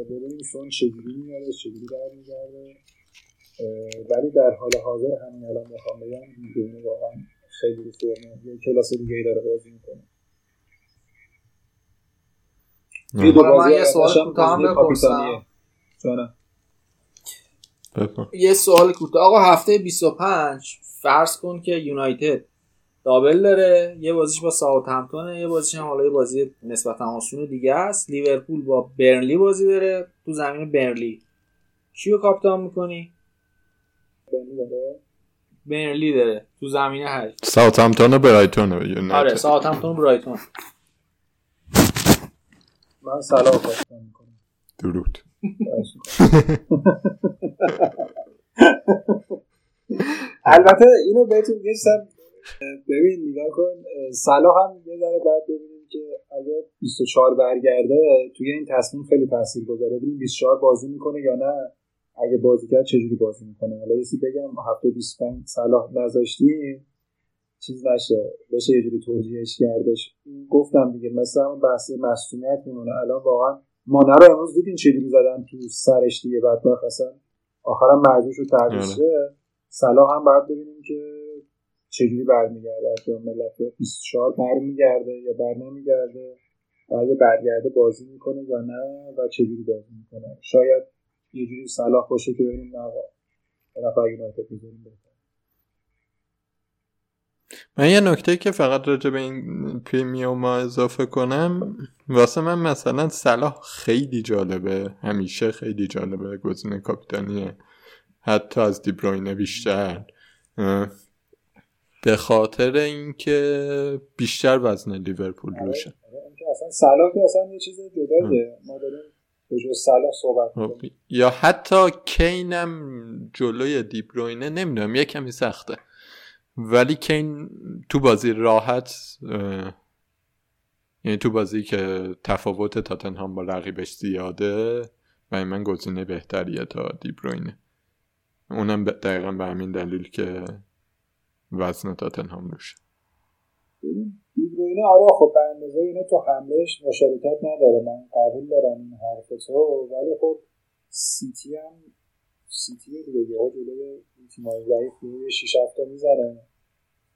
ببینیم سون چجوری میاره چجوری برمیگرده. ولی در حال حاضر همین الان می‌خوام بگم واقعا خیلی فرمه. یه کلاس دیگه ای داره بازی می‌کنه. من یه سوال کوتاه هم بپرسم. یه سوال کوتاه. آقا هفته 25 فرض کن که یونایتد دابل داره یه بازیش با ساوت همتونه یه بازیش هم حالا یه بازی نسبتا آسون دیگه است. لیورپول با برنلی بازی داره. تو زمین برنلی. کیو کاپیتان می‌کنی؟ برنلی داره. تو زمین هر ساوت همتون برایتون آره ساوت همتون برایتون. من سلام کاپیتان می‌کنم. درود. (laughs) البته اینو بهتون گفتم ببین نگاه کن صلاح هم یه ذره بعد ببینیم که اگه 24 برگرده توی این تصمیم خیلی تاثیر گذاره ببینیم 24 بازی می‌کنه یا نه اگه بازی کرد چجوری بازی می‌کنه؟ حالا یه بگم هفته 25 صلاح نذاشتیم. چیز نشه بشه یه جوری توجیهش کردش گفتم دیگه مثلا بحث مسئولیت میمونه. الان واقعا مانه رو امروز دیدین چجوری زدن تو سرش دیگه بعد اصلا آخرم مجبور شد تعویض آره. صلاح هم باید ببینیم که چجوری برمیگرده. از ملت 24 برمیگرده یا بر نمیگرده اگه برگرده بازی می‌کنه یا نه و چجوری بازی می‌کنه. شاید یه جوری صلاح باشه که ببینیم نه نفر یونایتد بزنیم من یه نکته که فقط راجع به این پریمیوم اضافه کنم واسه من مثلا صلاح خیلی جالبه همیشه خیلی جالبه گزینه کاپیتانیه. حتی از دیبروینه بیشتر. به خاطر اینکه بیشتر وزن لیورپول آره، روشه. آره، اصلا صلاح که اصلا یه چیز جداییه. ما داریم صحبت خب، یا حتی کینم جلوی دیبروینه نمی‌دونم یه کمی سخته. ولی کین تو بازی راحت یعنی تو بازی که تفاوت تاتنهام با رقیبش زیاده و من گزینه بهتریه تا دیبروینه اونم دقیقا به همین دلیل که وزن تاتنهام روشه. دیبروینه آره خب به اندازه اینه تو حملهش مشارکت نداره. من قبول دارم این حرف تو ولی خب سیتی هم سیتی دیگه یه جلوی تیمای ضعیف یه 6 تا می‌زنه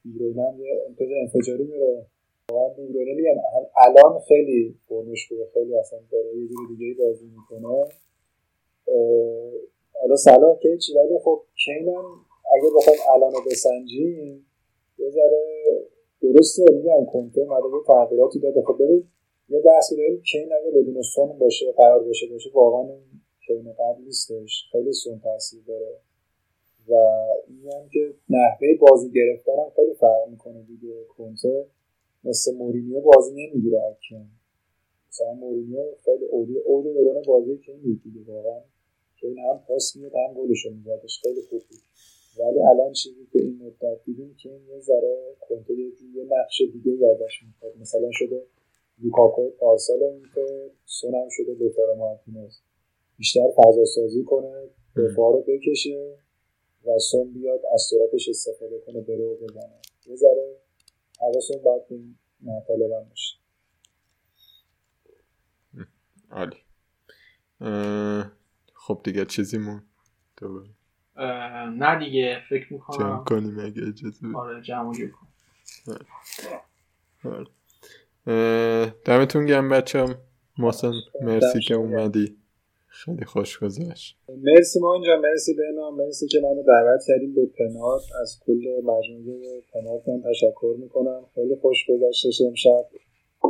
دیبروینه هم یه امتیاز انفجاری میره واقعا دیبروینه میگم الان خیلی فرمش خوبه. خیلی اصلا داره یه جور دیگه بازی می‌کنه. حالا سلام که چی؟ ولی خب کینم اگه بخوایم الان بسنجیم یه ذره درسته. میگم کنته اومده یه تغییراتی داده. خب ببین یه بحثی داریم. کین اگه بدون سون باشه قرار باشه باشه واقعا کین قبل نیستش. خیلی سون تاثیر داره. و این که نحوه بازی گرفتن هم خیلی فرق می‌کنه دیگه. کنته مثل مورینیو بازی نمی‌گیره. اکن مثلا مورینیو خیلی اولی اوج دوران بازی که دیگه. واقعا که این هم پاس میاد هم گلشو میزدش خیلی خوب بود. ولی الان چیزی که این مدت دیدیم که این یه ذره کنته یه نقش دیگه ازش می‌خواد. مثلا شده لوکاکو پارسال اینتر سون هم شده لوتارو مارتینز. بیشتر فضا سازی کنه دفاع رو بکشه. و سون بیاد از سرعتش استفاده کنه بره و بزنه. یه ذره حواسون باید این مطالب هم باشه. عالی. خب دیگه چیزی مون؟ نه دیگه فکر می‌کنم جمع کنیم اگه اجازه آره جمع دمتون گرم بچه هم محسن مرسی که اومدی. خیلی خوش گذشت. مرسی ما اینجا مرسی نام مرسی که منو دعوت کردیم به پنات از کل مجموعه پنات من تشکر می‌کنم. خیلی خوش گذشتش امشب.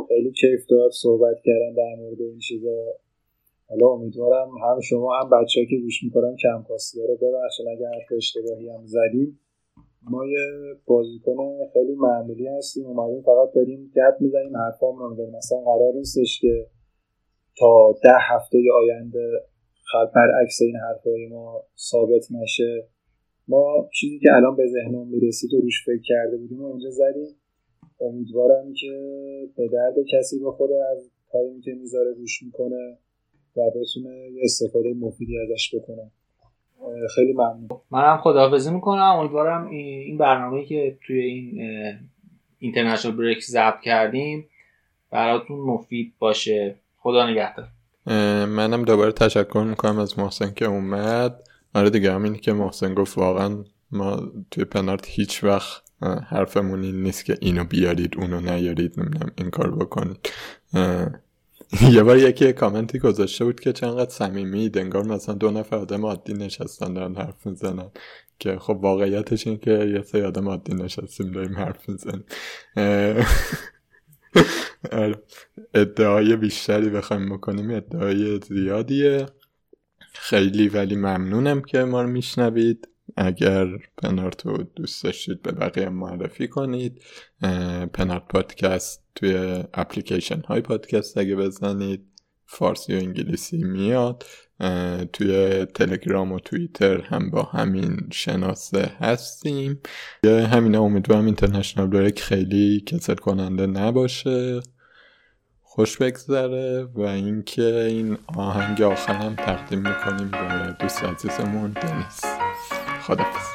خیلی کیف داد صحبت کردن در مورد این چیزا. حالا امیدوارم هم شما هم بچه که گوش می‌کنن کم کاستی رو ببخشن. اگر حرف اشتباهی هم زدیم. ما یه بازیکن خیلی معمولی هستیم. اومدیم فقط داریم گپ می‌زنیم. حرفام رو مثلا قرار نیستش که تا ده هفته آینده خط برعکس این حرفای ما ثابت نشه. ما چیزی که الان به ذهنم می‌رسید و روش فکر کرده بودیم و اینجا زدیم. امیدوارم که به درد کسی بخوره از تایمی که می‌ذاره گوش می‌کنه و بتونه یه استفاده مفیدی ازش بکنه. خیلی ممنون. منم خداحافظی می‌کنم. امیدوارم این برنامه که توی این اینترنشنال بریک ضبط کردیم براتون مفید باشه. خدا نگهدار. منم دوباره تشکر می‌کنم از محسن که اومد. آره دیگه همینی که محسن گفت واقعا ما توی پنارت هیچ وقت حرفمون این نیست که اینو بیارید اونو نیارید نمی‌دونم این کار بکنید. یه بار یکی کامنتی گذاشته بود که چقدر صمیمی انگار مثلا دو نفر آدم عادی نشستن دارن حرف می‌زنن. که خب واقعیتش این که یه سری آدم عادی نشستیم داریم حرف می‌زنیم. (laughs) آره. ادعای بیشتری بخوایم بکنیم ادعای زیادیه. خیلی ولی ممنونم که ما رو میشنوید. اگر پنارت رو دوست داشتید به بقیه معرفی کنید. پنارت پادکست توی اپلیکیشن های پادکست اگه بزنید. فارسی و انگلیسی میاد. توی تلگرام و توییتر هم با همین شناسه هستیم. همین امیدوارم اینترنشنال بریک خیلی کسل کننده نباشه. خوش بگذره و اینکه این آهنگ آخرم تقدیم می‌کنیم به دوست عزیزمون دنیس خدافز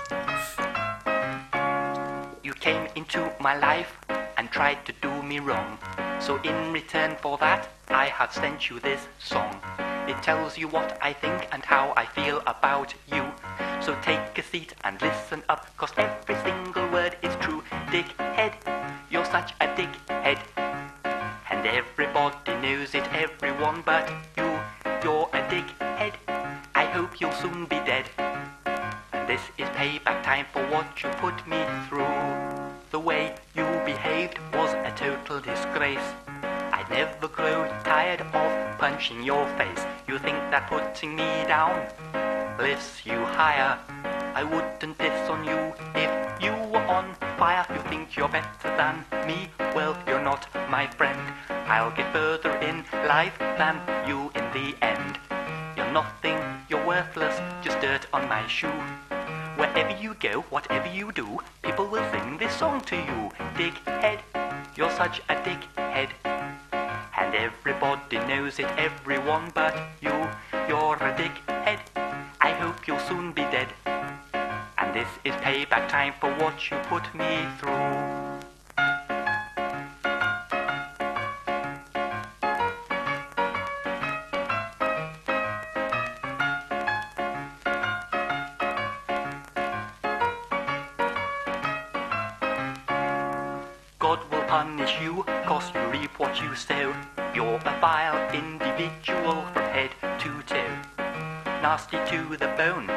You came into my life and tried to do me wrong So in return for that I have sent you this song It tells you what I think and how I feel about you So take a seat and listen up Cause every single word is true Dickhead, you're such a dickhead And everybody knows it, everyone but you. You're a dickhead. I hope you'll soon be dead. And this is payback time for what you put me through. The way you behaved was a total disgrace. I never grow tired of punching your face. You think that putting me down lifts you higher. I wouldn't diss on you if you were on fire. You think you're better than me? Well, you're not my friend. I'll get further in life than you in the end. You're nothing, you're worthless, just dirt on my shoe. Wherever you go, whatever you do, people will sing this song to you. Dickhead, you're such a dickhead. And everybody knows it, everyone but you. You're a dickhead. I hope you'll soon be dead. And this is payback time for what you put me through. God will punish you, cause you reap what you sow. you're a vile individual from head to toe. Nasty to the bone,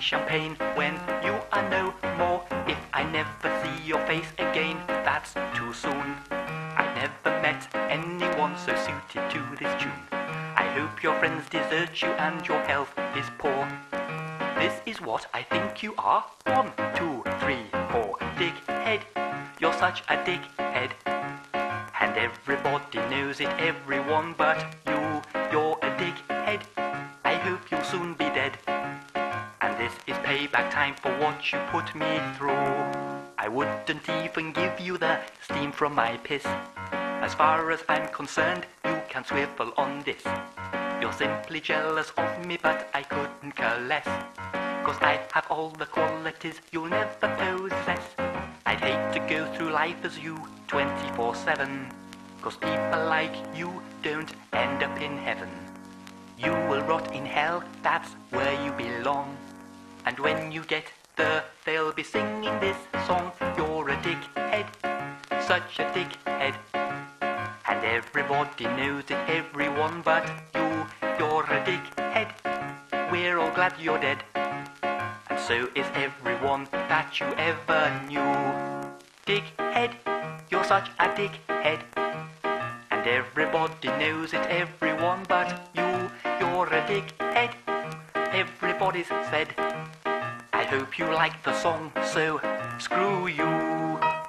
champagne when you are no more. If I never see your face again, that's too soon. I never met anyone so suited to this tune. I hope your friends desert you and your health is poor. This is what I think you are. One, two, three, four. Dickhead you're such a dickhead. And everybody knows it, everyone but you. Payback time for what you put me through. I wouldn't even give you the steam from my piss. As far as I'm concerned, you can swivel on this. You're simply jealous of me, but I couldn't care less. Cause I have all the qualities you'll never possess. I'd hate to go through life as you 24 7. Cause people like you don't end up in heaven. You will rot in hell, that's where you belong. And when you get there, they'll be singing this song. You're a dickhead, such a dickhead. And everybody knows it, everyone but you. You're a dickhead, we're all glad you're dead. And so is everyone that you ever knew. Dickhead, you're such a dickhead. And everybody knows it, everyone but you. You're a dickhead, everybody's said. I hope you like the song, so screw you.